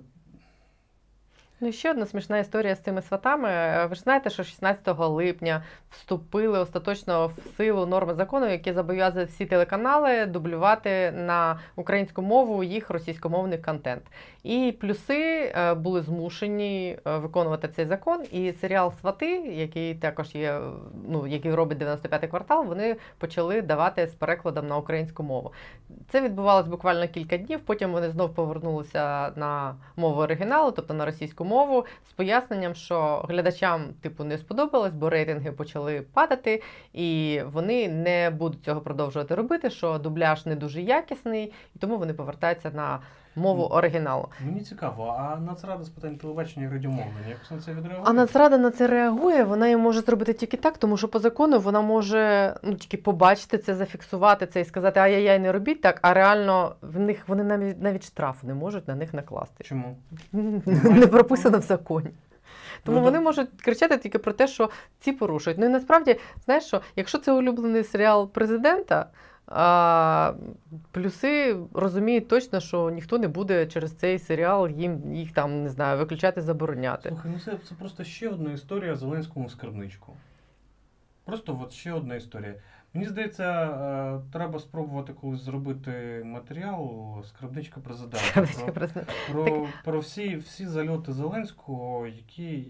Ну ще одна смішна історія з цими сватами. Е, Ви ж знаєте, що 16 липня вступили остаточно в силу норми закону, які зобов'язують всі телеканали дублювати на українську мову їх російськомовний контент. І плюси е, були змушені е, виконувати цей закон. І серіал Свати, який також є, ну який робить 95-й квартал, вони почали давати з перекладом на українську мову. Це відбувалось буквально кілька днів. Потім вони знов повернулися на мову оригіналу, тобто на російську мову, з поясненням, що глядачам типу не сподобалось, бо рейтинги почали падати, і вони не будуть цього продовжувати робити. Що дубляж не дуже якісний, і тому вони повертаються на мову оригіналу. мені цікаво, а Нацрада з питань телебачення і радіомовлення якось на це відреагує? А Нацрада на це реагує. Вона і може зробити тільки так, тому що по закону вона може ну тільки побачити це, зафіксувати це і сказати, ай-яй-яй, не робіть так. А реально в них вони навіть навіть штраф не можуть на них накласти. Чому? Не прописано в законі. Тому Ну, вони то- можуть кричати тільки про те, що ці порушують. Ну і насправді, знаєш що, якщо це улюблений серіал президента, а, плюси розуміють точно, що ніхто не буде через цей серіал їм їх там не знаю, виключати, забороняти. Слухай, ну це, це просто ще одна історія Зеленському скарбничку. Просто от ще одна історія. Мені здається, е, треба спробувати колись зробити матеріал скарбничка президента. Про, про, про всі, всі зальоти Зеленського, які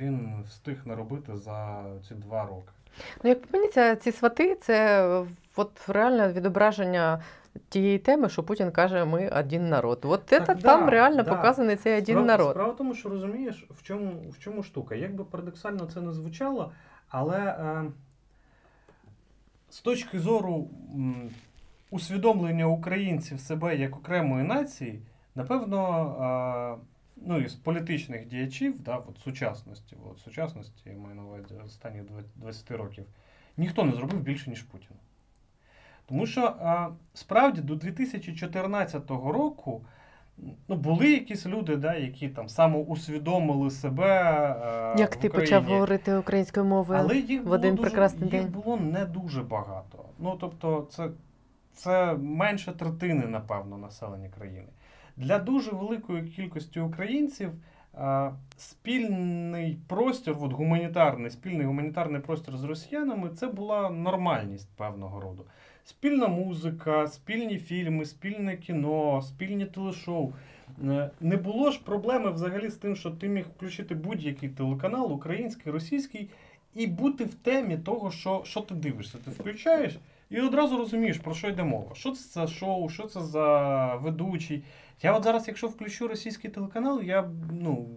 він встиг наробити за ці два роки. Ну, як по мені, ця- ці свати це от реальне відображення тієї теми, що Путін каже, ми один народ. От це да, там реально да. показаний цей один Справа- народ. Справа в тому, що розумієш, в чому, в чому штука. Як би парадоксально це не звучало, але е, з точки зору м, усвідомлення українців себе як окремої нації, напевно, е, ну і з політичних діячів, да, от сучасності, от сучасності, я маю на увазі останніх 20 років, ніхто не зробив більше, ніж Путін. Тому що а, справді до 2014 року ну, були якісь люди, да, які там самоусвідомили себе. е, Як в ти Україні. почав говорити українською мовою? Але їх в було один дуже, прекрасний їх день? було не дуже багато. Ну тобто, це, це менше третини, напевно, населення країни. Для дуже великої кількості українців спільний простір, от гуманітарний, спільний гуманітарний простір з росіянами це була нормальність певного роду. Спільна музика, спільні фільми, спільне кіно, спільні телешоу. Е, Не було ж проблеми взагалі з тим, що ти міг включити будь-який телеканал, український, російський, і бути в темі того, що, що ти дивишся. Ти включаєш і одразу розумієш, про що йде мова. Що це за шоу, що це за ведучий. Я от зараз, якщо включу російський телеканал, я ну.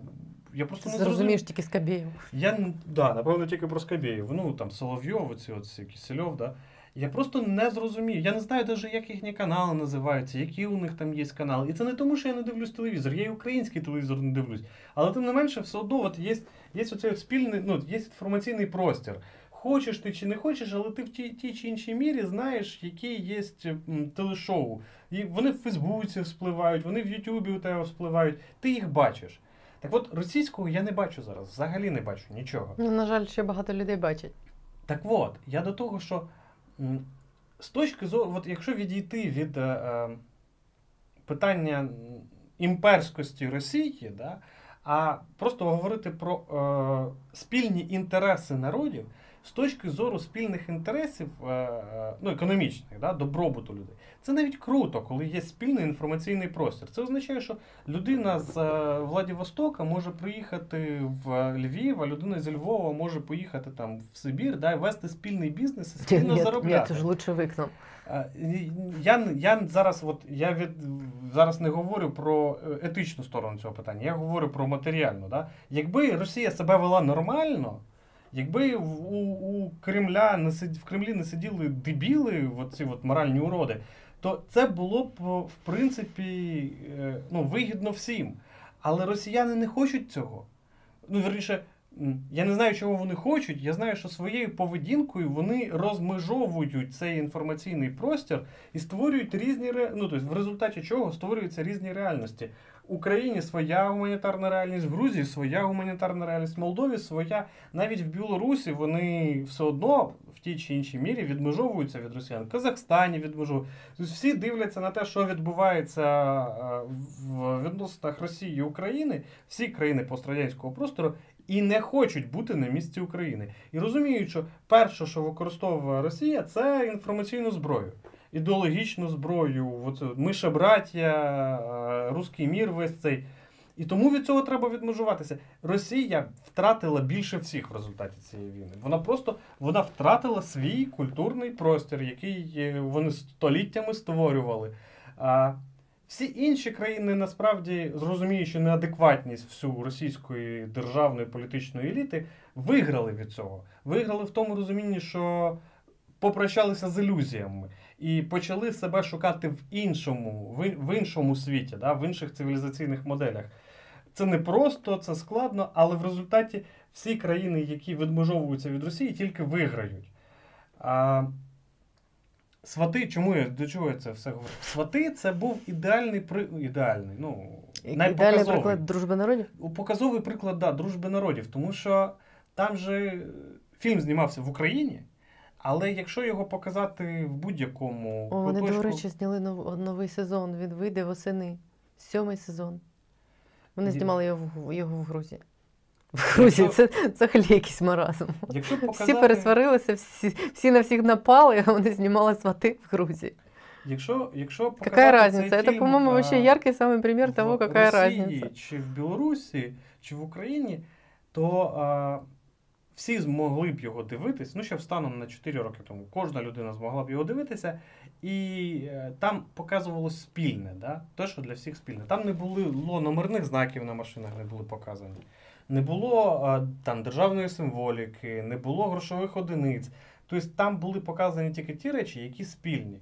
Я просто не. Зрозумієш тільки Скабєєв. Я да, напевно, тільки про Скабєєв. Ну там Соловйов, оці от всі Кисельов, да. Я просто не зрозумію. Я не знаю навіть, як їхні канали називаються, які у них там є канали. І це не тому, що я не дивлюсь телевізор, я і український телевізор не дивлюсь. Але тим не менше, все одно от є, є оцей от спільний, ну, є інформаційний простір. Хочеш ти чи не хочеш, але ти в тій, тій чи іншій мірі знаєш, які є телешоу. І вони в Фейсбуці вспливають, вони в Ютубі у тебе вспливають. Ти їх бачиш. Так от російського я не бачу зараз, взагалі не бачу нічого. Ну, на жаль, ще багато людей бачать. Так от, я до того, що з точки зору, от якщо відійти від е, е, питання імперськості Росії, да, а просто говорити про е, спільні інтереси народів, з точки зору спільних інтересів, ну економічних, да, добробуту людей. Це навіть круто, коли є спільний інформаційний простір. Це означає, що людина з Владивостока може приїхати в Львів, а людина зі Львова може поїхати там в Сибір, да, вести спільний бізнес і спільно Нет, заробляти. Ні, ж лучше викном. Я я зараз от я від зараз не говорю про е, етичну сторону цього питання, я говорю про матеріальну. Да? Якби Росія себе вела нормально, якби у у Кремля не сид, в Кремлі не сиділи дебіли, оці от моральні уроди, то це було б в принципі е, ну, вигідно всім. Але росіяни не хочуть цього. Ну, верніше, я не знаю, чого вони хочуть. Я знаю, що своєю поведінкою вони розмежовують цей інформаційний простір і створюють різні ну, тобто в результаті чого створюються різні реальності. Україні своя гуманітарна реальність, в Грузії своя гуманітарна реальність, в Молдові своя. Навіть в Білорусі вони все одно в тій чи іншій мірі відмежовуються від росіян. В Казахстані відмежовуються. Тобто всі дивляться на те, що відбувається е, в відносинах Росії і України, всі країни пострадянського простору, і не хочуть бути на місці України. І розуміють, що перше, що використовує Росія, це інформаційну зброю, ідеологічну зброю. Оце, ми ще браття, е, руський мір весь цей. І тому від цього треба відмежуватися. Росія втратила більше всіх в результаті цієї війни. Вона просто вона втратила свій культурний простір, який е, вони століттями створювали. А Всі інші країни насправді зрозуміючи неадекватність всю російської державної політичної еліти, виграли від цього. Виграли в тому розумінні, що попрощалися з ілюзіями і почали себе шукати в іншому, в іншому світі, да, в інших цивілізаційних моделях. Це не просто, це складно, але в результаті всі країни, які відмежовуються від Росії, тільки виграють. А Свати, чому я до чого я це все говорю? Свати це був ідеальний при ідеальний, ну ідеальний приклад дружби народів? Показовий приклад, да, дружби народів. Тому що там же фільм знімався в Україні, але якщо його показати в будь-якому. О, Вони, до речі, зняли нов, новий сезон. Він вийде восени. Сьомий сезон. Вони знімали його його в Грузії. В Грузії це взагалі якийсь маразм. Якщо показати... Всі пересварилися, всі всі на всіх напали, а вони знімали свати в Грузії. Якщо, якщо какая разница? Это, по-моему, вообще яркий самый пример того, какая Росії, разница. Чи в Білорусі, чи в Україні, то а, всі змогли б його дивитись. Ну, ще станом на 4 роки тому кожна людина змогла б його дивитися, і е, там показувалось спільне, да? те, що для всіх спільне. Там не було номерних знаків на машинах, не були показані не було там державної символіки, не було грошових одиниць. Тобто там були показані тільки ті речі, які спільні.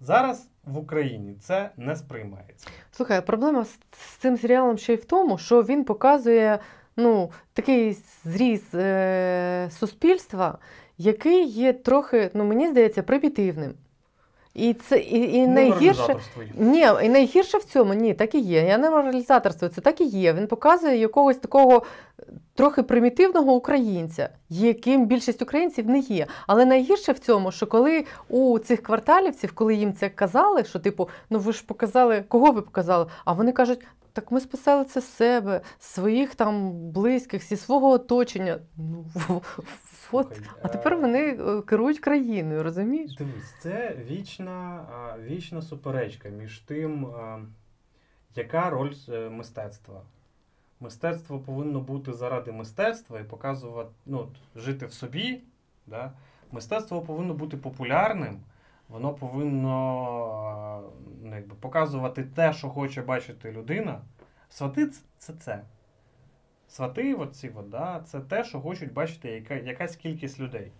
Зараз в Україні це не сприймається. Слухай, проблема з цим серіалом ще й в тому, що він показує ну, такий зріз е, суспільства, який є трохи, ну мені здається, примітивним. І це і, і найгірше ні, і найгірше в цьому ні, так і є. Я не моралізаторство, це так і є. Він показує якогось такого трохи примітивного українця, яким більшість українців не є. Але найгірше в цьому, що коли у цих кварталівців, коли їм це казали, що типу, ну ви ж показали, кого ви показали? А вони кажуть, так ми списали це з себе, своїх там близьких, зі свого оточення. Ну, от, А тепер вони е, керують країною, розумієш? Дивись, це вічна вічна суперечка між тим, яка роль е, мистецтва. Мистецтво повинно бути заради мистецтва і показувати, ну, жити в собі. Да? Мистецтво повинно бути популярним. Воно повинно ну, якби, показувати те, що хоче бачити людина. Свати це це. Свати, оці, да, це те, що хочуть бачити яка, якась кількість людей,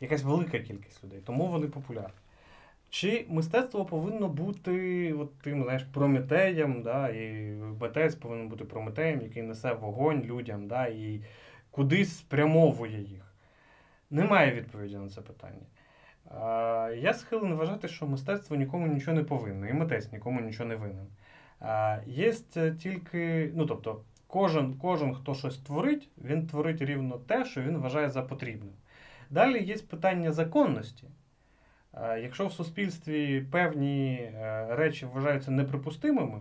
якась велика кількість людей. Тому вони популярні. Чи мистецтво повинно бути от, тим знаєш, прометеєм, да, і митець повинен бути прометеєм, який несе вогонь людям да, і кудись спрямовує їх? Немає відповіді на це питання. Я схилений вважати, що мистецтво нікому нічого не повинно, і митець нікому нічого не винен. Є тільки, ну тобто, кожен, кожен, хто щось творить, він творить рівно те, що він вважає за потрібне. Далі є питання законності. Якщо в суспільстві певні е, речі вважаються неприпустимими,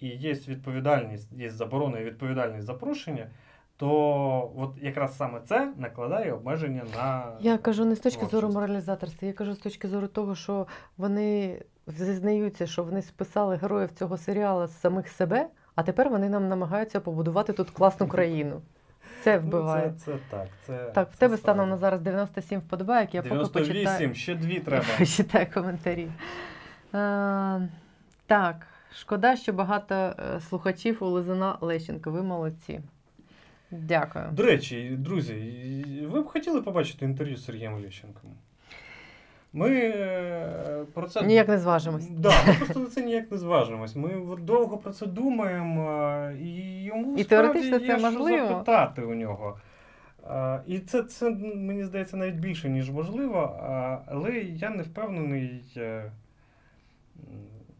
і є відповідальність, є заборона і відповідальність за порушення, то от якраз саме це накладає обмеження на. Я кажу не з точки зору моралізаторства, я кажу з точки зору того, що вони зізнаються, що вони списали героїв цього серіалу з самих себе, а тепер вони нам намагаються побудувати тут класну країну. Це Ну, вбиває. Це, це так. Це, Так, в це тебе станом на зараз 97 вподобайок, я поки 98, почитаю. ще дві треба. Почитаю коментарі. Е, так, шкода, що багато е, слухачів у Лизуна Лещенко. Ви молодці. Дякую. До речі, друзі, ви б хотіли побачити інтерв'ю з Сергієм Лещенком? Ми е, про це Ніяк не зважимось. Да, ми просто на це ніяк не зважимось. Ми довго про це думаємо, е, і йому І теоретично є це що можливо. запитати у нього. Е, І це, це мені здається навіть більше, ніж можливо, але я не впевнений.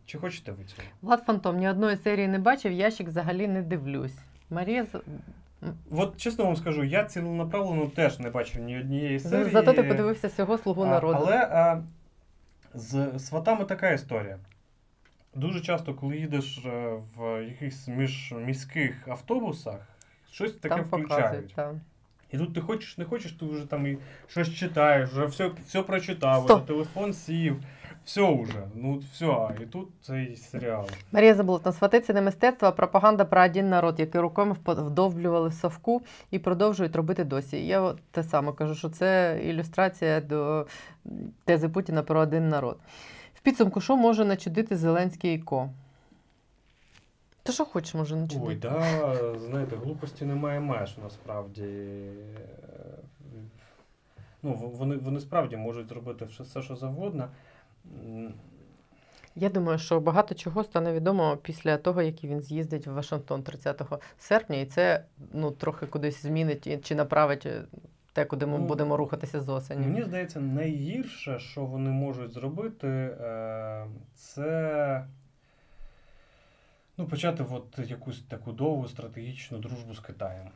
Чи хочете ви цього? Влад Фантом ні одної серії не бачив, ящик взагалі не дивлюсь. Марія От чесно вам скажу, я ціленаправлено теж не бачив ні однієї серії. зато ти подивився всього слугу народу. Але а, з сватами така історія. Дуже часто, коли їдеш е, в якихось міжміських автобусах, щось таке Там включають. Так. І тут ти хочеш, не хочеш, ти вже там і щось читаєш, вже все, все прочитав, вже телефон сів, все вже. Ну все, і тут цей серіал. Марія Заболотна, свати це не мистецтво, а пропаганда про один народ, який руками вдовблювали в совку і продовжують робити досі. Я от те саме кажу, що це ілюстрація до тези Путіна про один народ. В підсумку, що може начудити Зеленський і Ко? Та що хочеш, може начудити? Ой, да, знаєте, глупості немає меж насправді. Е, Ну, вони, вони справді можуть зробити все що завгодно. Я думаю, що багато чого стане відомо після того, як він з'їздить в Вашингтон 30 серпня, і це ну, трохи кудись змінить чи направить е, те, куди ми Ну, будемо рухатися з осені. Мені здається, найгірше, що вони можуть зробити, е, це ну, почати от якусь таку довгу стратегічну дружбу з Китаєм.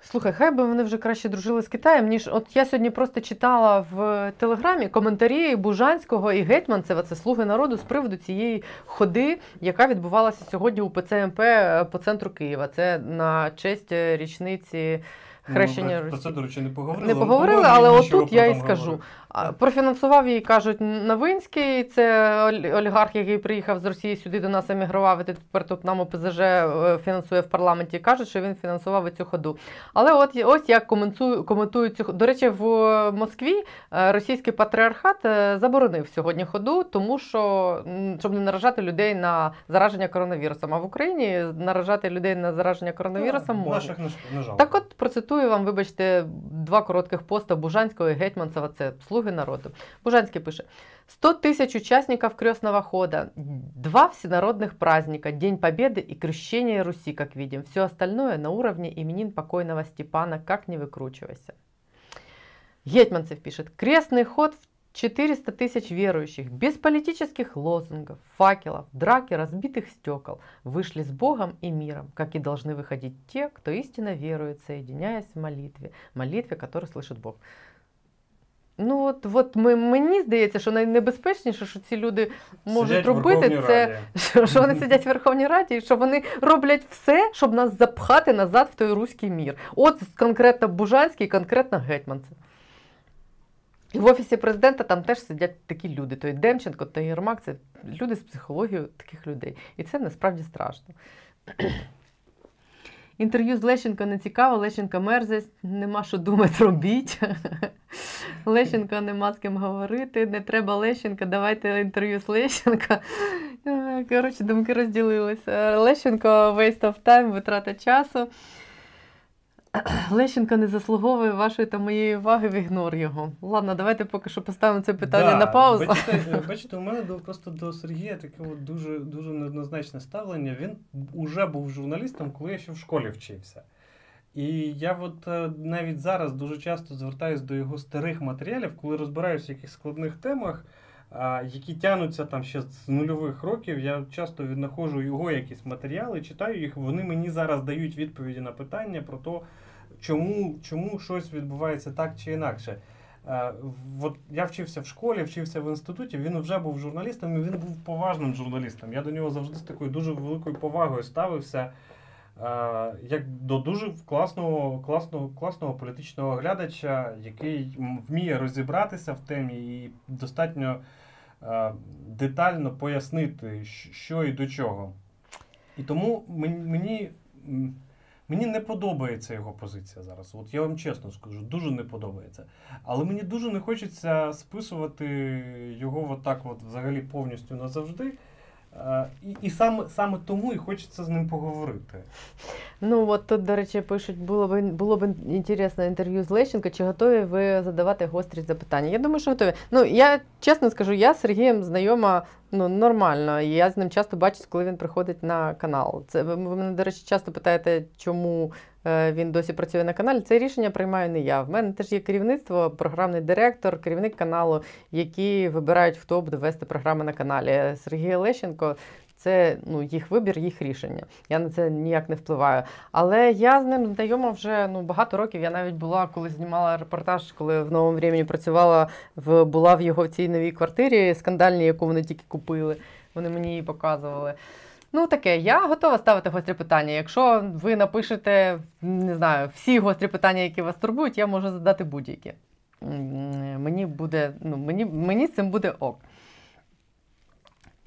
Слухай, хай би вони вже краще дружили з Китаєм, ніж от я сьогодні просто читала в телеграмі коментарі Бужанського і Гетьманцева, це слуги народу з приводу цієї ходи, яка відбувалася сьогодні у ПЦМП е, по центру Києва. Це на честь е, річниці хрещення Ну, про Росії. це, до речі, не поговорили. Не поговорили, але отут я і скажу. Профінансував її, кажуть, Новинський, це олігарх, який приїхав з Росії сюди до нас емігрував, і тепер тут нам ОПЗЖ е, фінансує в парламенті. Кажуть, що він фінансував цю ходу. Але от ось як коментую, коментують цю ходу. До речі, в Москві е, російський патріархат е, заборонив сьогодні ходу, тому що щоб не наражати людей на зараження коронавірусом. А в Україні наражати людей на зараження коронавірусом можна. Так от процитую вам, вибачте, два коротких поста Бужанського і Гетьманцева, це «Слуги народу». Бужанський пише, 100 тысяч участников крестного хода, два всенародных праздника, День Победы и Крещение Руси, как видим. Все остальное на уровне именин покойного Степана, как не выкручивайся. Гетманцев пишет, крестный ход в 400 тысяч верующих, без политических лозунгов, факелов, драки разбитых стекол, вышли с Богом и миром, как и должны выходить те, кто истинно верует, соединяясь в молитве, молитве, которую слышит Бог. Ну от, от ми, мені здається, що найнебезпечніше, що ці люди можуть Сидять в робити, Верховній це Раді. що, що вони сидять в Верховній Раді, і що вони роблять все, щоб нас запхати назад в той руський мір. От конкретно Бужанський, конкретно Гетьманцев. І в офісі президента там теж сидять такі люди. Той Демченко, той Єрмак це люди з психологією таких людей. І це насправді страшно. Інтерв'ю з Лещенко не цікаво, Лещенко мерзость, нема що думати, робіть. Лещенко нема з ким говорити, не треба Лещенка, давайте інтерв'ю з Лещенка. Е, Коротше, думки розділилися. Лещенко waste of time, витрата часу. Лещенко не заслуговує вашої та моєї уваги, ігнор його. Ладно, давайте поки що поставимо це питання Да, на паузу. Бачите, е, бачите, у мене до, просто до Сергія таке от дуже, дуже неоднозначне ставлення. Він уже був журналістом, коли я ще в школі вчився. І я от е, навіть зараз дуже часто звертаюся до його старих матеріалів, коли розбираюся в якихось складних темах, які тянуться там ще з нульових років. Я часто віднаходжу його якісь матеріали, читаю їх. Вони мені зараз дають відповіді на питання про те, чому, чому щось відбувається так чи інакше. От я вчився в школі, вчився в інституті. Він вже був журналістом, і він був поважним журналістом. Я до нього завжди з такою дуже великою повагою ставився. Як до дуже класного, класного, класного політичного глядача, який вміє розібратися в темі і достатньо детально пояснити, що і до чого. І тому мені мені не подобається його позиція зараз. От я вам чесно скажу, дуже не подобається. Але мені дуже не хочеться списувати його отак, от взагалі повністю назавжди. І і саме саме тому і хочеться з ним поговорити. Ну от тут, до речі, пишуть, було б було б інтересне інтерв'ю з Лещенко. Чи готові ви задавати гострі запитання? Я думаю, що готові. Ну я чесно скажу, я з Сергієм знайома ну, нормально. Я з ним часто бачу, коли він приходить на канал. Це ви мене, до речі, часто питаєте, чому е, він досі працює на каналі. Це рішення приймаю не я. В мене теж є керівництво, програмний директор, керівник каналу, які вибирають, хто буде вести програми на каналі. Сергій Лещенко це ну, їх вибір, їх рішення. Я на це ніяк не впливаю. Але я з ним знайома вже ну, багато років. Я навіть була, коли знімала репортаж, коли в новому времені працювала в була в його цій новій квартирі скандальній, яку вони тільки купили. Вони мені її показували. Ну, таке, я готова ставити гострі питання. Якщо ви напишете, не знаю, всі гострі питання, які вас турбують, я можу задати будь-які. Мені буде, ну, мені, мені з цим буде ок.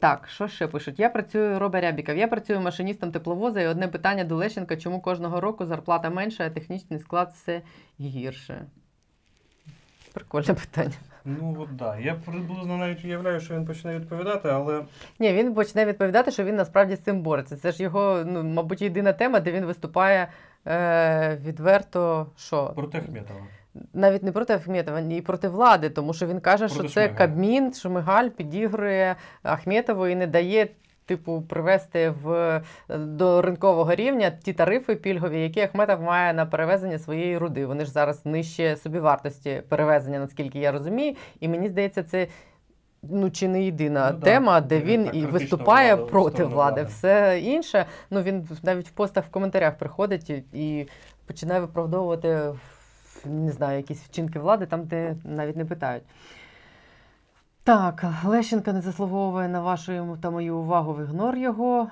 Так, що ще пишуть? Я працюю Роба Рябіков, я працюю машиністом тепловоза, і одне питання до Лещенка, чому кожного року зарплата менша, а технічний склад все гірше. Прикольне питання. Ну от да. Я приблизно навіть уявляю, що він почне відповідати, але. Ні, він почне відповідати, що він насправді з цим бореться. Це ж його, ну, мабуть, єдина тема, де він виступає е, відверто. що? Проти Ахметова навіть не проти Ахметова, і проти влади, тому що він каже, проти що це. Кабмін, Шмигаль підігрує Ахметову і не дає. Типу, привести в до ринкового рівня ті тарифи пільгові, які Ахметов має на перевезення своєї руди. Вони ж зараз нижче собівартості перевезення, наскільки я розумію. І мені здається, це ну чи не єдина ну, тема, де він і виступає владу, проти влади. влади. Все інше. Ну він навіть в постах в коментарях приходить і починає виправдовувати не знаю, якісь вчинки влади, там, де навіть не питають. Так, Лещенка не заслуговує на вашу та мою увагу в ігнор його.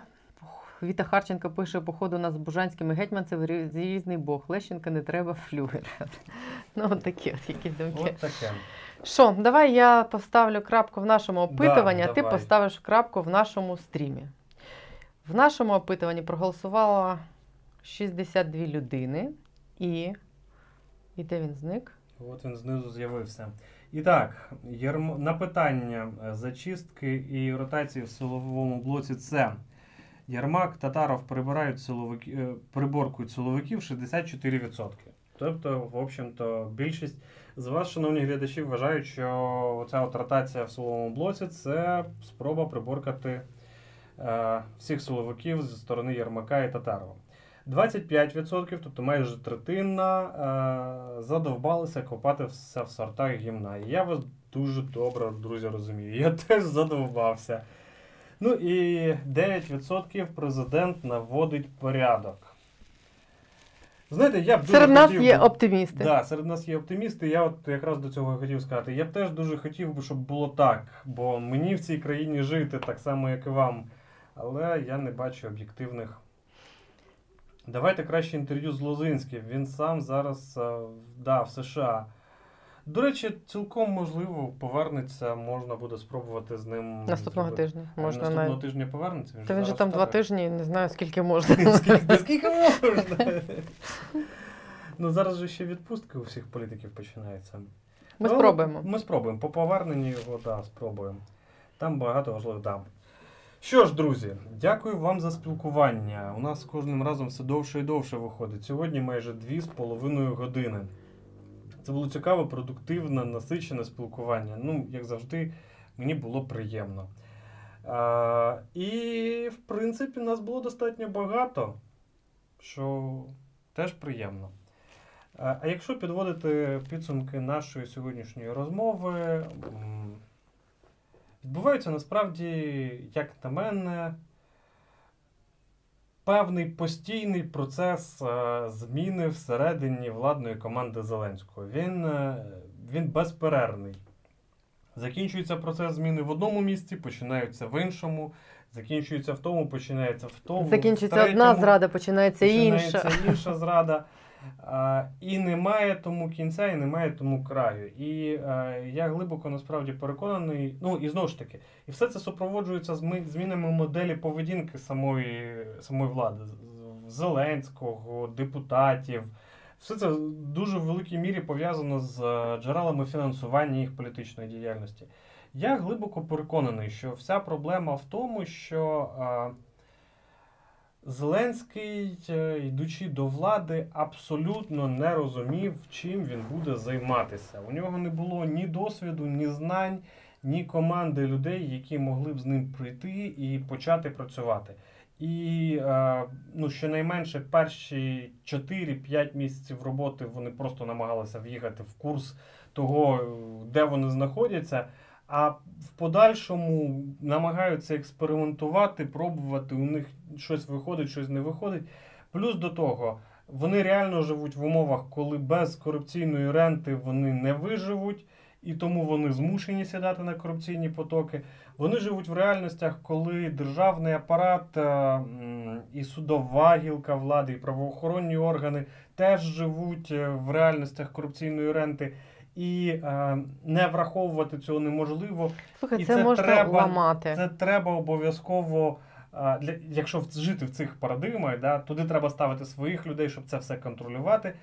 Віта Харченко пише, походу нас з Бужанськими гетьманцем різний Бог. Лещенка не треба флюгер. Ну, от такі от якісь думки. От таке. Що, давай я поставлю крапку в нашому опитуванні, да, а ти поставиш крапку в нашому стрімі. В нашому опитуванні проголосувало 62 людини і і де він зник? От він знизу з'явився. І так, на питання е, зачистки і ротації в силовому блоці це Ярмак, Татаров прибирають силовики... Е, приборкують силовиків 64%. Тобто, в общем-то, більшість з вас, шановні глядачі, вважають, що ця от ротація в силовому блоці це спроба приборкати е, всіх силовиків зі сторони Ярмака і Татарова. 25%, тобто майже третина, е, задовбалися копати все в сортах гімна. І я вас дуже добре, друзі, розумію. Я теж задовбався. Ну і 9% президент наводить порядок. Знаєте, я б Серед нас хотів, є оптимісти. Да, серед нас є оптимісти. Я от якраз до цього хотів сказати. Я б теж дуже хотів би, щоб було так. Бо мені в цій країні жити так само, як і вам. Але я не бачу об'єктивних. Давайте краще інтерв'ю з Лозинським. Він сам зараз е, да, в США. До речі, цілком можливо повернеться, можна буде спробувати з ним. Наступного зробити. тижня. Можна Наступного навіть... тижня повернеться. Він Та він же там два тижні, не знаю, скільки можна. Скільки, скільки можна? ну зараз же ще відпустки у всіх політиків починаються. Ми ну, спробуємо. Ми спробуємо. По поверненні його, да, спробуємо. Там багато важливих дам. Що ж, друзі, дякую вам за спілкування. У нас кожним разом все довше і довше виходить. Сьогодні майже 2,5 години. Це було цікаве, продуктивне, насичене спілкування. Ну, як завжди, мені було приємно. А, І, в принципі, нас було достатньо багато, що теж приємно. А якщо підводити підсумки нашої сьогоднішньої розмови. Відбувається насправді, як на мене, певний постійний процес е, зміни всередині владної команди Зеленського. Він, е, Він безперервний. Закінчується процес зміни в одному місці, починаються в іншому. закінчується в тому, починається в тому. Закінчується в одна третьому зрада, починається інша. починається інша зрада. І немає тому кінця, і немає тому краю. І я глибоко насправді переконаний. Ну і знову ж таки, і все це супроводжується змінами моделі поведінки самої, самої влади, Зеленського, депутатів. Все це в дуже великій мірі пов'язано з е, джерелами фінансування їх політичної діяльності. Я глибоко переконаний, що вся проблема в тому, що е, Зеленський, е, йдучи до влади, абсолютно не розумів, чим він буде займатися. У нього не було ні досвіду, ні знань, ні команди людей, які могли б з ним прийти і почати працювати. І е, ну, щонайменше перші 4-5 місяців роботи вони просто намагалися в'їхати в курс того, де вони знаходяться. А в подальшому намагаються експериментувати, пробувати, у них щось виходить, щось не виходить. Плюс до того, вони реально живуть в умовах, коли без корупційної ренти вони не виживуть, і тому вони змушені сідати на корупційні потоки. Вони живуть в реальностях, коли державний апарат е, і судова гілка влади, і правоохоронні органи теж живуть е, в реальностях корупційної ренти. І е, не враховувати цього неможливо. Слухай, і це, це можна треба- ламати. Це треба обов'язково. Для, якщо жити в цих парадигмах, да, туди треба ставити своїх людей, щоб це все контролювати.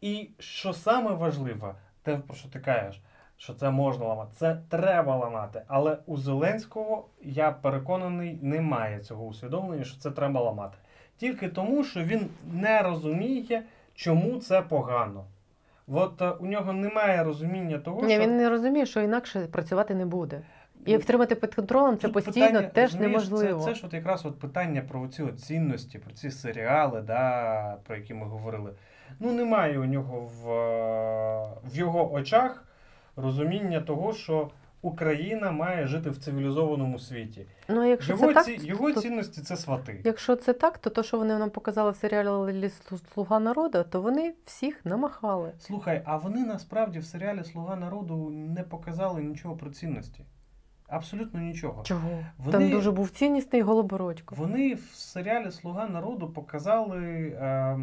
І що саме важливе, те, про що ти кажеш, що це можна ламати, це треба ламати. Але у Зеленського, я переконаний, немає цього усвідомлення, що це треба ламати. Тільки тому, що він не розуміє, чому це погано. От е, у нього немає розуміння того, Ні, що він не розуміє, що інакше працювати не буде. І втримати під контролем це Тут постійно питання, теж розумієш, неможливо. Це, це ж от якраз от питання про ці от цінності, про ці серіали, да, про які ми говорили. Ну, немає у нього в, е, в його очах розуміння того, що Україна має жити в цивілізованому світі. Ну, а якщо Його, це так, ці, його то, цінності це свати. якщо це так, то те, що вони нам показали в серіалі Слуга народу, то вони всіх намахали. Слухай, а вони насправді в серіалі Слуга народу не показали нічого про цінності. Абсолютно нічого. Чого? Вони- Там дуже був ціннісний голобородько. Вони в серіалі Слуга народу показали. Е,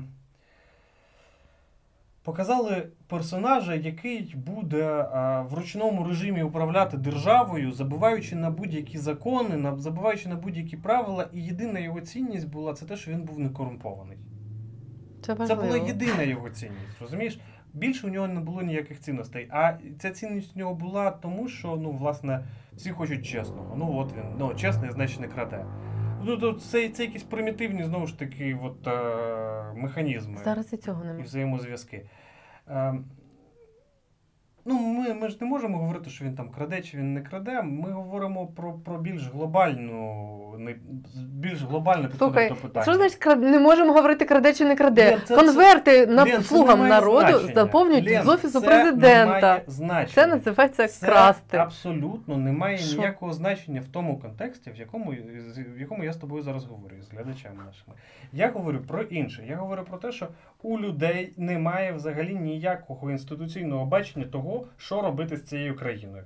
показали персонажа, який буде е, в ручному режимі управляти державою, забуваючи на будь-які закони, на, забуваючи на будь-які правила, і єдина його цінність була це те, що він був не корумпований. Це Це була єдина його цінність, розумієш? Більше у нього не було ніяких цінностей. А ця цінність у нього була тому, що ну, власне, всі хочуть чесного. Ну от він, ну, чесний, значить не краде. Ну, то це, це якісь примітивні, знову ж таки, от, е, механізми Зараз і цього і взаємозв'язки. Е, ну, ми, ми ж не можемо говорити, що він там краде чи він не краде. Ми говоримо про, про більш глобальну, не, більш глобальне Слухай, до питання. що значить крад- не можемо говорити краде чи не краде? Лен, це- Конверти на Лен, слугам народу значення. заповнюють Лен, з офісу це президента. Це називається Це красти. абсолютно не має Що? ніякого значення в тому контексті, в якому, в якому я з тобою зараз говорю, з глядачами нашими. Я говорю про інше. Я говорю про те, що у людей немає взагалі ніякого інституційного бачення того, що робити з цією країною.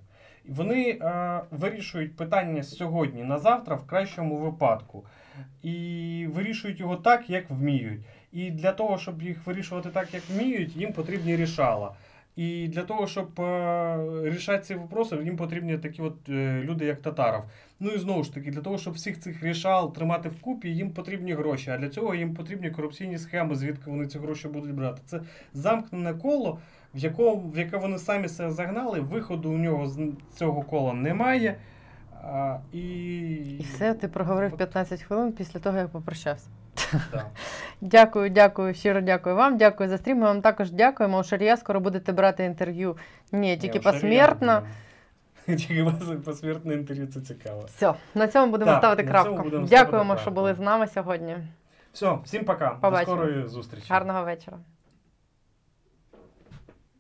Вони е, вирішують питання сьогодні на завтра в кращому випадку. І вирішують його так, як вміють. І для того, щоб їх вирішувати так, як вміють, їм потрібні рішала. І для того, щоб е, рішати ці вопроси, їм потрібні такі от е, люди, як Татаров. Ну і знову ж таки, для того, щоб всіх цих рішал тримати вкупі, їм потрібні гроші. А для цього їм потрібні корупційні схеми, звідки вони ці гроші будуть брати. Це замкнене коло, в якому, в яке вони самі себе загнали. Виходу у нього з цього кола немає. А, і... І все, ти проговорив 15 хвилин після того, як попрощався. Да. Дякую, дякую, щиро дякую вам. Дякую за стрім. Ми вам також дякуємо. У Шарія скоро будете брати інтерв'ю. Ні, тільки у Шарія, посмертно. Тільки вас- посмертне інтерв'ю це цікаво. Все, на цьому будемо Так, ставити на цьому крапку. будемо ставити Дякуємо, крапку. що були з нами сьогодні. Все, всім пока. Побачимо. До скорої зустрічі. Гарного вечора.